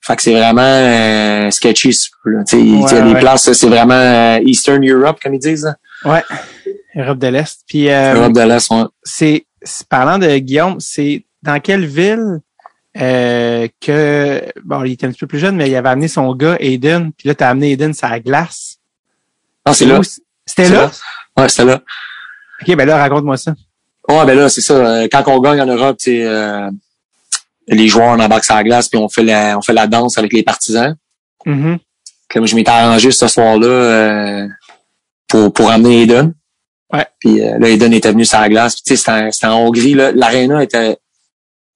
Fait que c'est vraiment euh, sketchy, tu sais, il y a Ouais, des places, c'est vraiment euh, Eastern Europe, comme ils disent. là. Ouais. Europe de l'Est. Puis, euh, Europe de l'Est, ouais. c'est, c'est- parlant de Guillaume, c'est dans quelle ville euh, que, bon, il était un petit peu plus jeune, mais il avait amené son gars, Aiden, puis là, t'as amené Aiden sur la glace. Non, c'est là. C'était C'est là? Ouais, c'était là. OK, ben là, raconte-moi ça. Ouais, ben là, c'est ça. euh, Quand on gagne en Europe, tu sais, euh, les joueurs on embarque sur la glace, puis on fait la, on fait la danse avec les partisans. Mhm. Comme je m'étais arrangé ce soir-là euh, pour, pour amener Eden. Ouais. Puis euh, là, Eden était venu sur la glace. Puis c'était en- c'était en Hongrie. là. L'aréna était,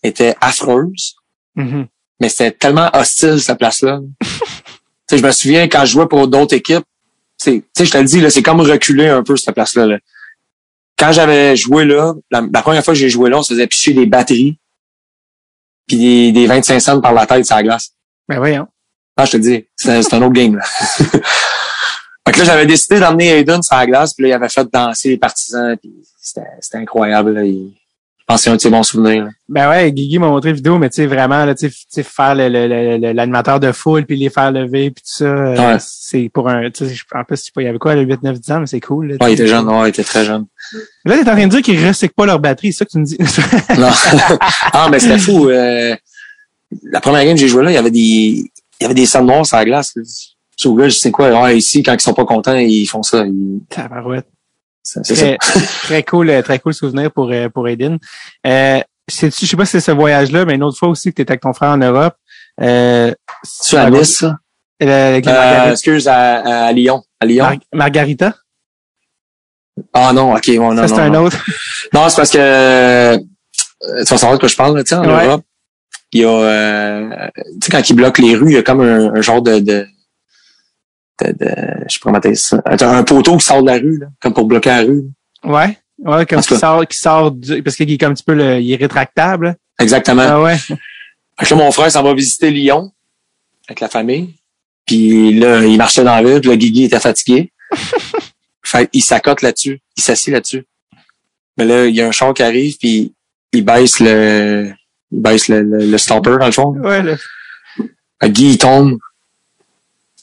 était affreuse. Mhm. mais c'était tellement hostile cette place-là. (laughs) je me souviens quand je jouais pour d'autres équipes, je te le dis là, c'est comme reculer un peu cette place-là. là. Quand j'avais joué là, la, la première fois que j'ai joué là, on se faisait picher des batteries, puis des, des 25 cents par la tête sur la glace. Ben voyons. Ah, je te le dis, c'est c'est un autre game. Là. (laughs) fait que là, j'avais décidé d'emmener Aiden sur la glace, puis là, il avait fait danser les partisans, puis c'était incroyable. Là. Il, je pense que c'est un de ses bons souvenirs. là. Ben ouais, Guigui m'a montré une vidéo, mais tu sais, vraiment, là, tu sais, faire le- le- le- le- l'animateur de foule, puis les faire lever, puis tout ça, euh, Ouais. c'est pour un, tu sais, je- en plus, il y avait quoi, le 8, 9, 10 ans, mais c'est cool. Là, Ouais, il était jeune, ouais, il était très jeune. Là, t'es en train de dire qu'ils recyclent pas leur batterie, c'est ça que tu me dis? (laughs) Non. (laughs) ah, mais c'était fou. euh, la première game que j'ai joué là, il y avait des, il y avait des sangs noirs sur la glace. Gars, je sais quoi. Ouais, ici, quand ils sont pas contents, ils font ça. Ils- Tabarouette. C'est ça. (laughs) Très, cool, euh, très cool souvenir pour, euh, pour Aiden. Euh, sais-tu- je sais pas si c'est ce voyage-là, mais une autre fois aussi que tu étais avec ton frère en Europe. Euh, C'est à Nice, ça? euh, avec Euh, excuse, à, à Lyon. À Lyon? Mar- Margarita? Ah non, ok, ouais, non, ça, c'est un non. autre. (laughs) Non, c'est parce que tu vas savoir de quoi je parle, tu sais, en Ouais. Europe. Il y a euh, tu sais, quand ils bloquent les rues, il y a comme un, un genre de, de, de, de- je sais pas comment ça. Un poteau qui sort de la rue, là, comme pour bloquer la rue. Ouais. Ouais, comme qui sort, qui sort du, parce qu'il est comme un petit peu le, il est rétractable. là. Exactement. Ah ouais. Là, mon frère s'en va visiter Lyon avec la famille. Puis là, il marchait dans la ville, puis le Guigui était fatigué. (laughs) fait il s'accote là-dessus. Il s'assit là-dessus. Mais là, il y a un char qui arrive, puis il baisse le il baisse le, le, le stopper, dans le fond. Ouais, là. Que Guy, il tombe.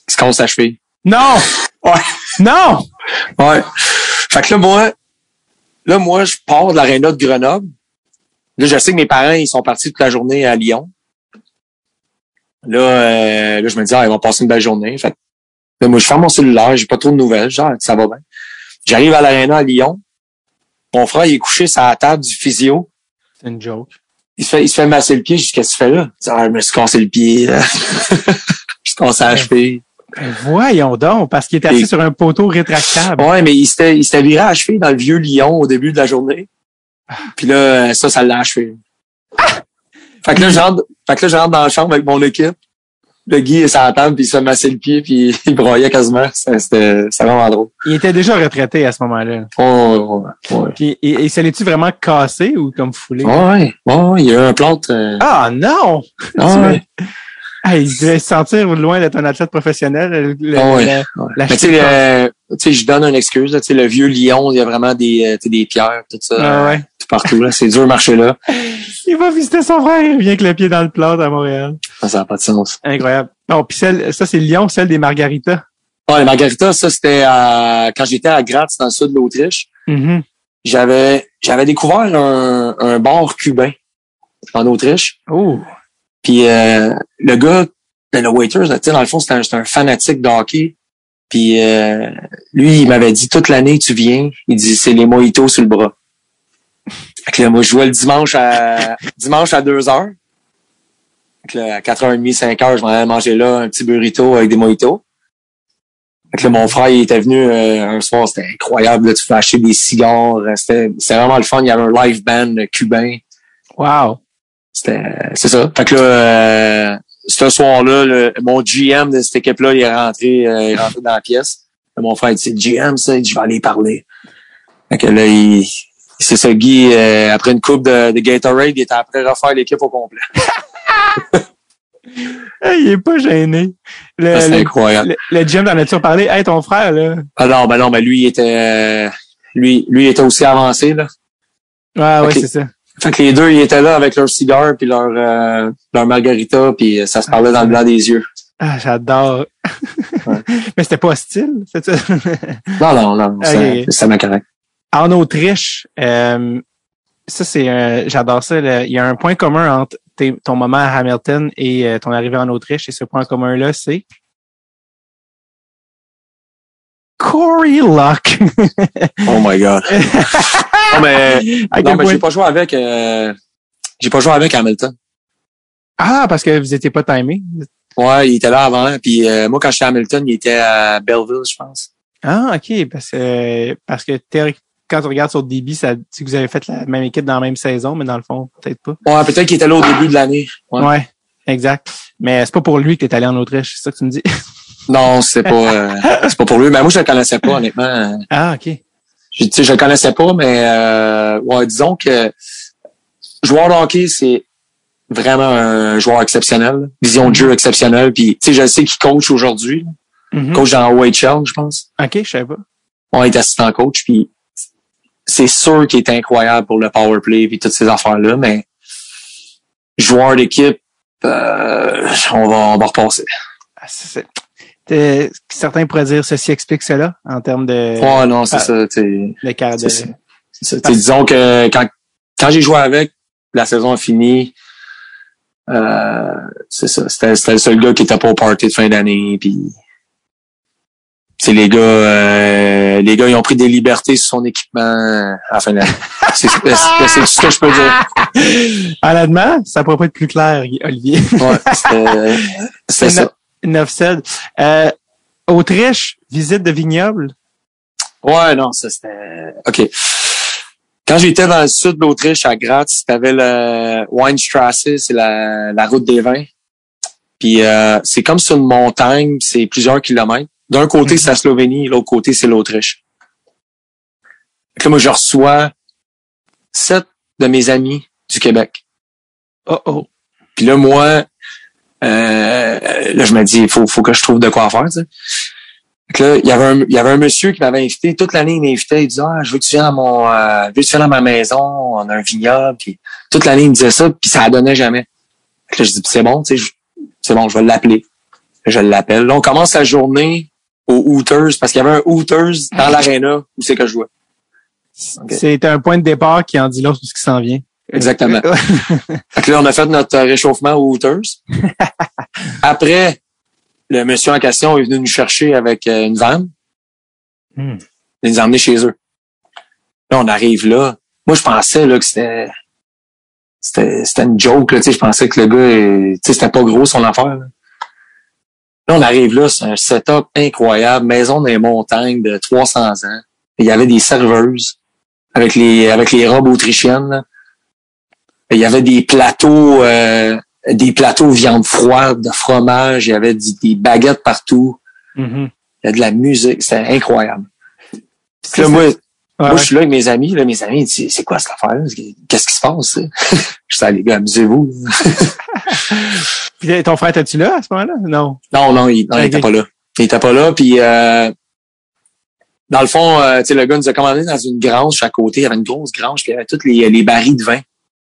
Il se casse la cheville. Non! Ouais. Non! Ouais. Fait que là, moi, là, moi, je pars de l'aréna de Grenoble. Là, je sais que mes parents, ils sont partis toute la journée à Lyon. Là, euh, là je me dis, ah, ils vont passer une belle journée. Fait que, là, moi, je ferme mon cellulaire, j'ai pas trop de nouvelles. Genre, ça va bien. J'arrive à l'aréna à Lyon. Mon frère, il est couché sur la table du physio. C'est une joke. Il se fait, il se fait masser le pied. Je dis, qu'est-ce que tu fais là? Il dit, ah, je me suis cassé le pied. (laughs) je suis cassé la cheville. Ben, voyons donc, parce qu'il est assis Et- sur un poteau rétractable. Ouais, mais il s'était, il s'était viré à la cheville dans le vieux Lyon au début de la journée. Puis là, ça, ça l'a achevé. Fait que là, je rentre, fait que là, je rentre dans la chambre avec mon équipe. Le Guy la table, puis il se masser le pied, puis (laughs) il broyait quasiment. C'était, vraiment drôle. Il était déjà retraité à ce moment-là. Oh, ouais, ouais. Puis, et, et ça l'est-tu vraiment cassé ou comme foulé? Ouais, ouais, il y a eu un plâtre. euh, Ah non! ah, ouais. (laughs) Hey, il devait se sentir loin d'être un athlète professionnel. le- le- Ah ouais. la- Ouais. la Mais tu sais, euh, tu sais, je donne une excuse. là. Tu sais, le vieux Lyon, il y a vraiment des, euh, tu sais, des pierres, tout ça, Ah ouais. tout partout. Là, c'est dur de marcher là. (laughs) Il va visiter son frère, il revient avec le pied dans le plâtre à Montréal. Ça n'a pas de sens. Incroyable. Oh, puis celle, ça, c'est Lyon, celle des Margaritas. Ouais, les margaritas, ça, c'était à- quand j'étais à Graz, dans le sud de l'Autriche. Mhm. J'avais j'avais découvert un, un bar cubain en Autriche. Oh. Puis euh, le gars, le le waiter, tu sais, dans le fond, c'était un, fanatique de hockey. Puis euh, lui, il m'avait dit toute l'année, tu viens. Il dit, c'est les mojitos sur le bras. Fait que là, moi, je jouais le dimanche à (laughs) dimanche à 2 heures. Fait là, à 4h30, 5h, je m'en allais manger là un petit burrito avec des mojitos. Fait que là, mon frère, il était venu euh, un soir, c'était incroyable. Là, tu pouvais acheter des cigares. euh, C'était vraiment le fun. Il y avait un live band cubain. Wow. C'était, c'est ça. Fait que là, euh, ce soir-là, le- mon GM de cette équipe-là, il est rentré, euh, il est rentré dans la pièce. Mon frère, il dit, GM, ça, je vais aller parler. Fait que là, il, c'est ça, Guy, euh, après une coupe de, de Gatorade, il était après refaire l'équipe au complet. (laughs) Hey, il est pas gêné. Le, C'est le, incroyable. le, le GM t'en as-tu parlé? Hey, ton frère, là. Ah non, ben non, ben lui, il était, euh, lui, lui, il était aussi avancé, là. Ah, ouais, Ok. c'est ça. Fait que les deux, ils étaient là avec leur cigare puis leur, euh, leur margarita puis ça se parlait dans le blanc des yeux. Ah, j'adore. Ouais. (laughs) Mais c'était pas hostile, c'est ça? (laughs) Non, non, non, c'est, Ok. c'est ma correct. en Autriche, euh, ça c'est un- j'adore ça. il y a un point commun entre ton moment à Hamilton et euh, ton arrivée en Autriche, et ce point commun là, c'est Corey Luck. Oh my god. (laughs) non, mais, (laughs) non, mais j'ai pas joué avec, euh, j'ai pas joué avec Hamilton. Ah, parce que vous étiez pas timé. Ouais, il était là avant. Puis euh, moi, quand j'étais à Hamilton, il était à Belleville, je pense. Ah, ok, parce que parce que quand tu regardes sur DB, ça dit que vous avez fait la même équipe dans la même saison, mais dans le fond, peut-être pas. Ouais, peut-être qu'il était là au début de l'année. Ouais. Ouais, exact. Mais c'est pas pour lui que t'es allé en Autriche, c'est ça que tu me dis? Non, c'est pas, euh, c'est pas pour lui. Mais moi, je le connaissais pas, honnêtement. Ah, ok. Je, tu sais, je le connaissais pas, mais euh, ouais, disons que joueur de hockey, c'est vraiment un joueur exceptionnel, vision de jeu exceptionnelle. Puis, tu sais, je sais qu'il coach aujourd'hui, Mhm. coach dans OHL, je pense. Ok, je savais pas. On est assistant coach, puis c'est sûr qu'il est incroyable pour le power play puis toutes ces affaires-là, mais joueur d'équipe, euh, on va on va repasser. T'es- certains pourraient dire ceci explique cela en termes de, Ouais, non, c'est Ah. ça. sais. de, sais, disons que quand, quand j'ai joué avec, la saison a fini. Euh, c'est ça. C'était, le seul gars qui était pas au party de fin d'année. Puis c'est les gars, euh, les gars, ils ont pris des libertés sur son équipement à la fin de l'année. (laughs) c'est tout ce que je peux dire. Honnêtement, ça pourrait pas être plus clair, Olivier. Ouais, c'était (laughs) ça. 9 euh, Autriche, visite de vignoble. Ouais, non, ça c'était. OK. Quand j'étais dans le sud de l'Autriche, à Graz, t'avais le Weinstrasse, c'est la, la route des vins. Puis euh, c'est comme sur une montagne, c'est plusieurs kilomètres. D'un côté, c'est la Slovénie, l'autre côté, c'est l'Autriche. Là, moi, je reçois sept de mes amis du Québec. Oh oh. Puis là, moi, euh, là, je me dis, il faut, faut que je trouve de quoi faire, tu sais. Là, il y avait un, il y avait un monsieur qui m'avait invité. Toute l'année, il m'invitait. Il disait, ah, je veux que tu viennes à mon, euh, je veux que tu viennes à ma maison. On a un vignoble. Puis toute l'année, il me disait ça. Puis ça ne donnait jamais. Là, je dis, c'est bon, tu sais, je- c'est bon, je vais l'appeler. Je l'appelle. Là, on commence la journée au Hooters parce qu'il y avait un Hooters dans (laughs) l'aréna où c'est que je jouais. C'est un point de départ qui en dit là sur ce qui s'en vient. Exactement. Fait que là, on a fait notre euh, réchauffement au Hooters. Après, le monsieur en question est venu nous chercher avec euh, une vanne. Hmm. Il nous a emmenés chez eux. Là, on arrive là. Moi, je pensais là, que c'était c'était c'était une joke. Là, tu sais, je pensais que le gars, tu sais, c'était pas gros son affaire. Là, Là, on arrive là, c'est un setup incroyable. Maison les montagnes de 300 ans. Il y avait des serveuses avec les avec les robes autrichiennes. là. Il y avait des plateaux, euh, des plateaux viande froide, de fromage. Il y avait des, des baguettes partout. Mhm. Il y a de la musique. C'était incroyable. Puis là, moi, Ouais, moi, je suis là avec mes amis. Là, mes amis, c'est quoi cette affaire-là? Qu'est-ce qui se passe? (laughs) je dis, Ah, les gars, amusez-vous. (laughs) Puis, ton frère, étais-tu là à ce moment-là? Non. Non, non, il, non, il Ok. était pas là. Il était pas là. Puis, euh, dans le fond, euh, tu sais, le gars nous a commandé dans une grange à côté. Il y avait une grosse grange. Puis, il y avait tous les, les barils de vin.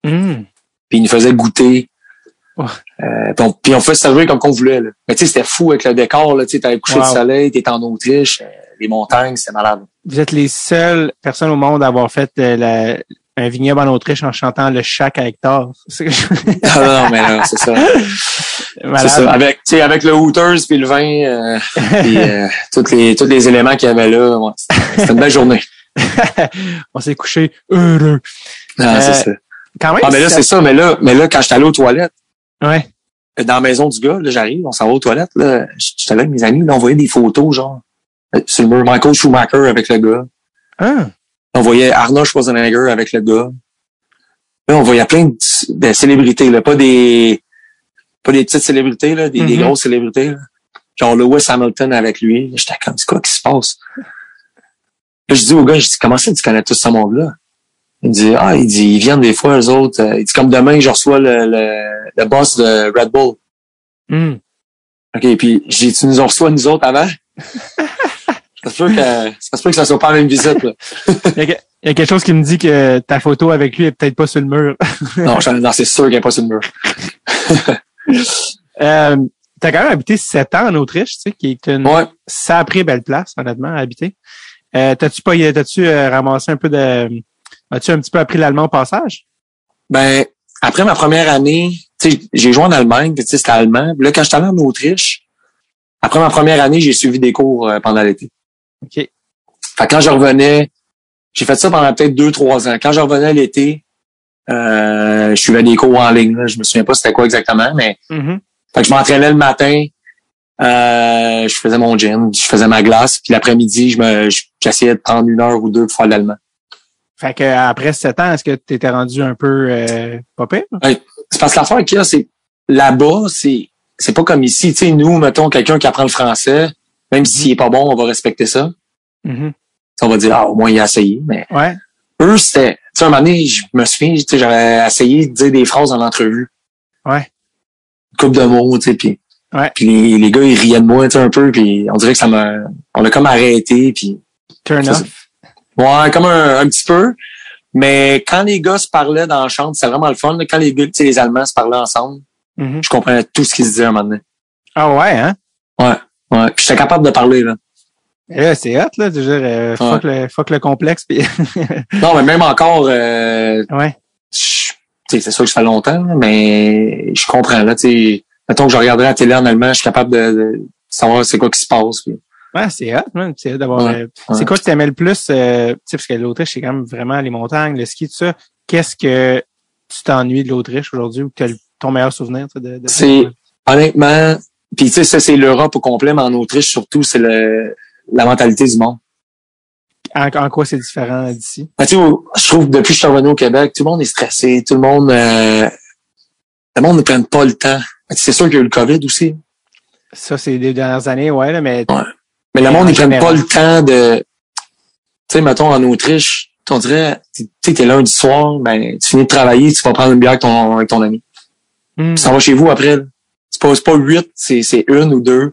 Hmm. Puis, il nous faisait goûter. Euh, puis, on, puis on faisait servir comme qu'on voulait. Là. Mais tu sais, c'était fou avec le décor. Tu le coucher Wow. de soleil, t'étais en Autriche, euh, les montagnes, c'était malade. Vous êtes les seules personnes au monde à avoir fait euh, la- un vignoble en Autriche en chantant le chac à Hector. Ah, non, non, mais non, c'est ça. (laughs) C'est malade. ça. Avec, tu sais, avec le Hooters puis le vin, puis (laughs) tous les tous les éléments qu'il y avait là, ouais, c'était une belle journée. (laughs) On s'est couché heureux. Ah, c'est ça. Quand même, Ah, mais là, c'est ça. Mais là, mais là, quand j'étais allé aux toilettes, Ouais. dans la maison du gars, là, j'arrive, on s'en va aux toilettes, là, j'étais là avec mes amis, là, on voyait des photos, genre, euh, sur le mur, Michael Schumacher avec le gars. Ah. On voyait Arnold Schwarzenegger avec le gars. Là, on voyait plein de, de célébrités, là, pas des, pas des petites célébrités, là, des, des Mhm. grosses célébrités, là. Genre Lewis Hamilton avec lui. J'étais comme, c'est quoi qui se passe? Là, je dis au gars, je dis, comment ça, tu connais tout ce monde-là? Il dit, ah, il dit, ils viennent des fois, eux autres. Euh, Il dit, comme demain, je reçois le, le, le boss de Red Bull. Hmm. OK, puis j'ai tu nous en reçois, nous autres, avant? (laughs) ça se peut que, ça se peut que ça soit pas la même visite, là. Il, y a, que- il y a quelque chose qui me dit que ta photo avec lui est peut-être pas sur le mur. Non, (laughs) je- non, c'est sûr qu'il n'y a pas sur le mur. (laughs) Euh, T'as quand même habité sept ans en Autriche, tu sais, qui est une Ouais. sacrée belle place, honnêtement, à habiter. Euh, t'as-tu pas, t'as-tu euh, ramassé un peu de, as-tu un petit peu appris l'allemand au passage? Ben, après ma première année, tu sais, j'ai joué en Allemagne, puis c'était allemand. Puis là, quand j'étais allé en Autriche, après ma première année, j'ai suivi des cours euh, pendant l'été. OK. Fait que quand je revenais, j'ai fait ça pendant peut-être deux, trois ans. Quand je revenais l'été, euh, je suivais des cours en ligne. Là. Je me souviens pas c'était quoi exactement, mais fait que je m'entraînais le matin, euh, je faisais mon gym, je faisais ma glace, puis l'après-midi, je me j'essayais de prendre une heure ou deux pour faire l'allemand. Fait que après sept ans, est-ce que tu étais rendu un peu euh, pas pire? C'est parce que l'affaire qu'il y a, c'est là-bas, c'est c'est pas comme ici. Tu sais, nous, mettons quelqu'un qui apprend le français, même s'il est pas bon, on va respecter ça. Mhm. On va dire, ah, au moins, il a essayé. Mais Ouais. eux, c'était... Tu sais, un moment donné, je me souviens, tu sais, j'avais essayé de dire des phrases dans l'entrevue. Ouais. Une couple de mots, tu sais, puis... Ouais. Puis les, les gars, ils riaient de moi, tu sais, un peu, puis on dirait que ça m'a... On a comme arrêté, puis... Turn off. Ouais, comme un, un petit peu. Mais quand les gars se parlaient dans la chambre, c'était vraiment le fun. Quand les gars, tu sais, les Allemands se parlaient ensemble, Mhm. je comprenais tout ce qu'ils se disaient un moment donné. Ah ouais, hein? Ouais. Puis j'étais capable de parler, là. Là, c'est hot, là. Je veux dire, euh, fuck, le, fuck le complexe. Puis... (laughs) Non, mais même encore, euh, ouais. je- c'est sûr que ça fait longtemps, mais je comprends, là, tu. Mettons que je regarderais la télé en allemand, je suis capable de, de savoir c'est quoi qui se passe. puis- Ouais, c'est hot, man. C'est hot d'avoir. Ouais, euh, ouais. C'est quoi que tu aimais le plus? Euh, parce que l'Autriche, c'est quand même vraiment les montagnes, le ski, tout ça. Qu'est-ce que tu t'ennuies de l'Autriche aujourd'hui ou que ton meilleur souvenir de, de C'est honnêtement, puis tu sais, ça c'est l'Europe au complet, mais en Autriche surtout, c'est le la mentalité du monde. En, en quoi c'est différent d'ici? Ben, tu sais, je trouve que depuis que je suis revenu au Québec, tout le monde est stressé, tout le monde, euh, le monde ne prend pas le temps. Ben, C'est sûr qu'il y a eu le COVID aussi, Ça, c'est les dernières années, ouais, là, mais mais le monde prend général. pas le temps de, tu sais, mettons en Autriche, on dirait, tu sais, t'es lundi soir, ben tu finis de travailler, tu vas prendre une bière avec ton, avec ton ami. Hmm. Tu s'en vas chez vous après. C'est pas, pas huit, c'est, c'est une ou deux.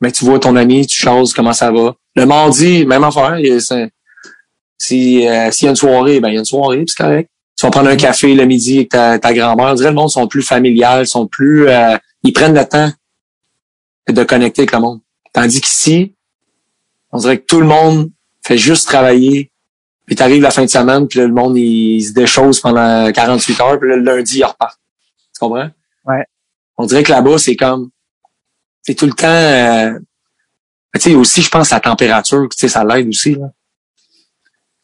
Mais tu vois ton ami, tu choses comment ça va. Le mardi, même affaire. Si, euh, s'il y a une soirée, ben il y a une soirée, c'est correct. Tu vas prendre un café le midi avec ta, ta grand-mère. On dirait le monde sont plus familial, sont plus. euh, ils prennent le temps de connecter avec le monde. Tandis qu'ici, on dirait que tout le monde fait juste travailler. Puis t'arrives la fin de semaine, puis là, le monde il, se déchausse pendant 48 heures, puis là, le lundi, il repart. Tu comprends? Ouais. On dirait que là-bas, c'est comme c'est tout le temps euh, tu sais, aussi, je pense, la température, tu sais, ça l'aide aussi. Là.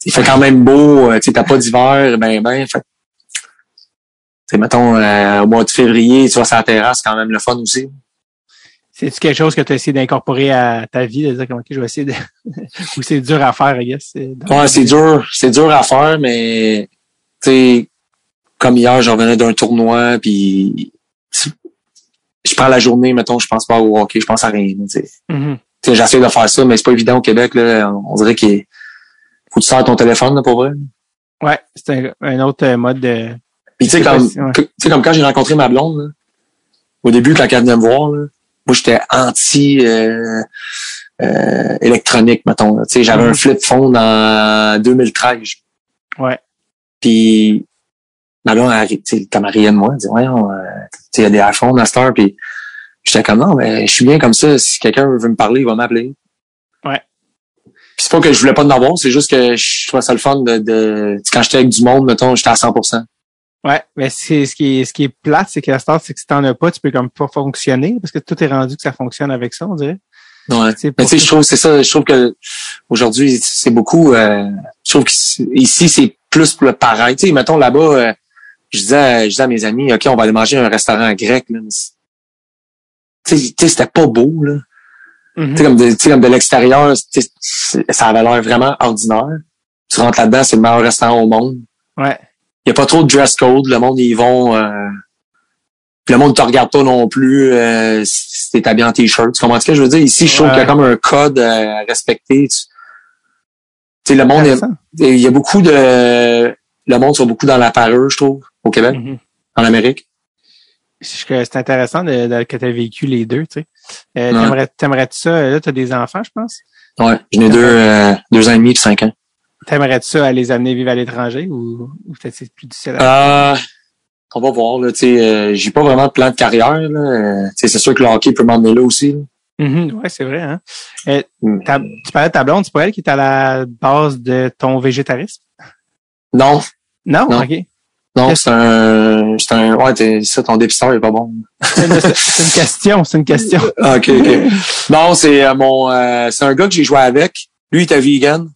Il fait quand même beau, euh, tu sais, t'as pas d'hiver, ben ben. Fait, tu sais, mettons, euh, au mois de février, tu vois, sur la terrasse, c'est quand même le fun aussi. C'est-tu quelque chose que tu as essayé d'incorporer à ta vie, de dire comme, OK, je vais essayer de... (laughs) ou c'est dur à faire, I guess? c'est- Ouais, c'est dur, c'est dur à faire, mais tu sais, comme hier, je revenais d'un tournoi, puis je prends la journée, mettons, je pense pas au hockey, je pense à rien. Tu sais, sais, j'essaie de faire ça, mais c'est pas évident au Québec. Là, on dirait qu'il faut que tu sors ton téléphone, là, pour vrai. Ouais, c'est un, un autre mode de... Puis tu sais, C'est comme, ouais. que- tu sais, comme quand j'ai rencontré ma blonde, là, au début, quand elle venait me voir, là, moi, j'étais anti euh, euh, électronique, mettons. là. Tu sais, j'avais Mhm. un flip phone en 2013. Ouais. Puis ma blonde, elle riait de moi, elle dit, voyons, euh, tu sais, il y a des iPhones à cette heure, puis j'étais comme, non, mais je suis bien comme ça. Si quelqu'un veut me parler, il va m'appeler. Ouais. Puis c'est pas que je voulais pas en avoir, c'est juste que je trouvais ça le fun de, de quand j'étais avec du monde, mettons, j'étais à 100%. Ouais, mais c'est ce qui est ce qui est plate, c'est que la start, c'est que si t'en as pas, tu peux comme pas fonctionner parce que tout est rendu que ça fonctionne avec ça, on dirait. Ouais. Mais tu sais, je trouve c'est ça. Je trouve que aujourd'hui, c'est beaucoup. Euh, je trouve qu'ici, c'est plus le pareil. Tu sais, mettons là-bas, euh, je disais, à- je disais à mes amis, ok, on va aller manger à un restaurant grec. Là, tu sais, c'était pas beau là. Mhm. Tu sais, comme de, comme de l'extérieur, ça avait l'air vraiment ordinaire. Tu rentres là-dedans, c'est le meilleur restaurant au monde. Ouais. Il y a pas trop de dress code. Le monde, ils vont. Euh, le monde te regarde pas non plus euh, si t'es habillé en t-shirt. Tu comprends ce que je veux dire? Ici, je trouve Ouais. qu'il y a comme un code euh, à respecter. Tu sais, le monde, est- il y a beaucoup de. Le monde sont beaucoup dans la parure, je trouve, au Québec, Mhm. en Amérique. C'est intéressant de, de- que tu as vécu les deux, tu sais. Euh, T'aimerais-tu ça? Là, tu as des enfants, je pense. Ouais. J'en ai deux, euh, deux ans et demi puis cinq ans. T'aimerais-tu ça à les amener vivre à l'étranger ou, ou peut-être c'est plus difficile à... Euh, on va voir, là. Euh, j'ai pas vraiment de plan de carrière, là. Euh, c'est sûr que le hockey peut m'emmener là aussi. là. Mhm, ouais, c'est vrai. Hein? Euh, Mm. ta- tu parlais de ta blonde, c'est pas elle qui est à la base de ton végétarisme? Non, Non? Non. OK. non, c'est un, c'est un, ouais, t'es, ça, ton dépisteur est pas bon. C'est une, c'est une (laughs) question, c'est une question. Ah, ok, ok. Non, c'est euh, mon, euh, c'est un gars que j'ai joué avec. Lui, il était vegan.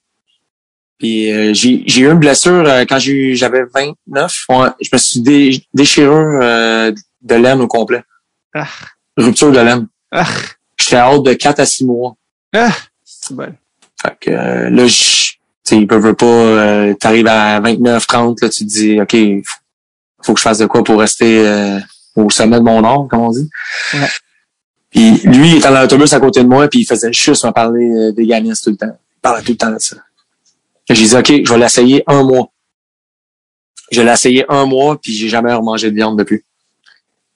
Puis euh, j'ai, j'ai eu une blessure euh, quand j'ai, j'avais 29. Ouais, je me suis dé, déchiré euh, de laine au complet. Ah. Rupture de laine. Ah, J'étais à haute de 4 à 6 mois. ah, c'est bon. Fait que euh, là, je, tu sais, il peut pas. Euh, T'arrives à 29, 30, là, tu te dis, OK, faut, faut que je fasse de quoi pour rester euh, au sommet de mon art, comme on dit. Ouais. Puis lui, il était dans l'autobus à côté de moi, puis il faisait juste me parler des tout le temps. Il parlait tout le temps de ça. Fait que J'ai dit, OK, je vais l'essayer un mois. Je l'ai essayé un mois, puis j'ai jamais remangé de viande depuis.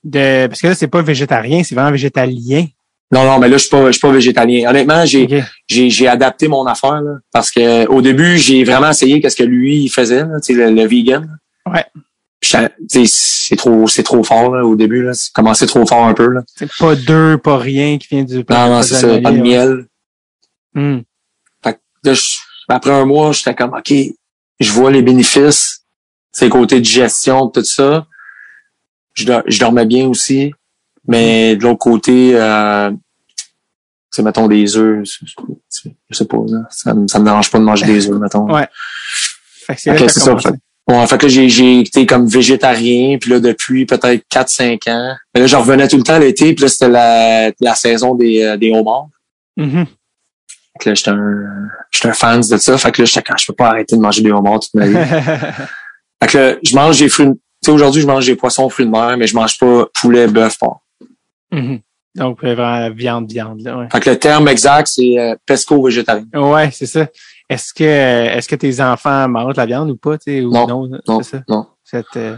De, parce que là, c'est pas végétarien, c'est vraiment végétalien. Non, non, mais là, je suis pas, je suis pas végétalien. Honnêtement, j'ai, j'ai, j'ai adapté mon affaire là, parce que au début, j'ai vraiment essayé qu'est-ce que lui il faisait, là, le, le vegan. Ouais. C'est trop, c'est trop fort là, au début. Là. C'est commencé trop fort un peu. Là. C'est pas deux, pas rien qui vient du... Non, non, c'est ça, pas de miel. Hmm. Là, je- après un mois, j'étais comme OK, je vois les bénéfices, c'est côté digestion, tout ça. Je, dor- je dormais bien aussi. Mais de l'autre côté, euh, sais, mettons des œufs, c'est- c'est- je sais pas, là, ça, me- ça me dérange pas de manger des œufs, mettons. Ouais. Fait que c'est c'est ça, fait que là, j'ai, j'ai été comme végétarien, puis là, depuis peut-être 4-5 ans. Mais là, je revenais tout le temps l'été, puis là, c'était la, la saison des, euh, des homards. Mhm. Fait que là, j'étais un, j'étais un fan de ça. Fait que là, j'étais quand je peux pas arrêter de manger des homards toute ma vie. (laughs) fait que là, je mange des fruits, de- tu sais, aujourd'hui, je mange des poissons, fruits de mer, mais je mange pas poulet, bœuf, porc. Mhm. Donc, euh, vraiment, viande, viande, là, ouais. Fait que le terme exact, c'est euh, pesco-végétarien. Ouais, c'est ça. Est-ce que est-ce que tes enfants mangent la viande ou pas, tu sais, ou Non, non, Non, c'est ça? non. Cette, euh,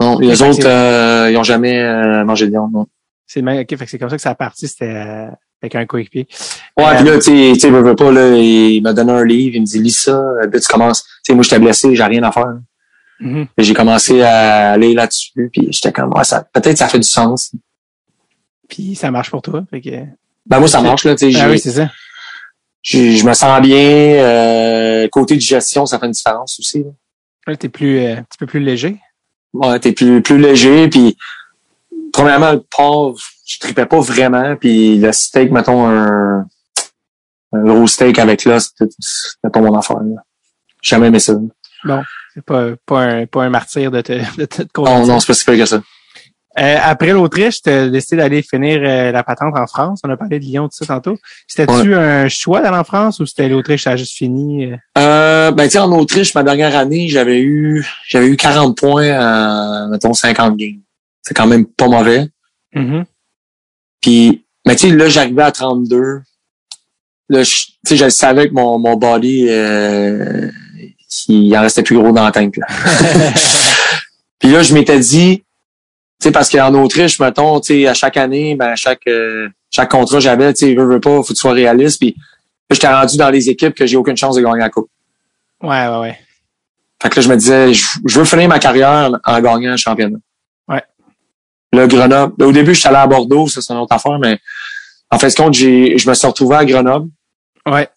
Non, les autres, euh, ils ont jamais euh, mangé de viande, non. c'est le même, ok, fait que c'est comme ça que ça a parti, c'était euh, avec un coéquipier. Ouais, Euh, puis là, tu sais, tu sais, veux, veux pas, là, il m'a donné un livre, il me dit, lis ça, euh, puis tu commences. Tu sais, moi, j'étais blessé, j'ai rien à faire. Et J'ai commencé à aller là-dessus, puis j'étais comme, ouais, ça, peut-être ça fait du sens. Puis ça marche pour toi. Fait que... Ben, moi, ça marche, là, tu sais, Ah oui, c'est ça. je me sens bien, euh, côté digestion, ça fait une différence aussi, là. Là, t'es plus euh, un petit peu plus léger. Ouais, t'es plus, plus léger, puis premièrement, le porc, je tripais pas vraiment, puis le steak, mettons, un, un gros steak avec là, c'était pas mon affaire, là. Jamais aimé ça. C'est pas, pas, un, pas un martyr de te, de te Non, non, c'est pas si pire que ça. Euh, après l'Autriche, tu as décidé d'aller finir euh, la patente en France. On a parlé de Lyon, tout ça tantôt. C'était-tu un choix d'aller en France ou c'était l'Autriche, ça a juste fini? euh? Euh, ben, tu sais, en Autriche, ma dernière année, j'avais eu, j'avais eu 40 points en, mettons, 50 games. C'est quand même pas mauvais. Mhm. Puis, mais tu sais, là, j'arrivais à 32. Là, je- tu sais, je savais que mon, mon body, euh, il en restait plus gros dans la tank, là. (laughs) Puis là, je m'étais dit, tu sais, parce qu'en Autriche, mettons, tu sais, à chaque année, ben, à chaque, euh, chaque contrat que j'avais, tu sais, veux, veux pas, faut que tu sois réaliste. Puis là, j'étais rendu dans les équipes que j'ai aucune chance de gagner la coupe. Ouais, ouais, ouais. Fait que là, je me disais, je, je veux finir ma carrière en gagnant un championnat. Le Grenoble. Là, au début, je suis allé à Bordeaux, ça, c'est une autre affaire, mais en fait, compte, j'ai, je me suis retrouvé à Grenoble. Ouais.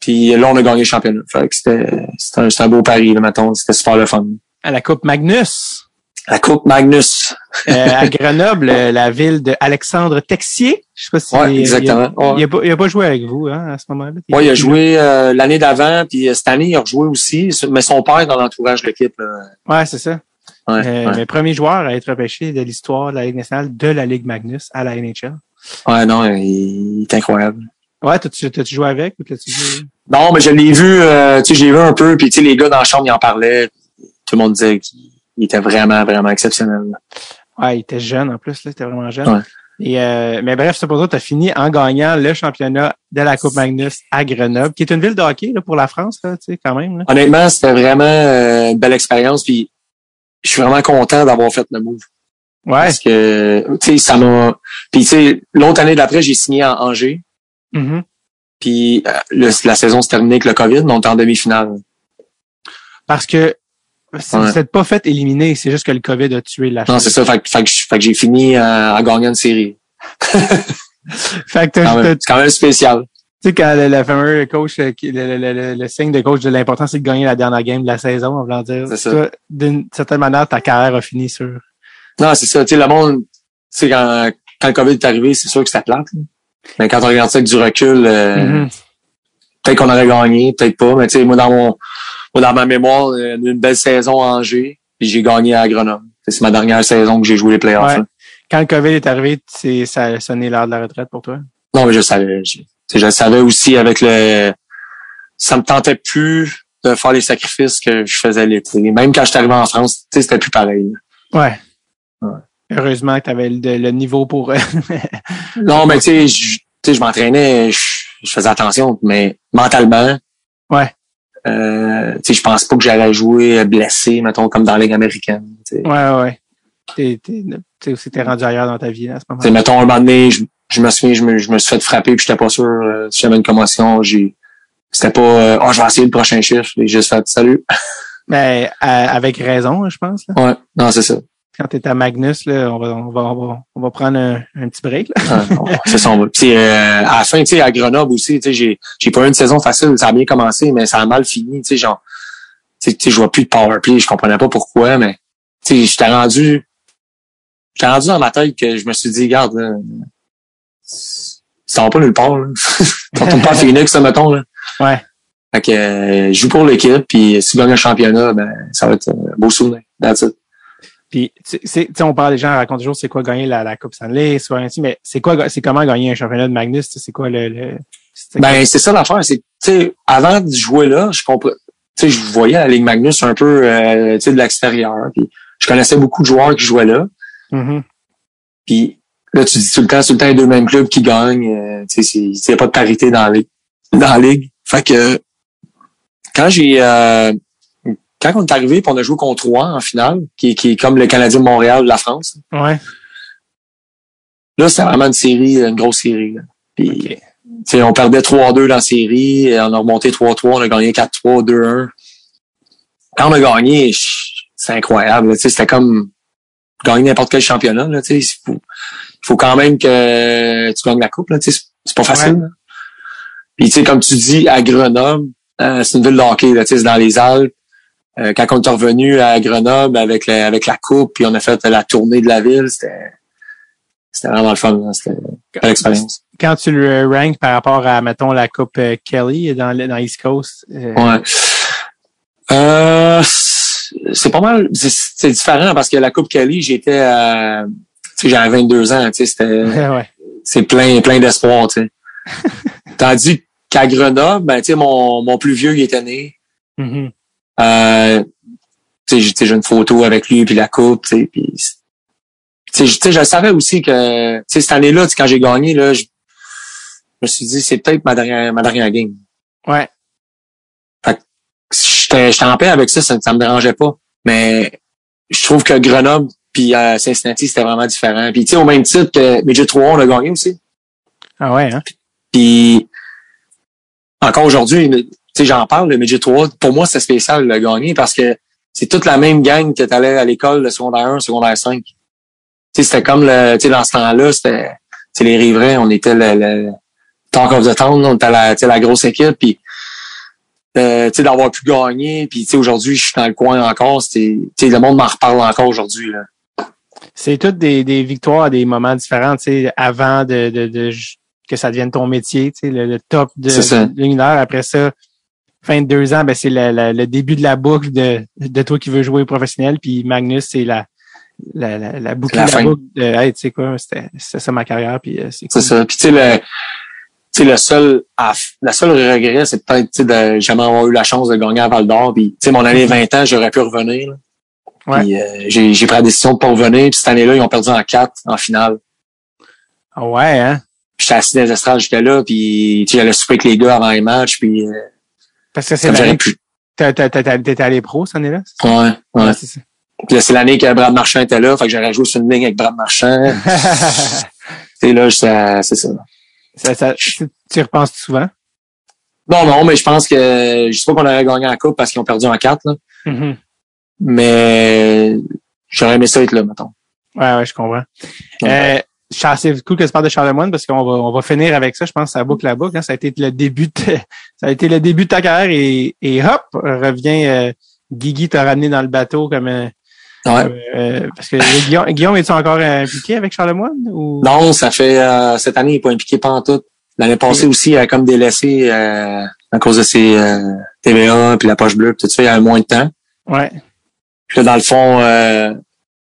Puis là, on a gagné le championnat. Fait que c'était, c'était un, c'était un beau pari, là, mettons. C'était super le fun. À la Coupe Magnus. La Coupe Magnus. Euh, à Grenoble, (laughs) la ville de Alexandre Texier. Je sais pas si Ouais, il- exactement. Il, Ouais. il a pas, il a pas joué avec vous hein, à ce moment-là. Ouais, il a joué euh, l'année d'avant, puis euh, cette année, il a rejoué aussi. Mais son père est dans l'entourage de l'équipe. Ouais, c'est ça. Ouais, Euh, ouais. Mais premier joueur à être repêché de l'histoire de la Ligue nationale de la Ligue Magnus à la NHL. ouais, non, il, est incroyable. Ouais, t'as-tu joué avec ou t'as-tu joué? Non, mais je l'ai vu, euh, tu sais, j'ai vu un peu, puis tu sais, les gars dans la chambre, ils en parlaient. Tout le monde disait qu'il il était vraiment, vraiment exceptionnel. Ouais, il était jeune en plus, là, il était vraiment jeune. Ouais. Et, euh, mais bref, c'est pour toi, tu as fini en gagnant le championnat de la Coupe Magnus à Grenoble, qui est une ville de hockey là, pour la France, là, tu sais, quand même. Là. Honnêtement, c'était vraiment euh, une belle expérience, puis je suis vraiment content d'avoir fait le move. Ouais. Parce que, tu sais, ça m'a... Puis, tu sais, l'autre année d'après, j'ai signé en Angers, Mhm. puis euh, le- la saison s'est terminée avec le COVID, mais on était en demi-finale. Parce que Ouais. vous êtes pas fait éliminer, c'est juste que le COVID a tué la Non, c'est ça, fait, que- fait fait que j'ai fini euh, en gagnant une série. (laughs) Fait que C'est quand même spécial. Tu sais, quand le, le fameux coach, euh, le, le, le, le signe de coach de l'important, c'est de gagner la dernière game de la saison, en voulant dire. C'est ça. D'une certaine manière, ta carrière a fini sur. Non, c'est ça. Tu sais, le monde, tu sais, quand, quand le COVID est arrivé, c'est sûr que plate. là. Mais quand on regarde ça avec du recul, euh, Mhm. peut-être qu'on aurait gagné, peut-être pas. Mais tu sais, moi, dans mon, moi, dans ma mémoire, euh, une belle saison à Angers, puis j'ai gagné à Grenoble. C'est ma dernière saison que j'ai joué les playoffs. Ouais. Quand le COVID est arrivé, ça a sonné l'heure de la retraite pour toi? Non, mais je savais. Je, je savais aussi avec le. Ça me tentait plus de faire les sacrifices que je faisais l'été. Même quand je suis arrivé en France, c'était plus pareil. Ouais. Ouais. Heureusement que tu avais le, le niveau pour. euh, (laughs) Non, mais tu sais, je, m'entraînais, je, faisais attention, mais mentalement, Ouais. euh, tu sais, je pense pas que j'allais jouer blessé, mettons, comme dans la Ligue américaine. Tu sais, ouais, ouais. T'es, t'es, aussi t'es rendu ailleurs dans ta vie à ce moment-là. mettons, un moment donné, je, je me souviens, je me, je me suis fait frapper, puis j'étais pas sûr euh, si j'avais une commotion. J'ai, c'était pas, euh, oh, je vais essayer le prochain chiffre. J'ai juste fait, salut. (laughs) Mais euh, avec raison, je pense. Là. Ouais, non, c'est ça. Quand t'es à Magnus, là, on va, on va, on va, on va prendre un, un petit break. Là. Ah, (laughs) c'est ça. on va- Puis, euh, à la fin, tu sais, à Grenoble aussi, tu sais, j'ai, j'ai pas eu une saison facile. Ça a bien commencé, mais ça a mal fini. Tu sais, genre, tu sais, je vois plus de power play. Je comprenais pas pourquoi, mais tu sais, j'étais rendu, j'étais rendu dans ma tête que je me suis dit, regarde, là, tu t'en vas pas nulle part. Là. retournes pas à Phoenix, mettons. Là. Ouais. Fait que euh, je joue pour l'équipe, puis si tu gagnes un championnat, ben ça va être un beau souvenir. That's it. Puis, tu sais, on parle des gens racontent toujours c'est quoi gagner la, la Coupe Stanley, soit ainsi, mais c'est quoi, c'est comment gagner un championnat de Magnus, tu sais, c'est quoi le, le Ben c'est ça l'affaire, c'est tu sais, avant de jouer là, je comprends. Tu sais, je voyais la Ligue Magnus un peu, euh, tu sais, de l'extérieur. Puis je connaissais beaucoup de joueurs qui jouaient là. Mhm. Puis là, tu dis tout le temps, tout le temps les deux mêmes clubs qui gagnent. euh, tu sais, c'est- il n'y a pas de parité dans la ligue. Dans la ligue. Fait que quand j'ai euh, quand on est arrivé puis on a joué contre Rouen en finale, qui, est- qui est comme le Canadien de Montréal de la France, Ouais. là, c'était vraiment une série, une grosse série. là. On perdait 3-2 dans la série, et on a remonté 3-3, on a gagné 4-3, 2-1. Quand on a gagné, c'est incroyable. là, tu sais, C'était comme gagner n'importe quel championnat. Là, faut, il faut quand même que tu gagnes la coupe. Là, tu sais, c'est- c'est pas facile. Ouais. Puis tu sais, comme tu dis, à Grenoble, euh, c'est une ville de hockey, là, tu sais, c'est dans les Alpes. Euh, quand on est revenu à Grenoble avec la, avec la coupe, puis on a fait la tournée de la ville, c'était c'était vraiment le fun. C'était une expérience. Quand tu le ranks par rapport à, mettons, la Coupe euh, Kelly dans, dans East Coast, euh, Ouais. Euh, c'est pas mal, c'est- c'est différent parce que la Coupe Cali, j'étais à, j'avais 22 ans, tu sais, c'était, (laughs) ouais. c'est plein, plein d'espoir, tu sais. (laughs) Tandis qu'à Grenoble, ben, tu sais, mon, mon plus vieux, il était né. Mhm. Euh, tu sais, j'ai- une photo avec lui puis la coupe, tu sais, puis, tu sais, je- savais aussi que, tu sais, cette année-là, tu sais, quand j'ai gagné, là, je, me suis dit, c'est peut-être ma dernière, ma dernière game. Ouais. j'étais j'étais en paix avec ça, ça, ça me dérangeait pas. Mais je trouve que Grenoble puis euh, Cincinnati, c'était vraiment différent. Puis tu sais, au même titre que Midget 3, on a gagné aussi. Ah ouais, hein? Puis encore aujourd'hui, tu sais, j'en parle, le Midget 3, pour moi, c'est spécial de gagner parce que c'est toute la même gang que tu allais à l'école, le secondaire 1, secondaire 5. Tu sais, c'était comme le, tu sais, dans ce temps-là, c'était, tu sais, les riverains, on était le, le talk of the town, on était la, tu sais, la grosse équipe, puis euh, tu sais, d'avoir pu gagner, puis tu sais, aujourd'hui, je suis dans le coin encore, c'était, tu sais, le monde m'en reparle encore aujourd'hui, là. C'est toutes des, des victoires à des moments différents, tu sais, avant de, de, de- que ça devienne ton métier, tu sais, le, le top de, heure. Après ça, fin de deux ans, ben c'est le début de la boucle de, de toi qui veux jouer professionnel. Puis Magnus, c'est la, la, la, la boucle La de la fin. boucle de hey, tu sais quoi, c'était c'était ça ma carrière. Puis euh, c'est cool. ça. Puis tu sais, le, tu sais, le seul, la seule regret, c'est peut-être, tu sais, de jamais avoir eu la chance de gagner à Val d'Or. Puis, tu sais, mon année 20 ans, j'aurais pu revenir. là. Ouais. Euh, j'ai, j'ai pris la décision de pas revenir. Puis cette année-là, ils ont perdu en 4 en finale. Ah ouais, hein? J'étais assis dans les estrades, j'étais là. Puis, tu sais, j'allais souper avec les gars avant les matchs. Puis, euh, Parce que c'est l'année t'as- t'étais allé pro cette année-là? Ouais, ouais. Ouais, c'est ça. Puis là, c'est l'année que Brad Marchand était là. Fait que j'aurais joué sur une ligne avec Brad Marchand. (laughs) Et là, ça- c'est ça. ça, ça tu tu y repenses souvent? Non, non, mais je pense que, je sais pas qu'on aurait gagné la coupe parce qu'ils ont perdu en 4, là. Mhm. Mais, j'aurais aimé ça être là, mettons. Ouais, ouais, je comprends. Ouais. Euh, c'est cool que tu parles de Charlemagne parce qu'on va, on va finir avec ça. Je pense que ça boucle la boucle. hein. Ça a été le début de, (laughs) ça a été le début de ta carrière et, et hop, revient, euh, Guigui t'a ramené dans le bateau comme, euh, Ouais. euh, parce que Guillaume, Guillaume est-tu encore impliqué avec Charlemagne ou? Non, ça fait euh, cette année, il n'est pas impliqué pas en tout. L'année passée aussi, il a comme délaissé euh, à cause de ses euh, TVA puis la poche bleue, puis tout ça, il y a moins de temps. Ouais. Puis là, dans le fond, euh,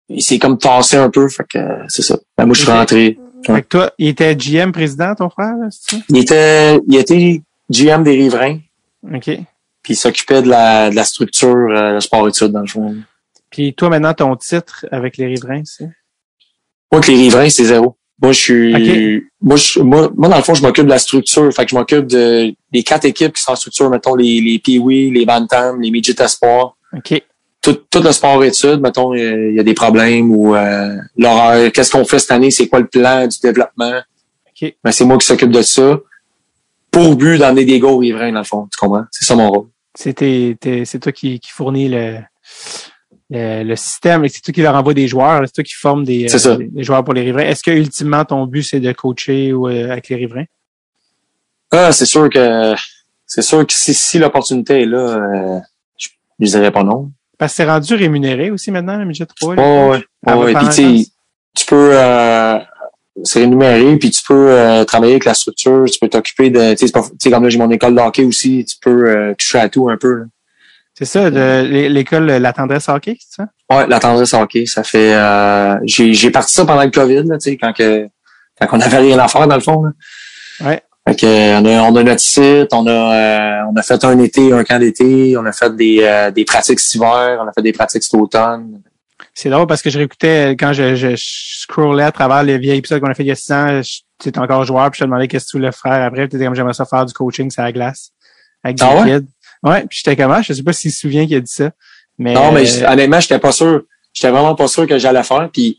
il s'est comme tassé un peu, fait que euh, c'est ça. Ben, moi, je suis rentré. Fait que toi, il était GM président, ton frère, là, c'est ça? Il était, il était GM des riverains, OK. puis il s'occupait de la, de la structure, euh, le sport-études, dans le fond. Puis toi, maintenant, ton titre avec les riverains, c'est? Moi, que les riverains, c'est zéro. Moi, je suis, moi, je, moi, moi, dans le fond, je m'occupe de la structure. Fait que je m'occupe de, des quatre équipes qui sont en structure, mettons, les, les Pee-Wee, les Bantam, les Midget Espoir. OK. Tout, tout le sport études, mettons, il y a des problèmes ou, euh, l'horaire. Qu'est-ce qu'on fait cette année? C'est quoi le plan du développement? OK. Ben, c'est moi qui s'occupe de ça. Pour but d'emmener des gars aux riverains, dans le fond. Tu comprends? C'est ça mon rôle. C'est toi qui, qui fournit le, le, le système, c'est toi qui leur envoie des joueurs, c'est toi qui forme des, euh, des joueurs pour les riverains. Est-ce que ultimement ton but c'est de coacher ou, euh, avec les riverains? Ah, c'est sûr que, c'est sûr que si, si l'opportunité est là, euh, je, je dirais pas non. Parce que c'est rendu rémunéré aussi maintenant, le midget 3. là. Oh, ouais. Ah, ouais. Puis, tu peux, euh, c'est rémunéré, puis tu peux euh, travailler avec la structure, tu peux t'occuper de, tu sais, comme là, j'ai mon école de hockey aussi, tu peux euh, toucher à tout un peu. là. C'est ça, l'école La Tendresse Hockey, c'est ça? Ouais, la tendresse hockey, ça fait, euh, j'ai, j'ai parti ça pendant le COVID, là, tu sais, quand que, quand on avait rien à faire dans le fond, là. Ouais. Fait que, euh, on a, on a notre site, on a, euh, on a fait un été, un camp d'été, on a fait des, euh, des pratiques cet hiver, on a fait des pratiques cet automne. C'est drôle parce que je réécoutais quand je, je, je scrollais à travers les vieilles épisodes qu'on a fait il y a six ans, tu étais encore joueur, puis je te demandais qu'est-ce que tu voulais faire après, tu étais comme j'aimerais ça faire du coaching sur la glace avec des Ah ouais? kids. Ouais, puis j'étais comment? Je sais pas s'il se souvient qu'il a dit ça. Mais, Non, mais euh, honnêtement, j'étais pas sûr. J'étais vraiment pas sûr que j'allais faire. Puis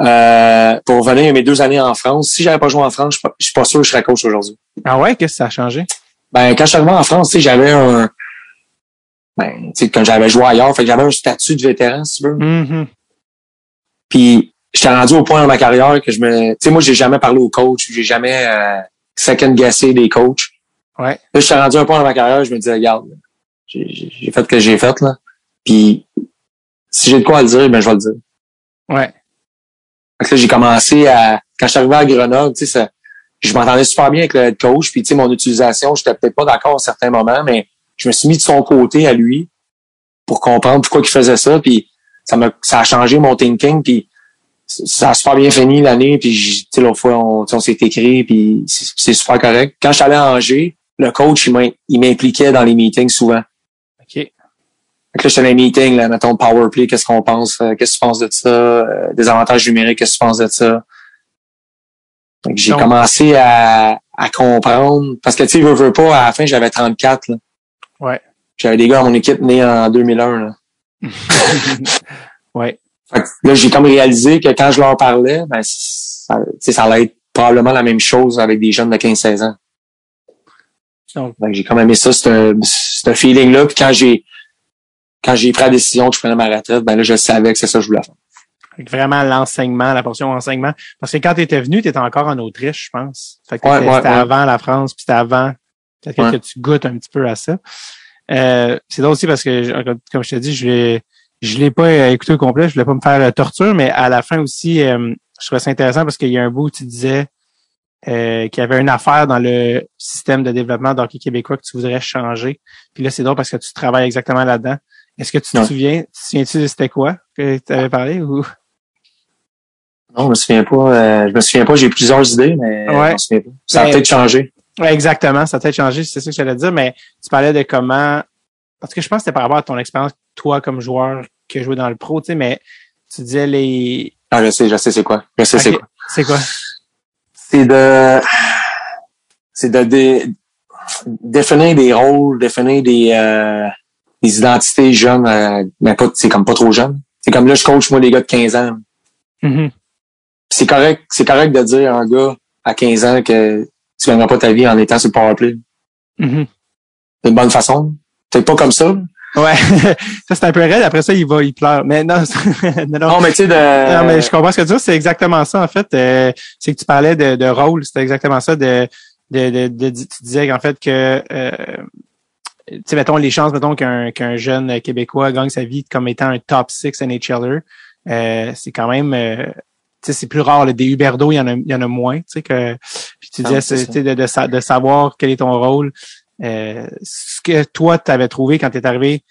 euh, pour revenir à mes deux années en France, si j'avais pas joué en France, je suis pas- je suis pas sûr que je serais coach aujourd'hui. Ah ouais, qu'est-ce que ça a changé? Ben, quand je suis arrivé en France, tu sais, j'avais un. Ben, tu sais, quand j'avais joué ailleurs, fait que j'avais un statut de vétéran, si tu veux. Mhm. Puis j'étais rendu au point dans ma carrière que je me. Tu sais, moi, j'ai jamais parlé au coach, j'ai jamais euh, second guessé des coachs. Ouais. Là, j'étais rendu à un point dans ma carrière, je me disais, regarde, j'ai fait ce que j'ai fait, là. Puis si j'ai de quoi à le dire, ben je vais le dire. Ouais. Fait que là, j'ai commencé à. Quand je suis arrivé à Grenoble, tu sais, je m'entendais super bien avec le coach. Puis, tu sais, mon utilisation, j'étais peut-être pas d'accord à certains moments, mais je me suis mis de son côté à lui pour comprendre pourquoi il faisait ça. Puis, ça m'a, ça a changé mon thinking. Puis, ça a super bien fini l'année. Puis, tu sais, l'autre fois, on, on s'est écrit. Puis, c'est super correct. Quand je suis allé à Angers, le coach, il m'impliquait dans les meetings souvent. Fait que là, dans les meetings, là, mettons, Powerplay, qu'est-ce qu'on pense, euh, qu'est-ce que tu penses de ça, euh, des avantages numériques, qu'est-ce que tu penses de ça? J'ai commencé à, à comprendre, parce que, tu sais, veux, veux pas, à la fin, j'avais 34, là. Ouais. J'avais des gars à mon équipe nés en 2001, là. (laughs) ouais. Fait que là, j'ai comme réalisé que quand je leur parlais, ben, ça, ça allait être probablement la même chose avec des jeunes de 15-16 ans. Donc- j'ai quand même aimé ça, ce feeling-là. Puis quand j'ai quand j'ai pris la décision que je prenais ma retraite, ben là, je savais que c'est ça que je voulais faire. Vraiment l'enseignement, la portion enseignement. Parce que quand tu étais venu, tu étais encore en Autriche, je pense. Fait que Ouais, ouais, c'était ouais. avant la France, puis c'était avant peut-être que tu goûtes un petit peu à ça. Euh, c'est drôle aussi parce que, comme je te dis, je l'ai, je l'ai pas écouté au complet, je voulais pas me faire la torture, mais à la fin aussi, euh, je trouvais ça intéressant parce qu'il y a un bout où tu disais euh, qu'il y avait une affaire dans le système de développement d'hockey québécois que tu voudrais changer. Puis là, c'est drôle parce que tu travailles exactement là-dedans. Est-ce que tu te Ouais. souviens, tu te souviens-tu de c'était quoi que tu avais parlé ou? Non, je me souviens pas. euh, je me souviens pas. J'ai plusieurs idées, mais Ouais. je me souviens pas. Ça a peut-être changé. Ouais, exactement, ça a peut-être changé, c'est ça que j'allais dire, mais tu parlais de comment. Parce que je pense que c'était par rapport à ton expérience, toi, comme joueur qui a joué dans le pro, tu sais, mais tu disais les. Ah, je sais, je sais c'est quoi. Je sais c'est quoi. C'est quoi? C'est de c'est de dé- définir des rôles, définir des euh, des identités jeunes, euh, mais pas c'est comme pas trop jeune. C'est comme là, je coach moi des gars de 15 ans. Mhm. c'est correct, c'est correct de dire à un gars à 15 ans que tu gagneras pas ta vie en étant sur le powerplay. Mhm. C'est une bonne façon. Peut-être pas comme ça. Ouais, (laughs) ça c'est un peu raide. Après ça, il va, il pleure. Mais non, c'est- (laughs) non, non. Non, mais tu sais, de. Non, mais je comprends ce que tu dis. C'est exactement ça, en fait. Euh, c'est que tu parlais de, de rôle. C'était exactement ça. De, de, de, de- tu disais qu'en fait que, euh, tu sais, mettons, les chances, mettons, qu'un qu'un jeune Québécois gagne sa vie comme étant un top 6 NHLer, euh, c'est quand même, euh, tu sais, c'est plus rare. Des Huberdo, il y en a, il y en a moins, tu sais, que, puis tu disais, de, de, de savoir quel est ton rôle. Euh, ce que toi, tu avais trouvé quand tu es arrivé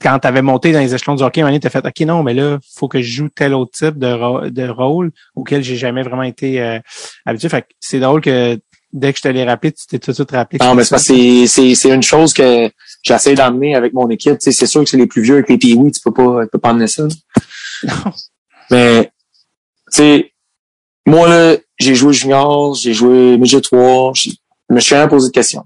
quand tu avais monté dans les échelons du hockey, un moment tu as fait OK, non, mais là, faut que je joue tel autre type de, de rôle auquel j'ai jamais vraiment été euh, habitué. Fait que c'est drôle que dès que je te l'ai rappelé, tu t'es tout de suite rappelé. Non, mais c'est c'est- c'est une chose que j'essaie d'amener avec mon équipe. Tu sais, c'est sûr que c'est les plus vieux avec les pee tu peux pas, tu peux pas amener ça. Non. Mais, tu sais, moi, là, j'ai joué junior, j'ai joué midget 3, j'ai- je me suis jamais posé de questions.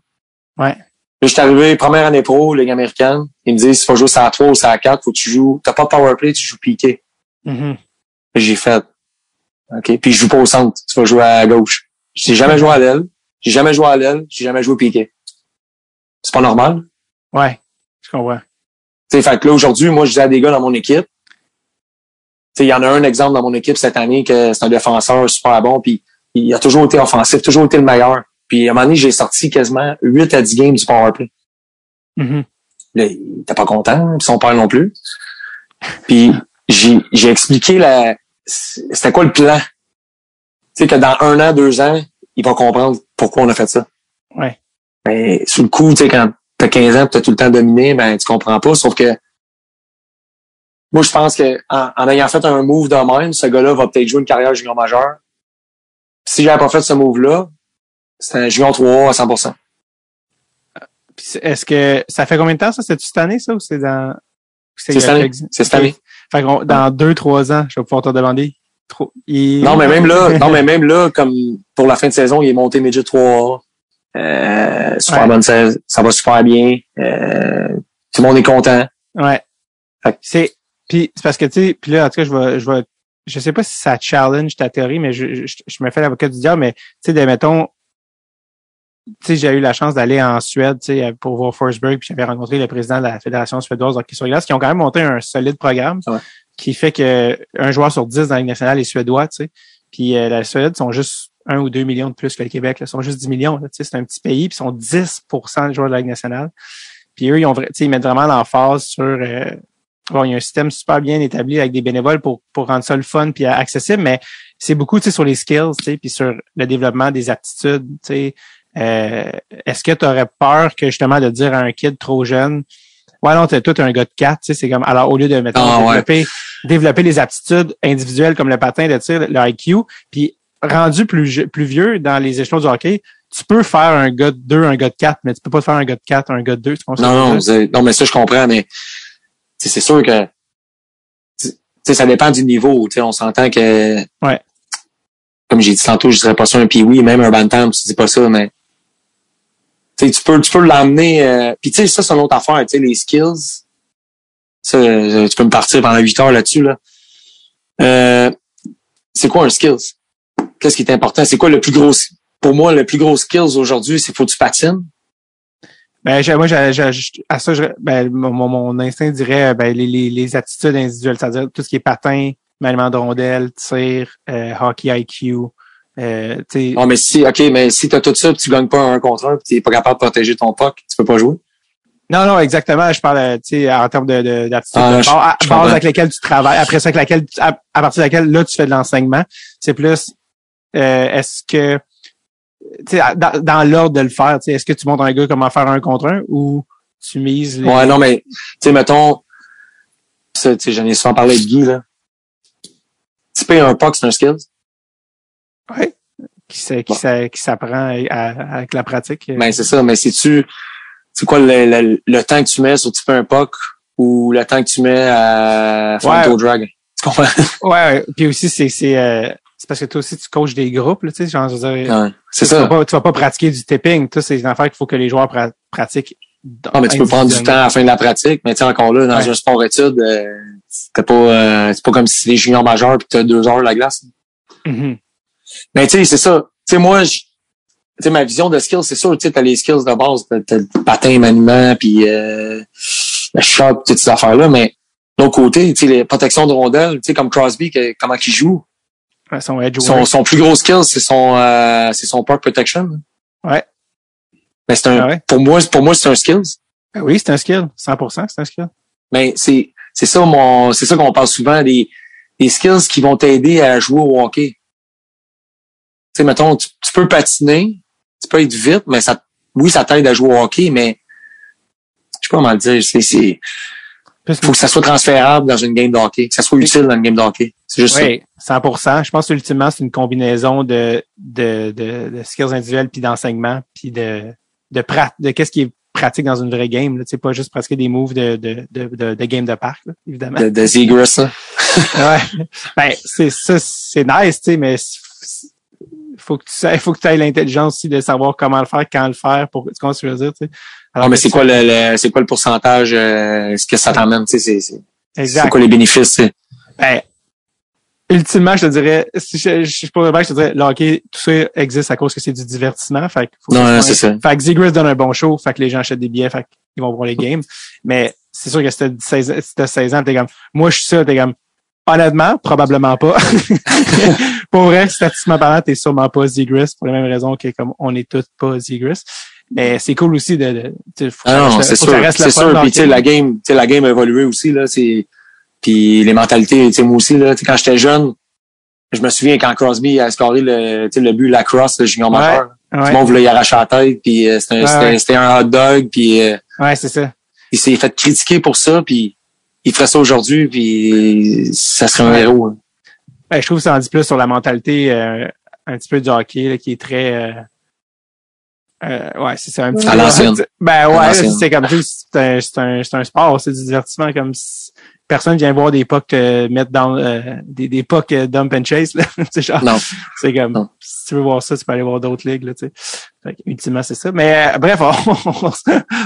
Ouais. Là, je suis arrivé première année pro, Ligue américaine. Ils me disent, tu vas jouer ça à 3 ou ça à 4, faut que tu joues, t'as pas de power play, tu joues piqué. Mhm. J'ai fait. OK. Puis je joue pas au centre. Tu vas jouer à gauche. J'ai jamais joué à l'aile. J'ai jamais joué à l'aile. J'ai jamais joué au piqué. C'est pas normal. Ouais, je comprends. Tu sais, fait que là, aujourd'hui, moi, je dis à des gars dans mon équipe. Tu il y en a un exemple dans mon équipe cette année que c'est un défenseur super bon, puis il a toujours été offensif, toujours été le meilleur. Puis à un moment donné, j'ai sorti quasiment 8 à 10 games du powerplay. Mhm. Là, il était pas content, puis son père non plus. Puis j'ai j'ai expliqué la c'était quoi le plan? sais, que dans un an, deux ans, il va comprendre pourquoi on a fait ça. Ouais. Mais sur le coup, tu sais, quand t'as 15 ans, tu as tout le temps dominé, ben tu comprends pas. Sauf que moi, je pense que en, en ayant fait un move de même, ce gars-là va peut-être jouer une carrière junior majeur. Si j'avais pas fait ce move-là, c'est un junior 3 à 100%. Puis c'est- Est-ce que ça fait combien de temps ça? C'est cette année, ça, ou c'est dans. C'est cette année. C'est cette année. Fait dans deux, trois ans, je vais pouvoir te demander. Trop, il- Non, mais même là, non, mais même là, comme pour la fin de saison, il est monté midget 3 euh, super Ouais. bonne saison. Ça va super bien. Euh, tout le monde est content. Ouais. C'est puis c'est parce que tu sais, puis là en tout cas je vais je vais je sais pas si ça challenge ta théorie mais je je, je me fais l'avocat du diable mais tu sais mettons j'ai eu la chance d'aller en Suède tu sais pour voir Forsberg puis j'avais rencontré le président de la fédération suédoise de hockey sur glace qui ont quand même monté un solide programme Ouais. qui fait que un joueur sur dix dans la Ligue nationale est suédois tu sais puis euh, la Suède sont juste un ou deux millions de plus que le Québec là, Ils sont juste 10 millions là, tu sais c'est un petit pays puis ils sont 10% des joueurs de la Ligue nationale puis eux, ils, ont, vra- tu sais, ils mettent vraiment l'emphase sur... euh, bon, il y a un système super bien établi avec des bénévoles pour, pour rendre ça le fun puis accessible, mais c'est beaucoup tu sais, sur les skills, tu sais, puis sur le développement des aptitudes. tu sais. Euh, Est-ce que tu aurais peur que justement de dire à un kid trop jeune, ouais non, t'es toi t'es un gars de 4, tu sais, c'est comme alors au lieu de mettons, Ah, ouais. développer, développer les aptitudes individuelles comme le patin, le tir, le IQ, puis rendu plus, plus vieux dans les échelons du hockey, tu peux faire un gars de 2, un gars de 4, mais tu peux pas faire un gars de 4, un gars de 2. Tu comprends ce que Non, non, non, mais ça, je comprends, mais c'est sûr que ça dépend du niveau. tu sais, On s'entend que Ouais. comme j'ai dit tantôt, je dirais pas ça un oui, même un bantam, tu dis pas ça, mais tu peux, tu peux l'emmener. Euh, Puis tu sais, ça, c'est une autre affaire, tu sais, les skills. Ça, euh, tu peux me partir pendant 8 heures là-dessus, là. Euh, c'est quoi un skills? Qu'est-ce qui est important? C'est quoi le plus gros pour moi, le plus gros skills aujourd'hui, c'est faut que tu patines? Ben, moi, à ça, ben, mon, mon- instinct dirait ben, les, les, les attitudes individuelles, c'est-à-dire tout ce qui est patin, maniement de rondelle, tir, euh, hockey IQ. Euh, Non, mais si, OK, mais si t'as tout ça, tu gagnes pas un contre un, puis t'es pas capable de protéger ton puck, tu peux pas jouer? non, non, exactement. Je parle, tu sais, en termes de, de, d'attitude, Ah, de je- base, je avec laquelle tu travailles, après ça, avec laquelle, à, à partir de laquelle, là, tu fais de l'enseignement. C'est plus, euh, est-ce que, tu sais, dans, dans l'ordre de le faire, tu sais, est-ce que tu montres à un gars comment faire un contre un ou tu mises les... Ouais, non, mais, tu sais, mettons, tu sais, j'en ai souvent parlé avec Guy, là. Tiper un puck, c'est un skill. Ouais. Qui, qui, Bon. s'a- qui s'apprend avec la pratique. Ben, c'est ça, mais c'est-tu, c'est quoi le, le, le temps que tu mets sur tiper un puck ou le temps que tu mets à faire Ouais. drag? Tu comprends? (laughs) Ouais, ouais. Puis aussi, c'est, c'est, euh, c'est parce que toi aussi, tu coaches des groupes, là, tu sais, genre, je veux dire, Ouais, c'est tu vas ça. pas, tu vas pas pratiquer du tipping. Tout, c'est une affaire qu'il faut que les joueurs pra- pratiquent. Non, mais tu peux prendre du temps à la fin de la pratique, mais tu sais, encore là, dans Ouais. un sport étude, euh, c'est pas, euh, c'est pas comme si c'est des juniors majeurs puis t'as deux heures la glace. Mhm. Mais tu sais, c'est ça. Tu sais, moi, je- tu sais, ma vision de skills, c'est sûr, tu sais, t'as les skills de base, t'as, le patin, maniement, puis euh, le shot, toutes ces affaires-là, mais l'autre côté, tu sais, les protections de rondelles, tu sais, comme Crosby, que- comment il joue, Ouais, Son edge son, work. son plus gros skill, c'est son, euh, c'est son park protection. Ouais. Mais c'est un, Ah ouais? pour moi, pour moi, c'est un skills. Ben oui, c'est un skill. 100% c'est un skill. Mais c'est, c'est ça mon, c'est ça qu'on parle souvent des, des skills qui vont t'aider à jouer au hockey. Tu sais, mettons, tu, tu peux patiner, tu peux être vite, mais ça, oui, ça t'aide à jouer au hockey, mais je sais pas comment le dire, c'est, c'est, faut que ça soit transférable dans une game de hockey, que ça soit utile dans une game de hockey. C'est juste Oui, 100%. Je pense que ultimement, c'est une combinaison de, de, de, de skills individuels puis d'enseignement puis de, de, prat- de qu'est-ce qui est pratique dans une vraie game. Sais, pas juste pratiquer des moves de, de, de, de, de game de parc, là, évidemment. ça, de, de Zegras, (laughs) ouais. Ben, c'est ça, c'est nice, tu sais, mais c'est- faut que tu sais- faut que tu aies l'intelligence aussi de savoir comment le faire, quand le faire, pour tu comprends ce que je veux dire, tu sais? Alors Non, mais c'est quoi le, le- c'est quoi le pourcentage, euh, ce que ça t'emmène, tu sais, c'est, quoi les bénéfices, tu sais? Ben, ultimement, je te dirais, si je, je suis pas le je te dirais, le hockey, tout ça existe à cause que c'est du divertissement. Fait que faut Non, non, ce c'est ça. Fait que Zegras donne un bon show, fait que les gens achètent des billets, fait qu'ils vont voir les games. Mais c'est sûr que si t'as 16, si t'as 16 ans, t'es comme, moi, je suis ça, t'es comme, honnêtement, probablement pas. (laughs) pour vrai, statistiquement parlant, t'es sûrement pas Zegras, pour la même raison que comme on est tous pas Zegras. Mais c'est cool aussi de, de faut ça Ah non, c'est sûr, c'est sûr. Puis tu sais, la game, tu sais, la game a évolué aussi là. C'est puis les mentalités. Tu sais, moi aussi là, quand j'étais jeune, je me souviens quand Crosby a scoré le, tu sais, le but la cross, le junior Ouais. majeur. Tout Ouais, le monde voulait y arracher la tête, puis euh, Ouais, c'était un hot dog, puis euh, ouais c'est ça. il s'est fait critiquer pour ça, puis il ferait ça aujourd'hui, puis ça serait un héros. hein. Ben, je trouve que ça en dit plus sur la mentalité euh, un petit peu du hockey là, qui est très euh, euh, ouais c'est ça un petit À peu l'ancienne. (laughs) ben ouais c'est comme sais, c'est un, c'est un, c'est un sport c'est du divertissement comme si personne vient voir des pucks euh, mettre dans euh, des, des pucks euh, dump and chase là (laughs) c'est genre Non. c'est comme Non. si tu veux voir ça tu peux aller voir d'autres ligues là tu sais Fait ultimement c'est ça mais euh, bref on,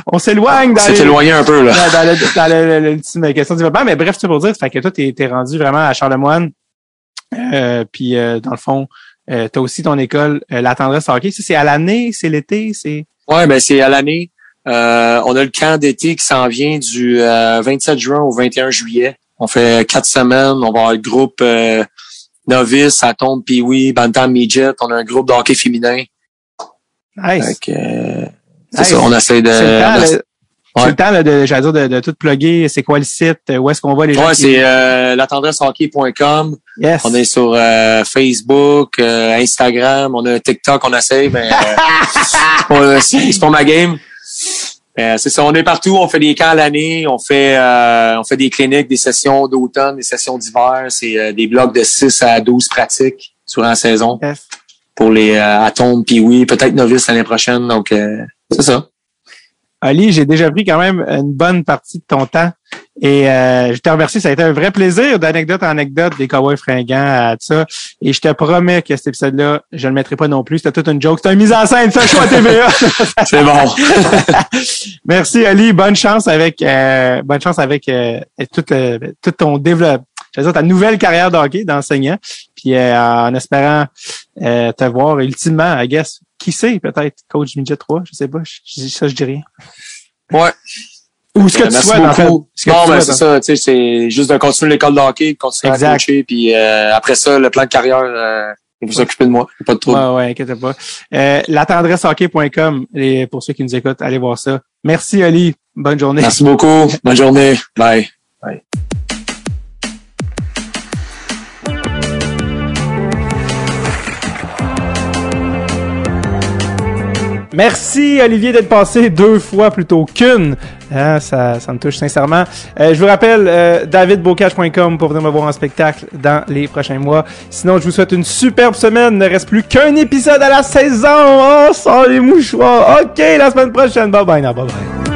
(laughs) on s'éloigne dans C'est éloigné un peu, là. dans, dans le, dans le- le- l'ultime question développement. Mais bref, tu pour dire, fait que toi, t'es, t'es rendu vraiment à Charlemagne. Euh, puis euh, dans le fond, euh, t'as aussi ton école, euh, la tendresse hockey. Ça, c'est à l'année, c'est l'été, c'est. Ouais, ben c'est à l'année. Euh, on a le camp d'été qui s'en vient du euh, 27 juin au 21 juillet. On fait quatre semaines. On va avoir le groupe euh, novice, à tombe, Pee-Wee, Bantam Midget. On a un groupe de hockey féminin. Nice. Euh, c'est Nice. ça, on essaie de... c'est le temps, là, c'est ouais. le temps là, de, j'allais dire, de, de tout plugger. C'est quoi le site? Où est-ce qu'on voit les gens? Ouais, qui- c'est euh, latendressehockey.com. Yes. On est sur euh, Facebook, euh, Instagram, on a un TikTok, on essaie, mais euh, (laughs) c'est pas ma game. Euh, c'est ça, on est partout, on fait des camps à l'année, on fait euh, on fait des cliniques, des sessions d'automne, des sessions d'hiver, c'est euh, des blocs de 6 à 12 pratiques sur la saison Yes. pour les euh, atomes puis oui, peut-être novices l'année prochaine. Donc euh, c'est ça. Ali, j'ai déjà pris quand même une bonne partie de ton temps. Et euh, je te remercie, ça a été un vrai plaisir d'anecdote en anecdote des cowboys fringants à ça. Et je te promets que cet épisode-là, je ne le mettrai pas non plus. C'était toute une joke. C'était une mise en scène, ça, choix TVA. (laughs) C'est bon. (laughs) Merci Ali, bonne chance avec euh, bonne chance avec euh, tout, euh, tout ton développement. Je dire, ta nouvelle carrière de hockey d'enseignant. Puis euh, en espérant euh, te voir ultimement, I guess, qui sait, peut-être, coach midget 3, je sais pas. Je, ça, je dis rien. Ouais. Ou ce que Euh, tu souhaites, en fait. beaucoup. Ce que non, mais c'est ça, tu sais, c'est juste de continuer l'école de hockey, continuer Exact. à coacher, puis euh, après ça, le plan de carrière, euh, vous occupez de moi, pas de trouble. Ouais, ouais, inquiète pas. Euh, latendressehockey.com, et pour ceux qui nous écoutent, allez voir ça. Merci, Ali. Bonne journée. Merci beaucoup. Bonne journée. Bye. Bye. Merci Olivier d'être passé deux fois plutôt qu'une. Hein, ça, ça me touche sincèrement. Euh, je vous rappelle euh, davidbocage.com pour venir me voir en spectacle dans les prochains mois. Sinon, je vous souhaite une superbe semaine. Il ne reste plus qu'un épisode à la saison. Oh, sans les mouchoirs. OK, la semaine prochaine. Bye bye. now, bye bye.